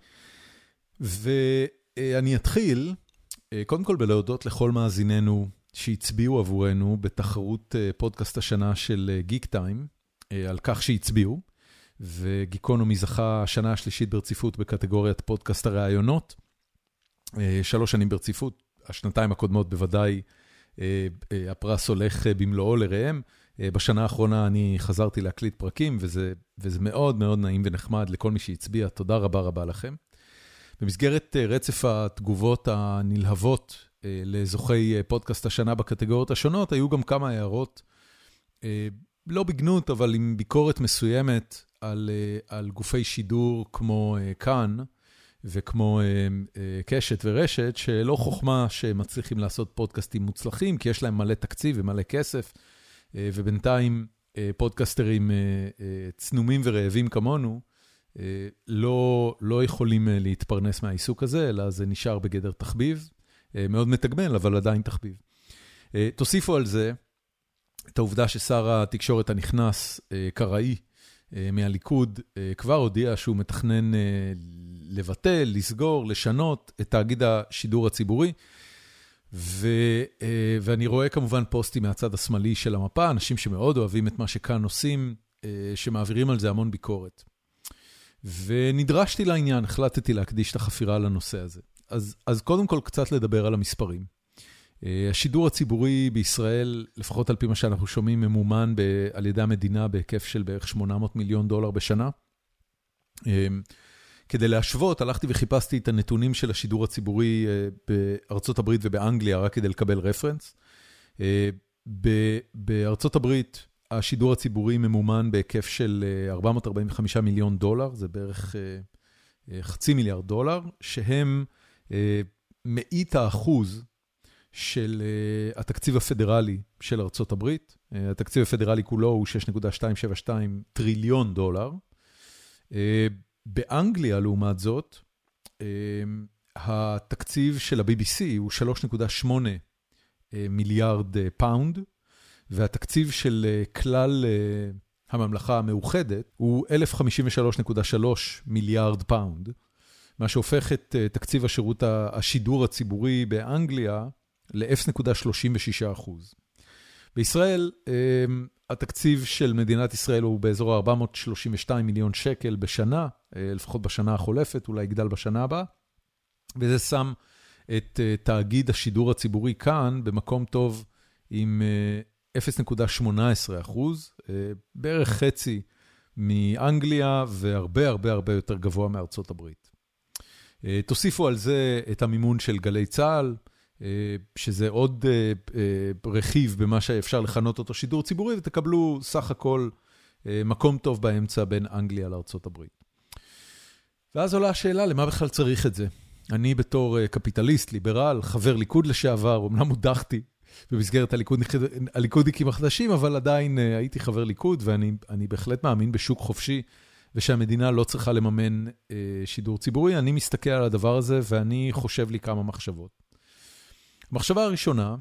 ואני אתחיל, אה, קודם כל בלהודות לכל מאזיננו שהצביעו עבורנו בתחרות אה, פודקאסט השנה של גיק טיים, על כך שהצביעו, וגיקונומי זכה השנה השלישית ברציפות בקטגוריית פודקאסט הראיונות. אה, שלוש שנים ברציפות, השנתיים הקודמות בוודאי אה, אה, הפרס הולך במלואו לראם. בשנה האחרונה אני חזרתי להקליט פרקים, וזה, וזה מאוד מאוד נעים ונחמד לכל מי שהצביע, תודה רבה רבה לכם. במסגרת רצף התגובות הנלהבות לזוכי פודקאסט השנה בקטגוריות השונות, היו גם כמה הערות, לא בגנות, אבל עם ביקורת מסוימת על, אה, על גופי שידור כמו אה, כאן, וכמו אה, קשת ורשת, שלא חוכמה שמצליחים לעשות פודקאסטים מוצלחים, כי יש להם מלא תקציב ומלא כסף, ובינתיים פודקסטרים צנומים ורעבים כמונו, לא, לא יכולים להתפרנס מהעיסוק הזה, אלא זה נשאר בגדר תחביב, מאוד מתגמל, אבל עדיין תחביב. תוסיפו על זה את העובדה ששר התקשורת הנכנס, קראי, מהליכוד, אה, כבר הודיע שהוא מתכנן אה, לבטל, לסגור, לשנות את תאגיד השידור הציבורי. ו, אה, ואני רואה כמובן פוסטים מהצד השמאלי של המפה, אנשים שמאוד אוהבים את מה שכאן עושים, שמעבירים על זה המון ביקורת. ונדרשתי לעניין, החלטתי להקדיש את החפירה לנושא הזה. אז, אז קודם כל קצת לדבר על המספרים. השידור הציבורי בישראל, לפחות על פי מה שאנחנו שומעים, ממומן על ידי המדינה בהיקף של בערך 800 מיליון דולר בשנה. כדי להשוות, הלכתי וחיפשתי את הנתונים של השידור הציבורי בארצות הברית ובאנגליה, רק כדי לקבל רפרנס. בארצות הברית, השידור הציבורי ממומן בהיקף של 445 מיליון דולר, זה בערך חצי מיליארד דולר, שהם מאית האחוז של התקציב הפדרלי של ארצות הברית. התקציב הפדרלי כולו הוא 6.272 טריליון דולר. באנגליה, לעומת זאת, התקציב של ה-BBC הוא 3.8 מיליארד פאונד, והתקציב של כלל הממלכה המאוחדת הוא 1,053.3 מיליארד פאונד, מה שהופך את תקציב השירות, השידור הציבורי באנגליה ל-0.36 אחוז. בישראל, התקציב של מדינת ישראל הוא באזור ה-432 מיליון שקל בשנה, לפחות בשנה החולפת, אולי יגדל בשנה הבאה, וזה שם את תאגיד השידור הציבורי כאן במקום טוב עם 0.18 אחוז, בערך חצי מאנגליה והרבה הרבה הרבה יותר גבוה מארצות הברית. תוסיפו על זה את המימון של גלי צה"ל, שזה עוד רכיב במה שאפשר לכנות אותו שידור ציבורי, ותקבלו סך הכל מקום טוב באמצע בין אנגליה הברית. ואז עולה השאלה, למה בכלל צריך את זה? אני בתור קפיטליסט, ליברל, חבר ליכוד לשעבר, אמנם הודחתי במסגרת הליכודניקים החדשים, אבל עדיין הייתי חבר ליכוד, ואני בהחלט מאמין בשוק חופשי, ושהמדינה לא צריכה לממן שידור ציבורי. אני מסתכל על הדבר הזה, ואני חושב לי כמה מחשבות. המחשבה הראשונה,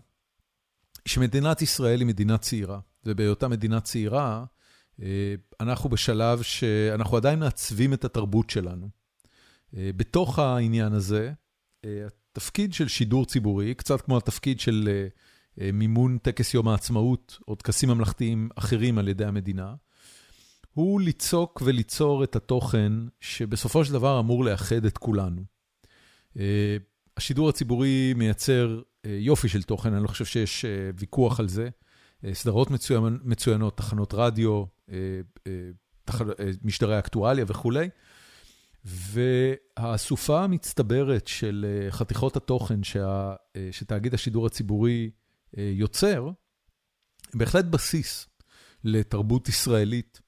שמדינת ישראל היא מדינה צעירה, ובהיותה מדינה צעירה, אנחנו בשלב שאנחנו עדיין מעצבים את התרבות שלנו. בתוך העניין הזה, התפקיד של שידור ציבורי, קצת כמו התפקיד של מימון טקס יום העצמאות, או טקסים ממלכתיים אחרים על ידי המדינה, הוא ליצוק וליצור את התוכן שבסופו של דבר אמור לאחד את כולנו. השידור הציבורי מייצר יופי של תוכן, אני לא חושב שיש ויכוח על זה. סדרות מצוינות, תחנות רדיו, משדרי אקטואליה וכולי. והאסופה המצטברת של חתיכות התוכן שתאגיד השידור הציבורי יוצר, בהחלט בסיס לתרבות ישראלית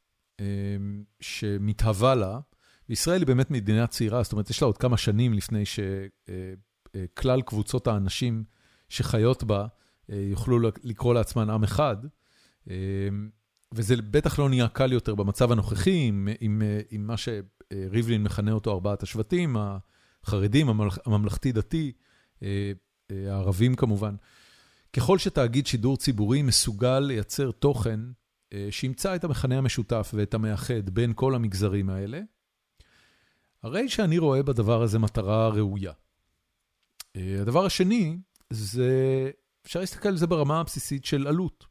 שמתהווה לה. וישראל היא באמת מדינה צעירה, זאת אומרת, יש לה עוד כמה שנים לפני שכלל קבוצות האנשים שחיות בה יוכלו לקרוא לעצמן עם אחד. וזה בטח לא נהיה קל יותר במצב הנוכחי, עם, עם, עם מה שריבלין מכנה אותו ארבעת השבטים, החרדים, הממלכתי-דתי, הערבים כמובן. ככל שתאגיד שידור ציבורי מסוגל לייצר תוכן שימצא את המכנה המשותף ואת המאחד בין כל המגזרים האלה, הרי שאני רואה בדבר הזה מטרה ראויה. הדבר השני, זה, אפשר להסתכל על זה ברמה הבסיסית של עלות.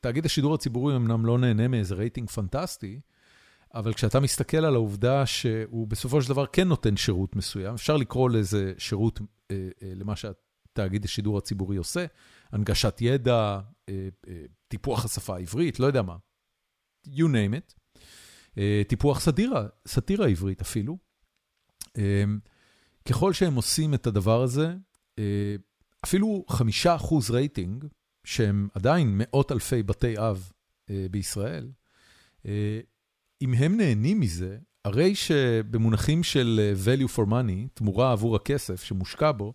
תאגיד השידור הציבורי אמנם לא נהנה מאיזה רייטינג פנטסטי, אבל כשאתה מסתכל על העובדה שהוא בסופו של דבר כן נותן שירות מסוים, אפשר לקרוא לזה שירות למה שהתאגיד השידור הציבורי עושה, הנגשת ידע, טיפוח השפה העברית, לא יודע מה, you name it, טיפוח סאטירה, סאטירה עברית אפילו. ככל שהם עושים את הדבר הזה, אפילו חמישה אחוז רייטינג, שהם עדיין מאות אלפי בתי אב בישראל, אם הם נהנים מזה, הרי שבמונחים של value for money, תמורה עבור הכסף שמושקע בו,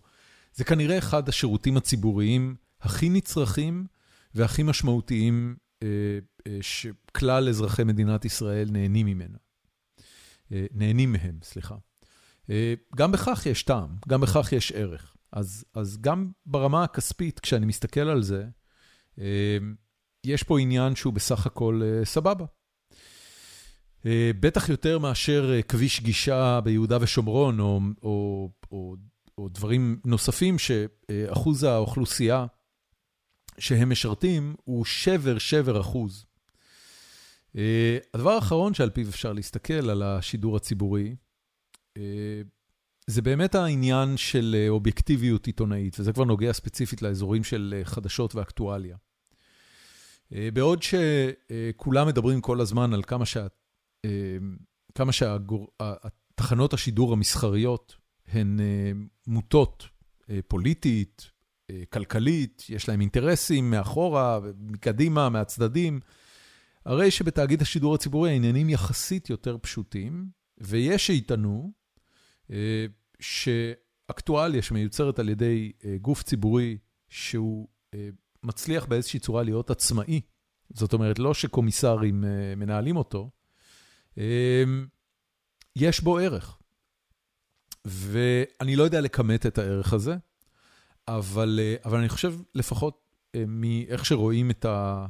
זה כנראה אחד השירותים הציבוריים הכי נצרכים והכי משמעותיים שכלל אזרחי מדינת ישראל נהנים ממנו. נהנים מהם, סליחה. גם בכך יש טעם, גם בכך יש ערך. אז, אז גם ברמה הכספית, כשאני מסתכל על זה, יש פה עניין שהוא בסך הכל סבבה. בטח יותר מאשר כביש גישה ביהודה ושומרון, או, או, או, או דברים נוספים שאחוז האוכלוסייה שהם משרתים הוא שבר, שבר אחוז. הדבר האחרון שעל פיו אפשר להסתכל על השידור הציבורי, זה באמת העניין של אובייקטיביות עיתונאית, וזה כבר נוגע ספציפית לאזורים של חדשות ואקטואליה. בעוד שכולם מדברים כל הזמן על כמה שה... כמה שהתחנות השידור המסחריות הן מוטות פוליטית, כלכלית, יש להם אינטרסים מאחורה, מקדימה, מהצדדים. הרי שבתאגיד השידור הציבורי העניינים יחסית יותר פשוטים, ויש שיטענו שאקטואליה שמיוצרת על ידי גוף ציבורי שהוא מצליח באיזושהי צורה להיות עצמאי, זאת אומרת, לא שקומיסרים מנהלים אותו, יש בו ערך. ואני לא יודע לכמת את הערך הזה, אבל, אבל אני חושב לפחות מאיך שרואים את ה...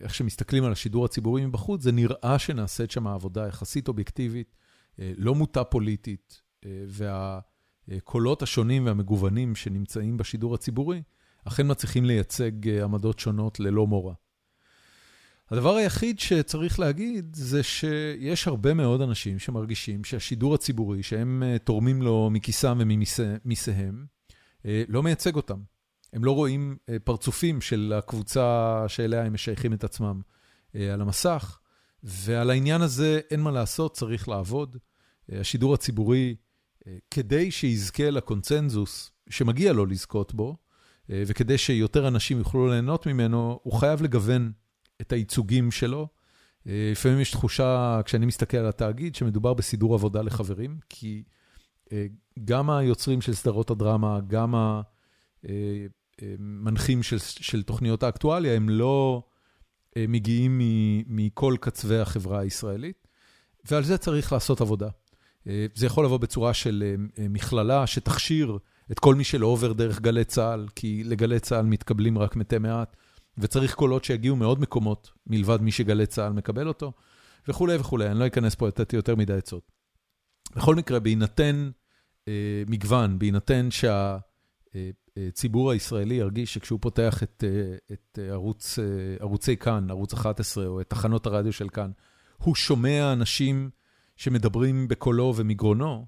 איך שמסתכלים על השידור הציבורי מבחוץ, זה נראה שנעשית שם עבודה יחסית אובייקטיבית, לא מוטה פוליטית, והקולות השונים והמגוונים שנמצאים בשידור הציבורי, אכן מצליחים לייצג עמדות שונות ללא מורא. הדבר היחיד שצריך להגיד זה שיש הרבה מאוד אנשים שמרגישים שהשידור הציבורי, שהם תורמים לו מכיסם וממיסיהם, לא מייצג אותם. הם לא רואים פרצופים של הקבוצה שאליה הם משייכים את עצמם על המסך, ועל העניין הזה אין מה לעשות, צריך לעבוד. השידור הציבורי, כדי שיזכה לקונצנזוס שמגיע לו לזכות בו, וכדי שיותר אנשים יוכלו ליהנות ממנו, הוא חייב לגוון את הייצוגים שלו. לפעמים יש תחושה, כשאני מסתכל על התאגיד, שמדובר בסידור עבודה לחברים, כי גם היוצרים של סדרות הדרמה, גם המנחים של, של תוכניות האקטואליה, הם לא מגיעים מכל קצווי החברה הישראלית, ועל זה צריך לעשות עבודה. זה יכול לבוא בצורה של מכללה שתכשיר את כל מי שלא עובר דרך גלי צה"ל, כי לגלי צה"ל מתקבלים רק מתי מעט. וצריך קולות שיגיעו מעוד מקומות, מלבד מי שגלי צה"ל מקבל אותו, וכולי וכולי, אני לא אכנס פה לתת יותר מדי עצות. בכל מקרה, בהינתן אה, מגוון, בהינתן שהציבור הישראלי ירגיש שכשהוא פותח את, אה, את ערוץ, אה, ערוצי כאן, ערוץ 11, או את תחנות הרדיו של כאן, הוא שומע אנשים שמדברים בקולו ומגרונו,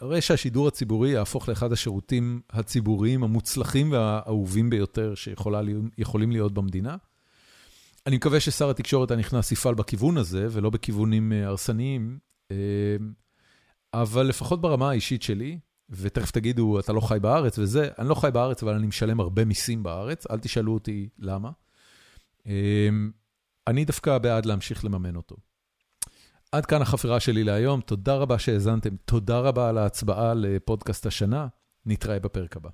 הרי שהשידור הציבורי יהפוך לאחד השירותים הציבוריים המוצלחים והאהובים ביותר שיכולים להיות במדינה. אני מקווה ששר התקשורת הנכנס יפעל בכיוון הזה, ולא בכיוונים הרסניים, אבל לפחות ברמה האישית שלי, ותכף תגידו, אתה לא חי בארץ וזה, אני לא חי בארץ, אבל אני משלם הרבה מיסים בארץ, אל תשאלו אותי למה. אני דווקא בעד להמשיך לממן אותו. עד כאן החפירה שלי להיום, תודה רבה שהאזנתם, תודה רבה על ההצבעה לפודקאסט השנה, נתראה בפרק הבא.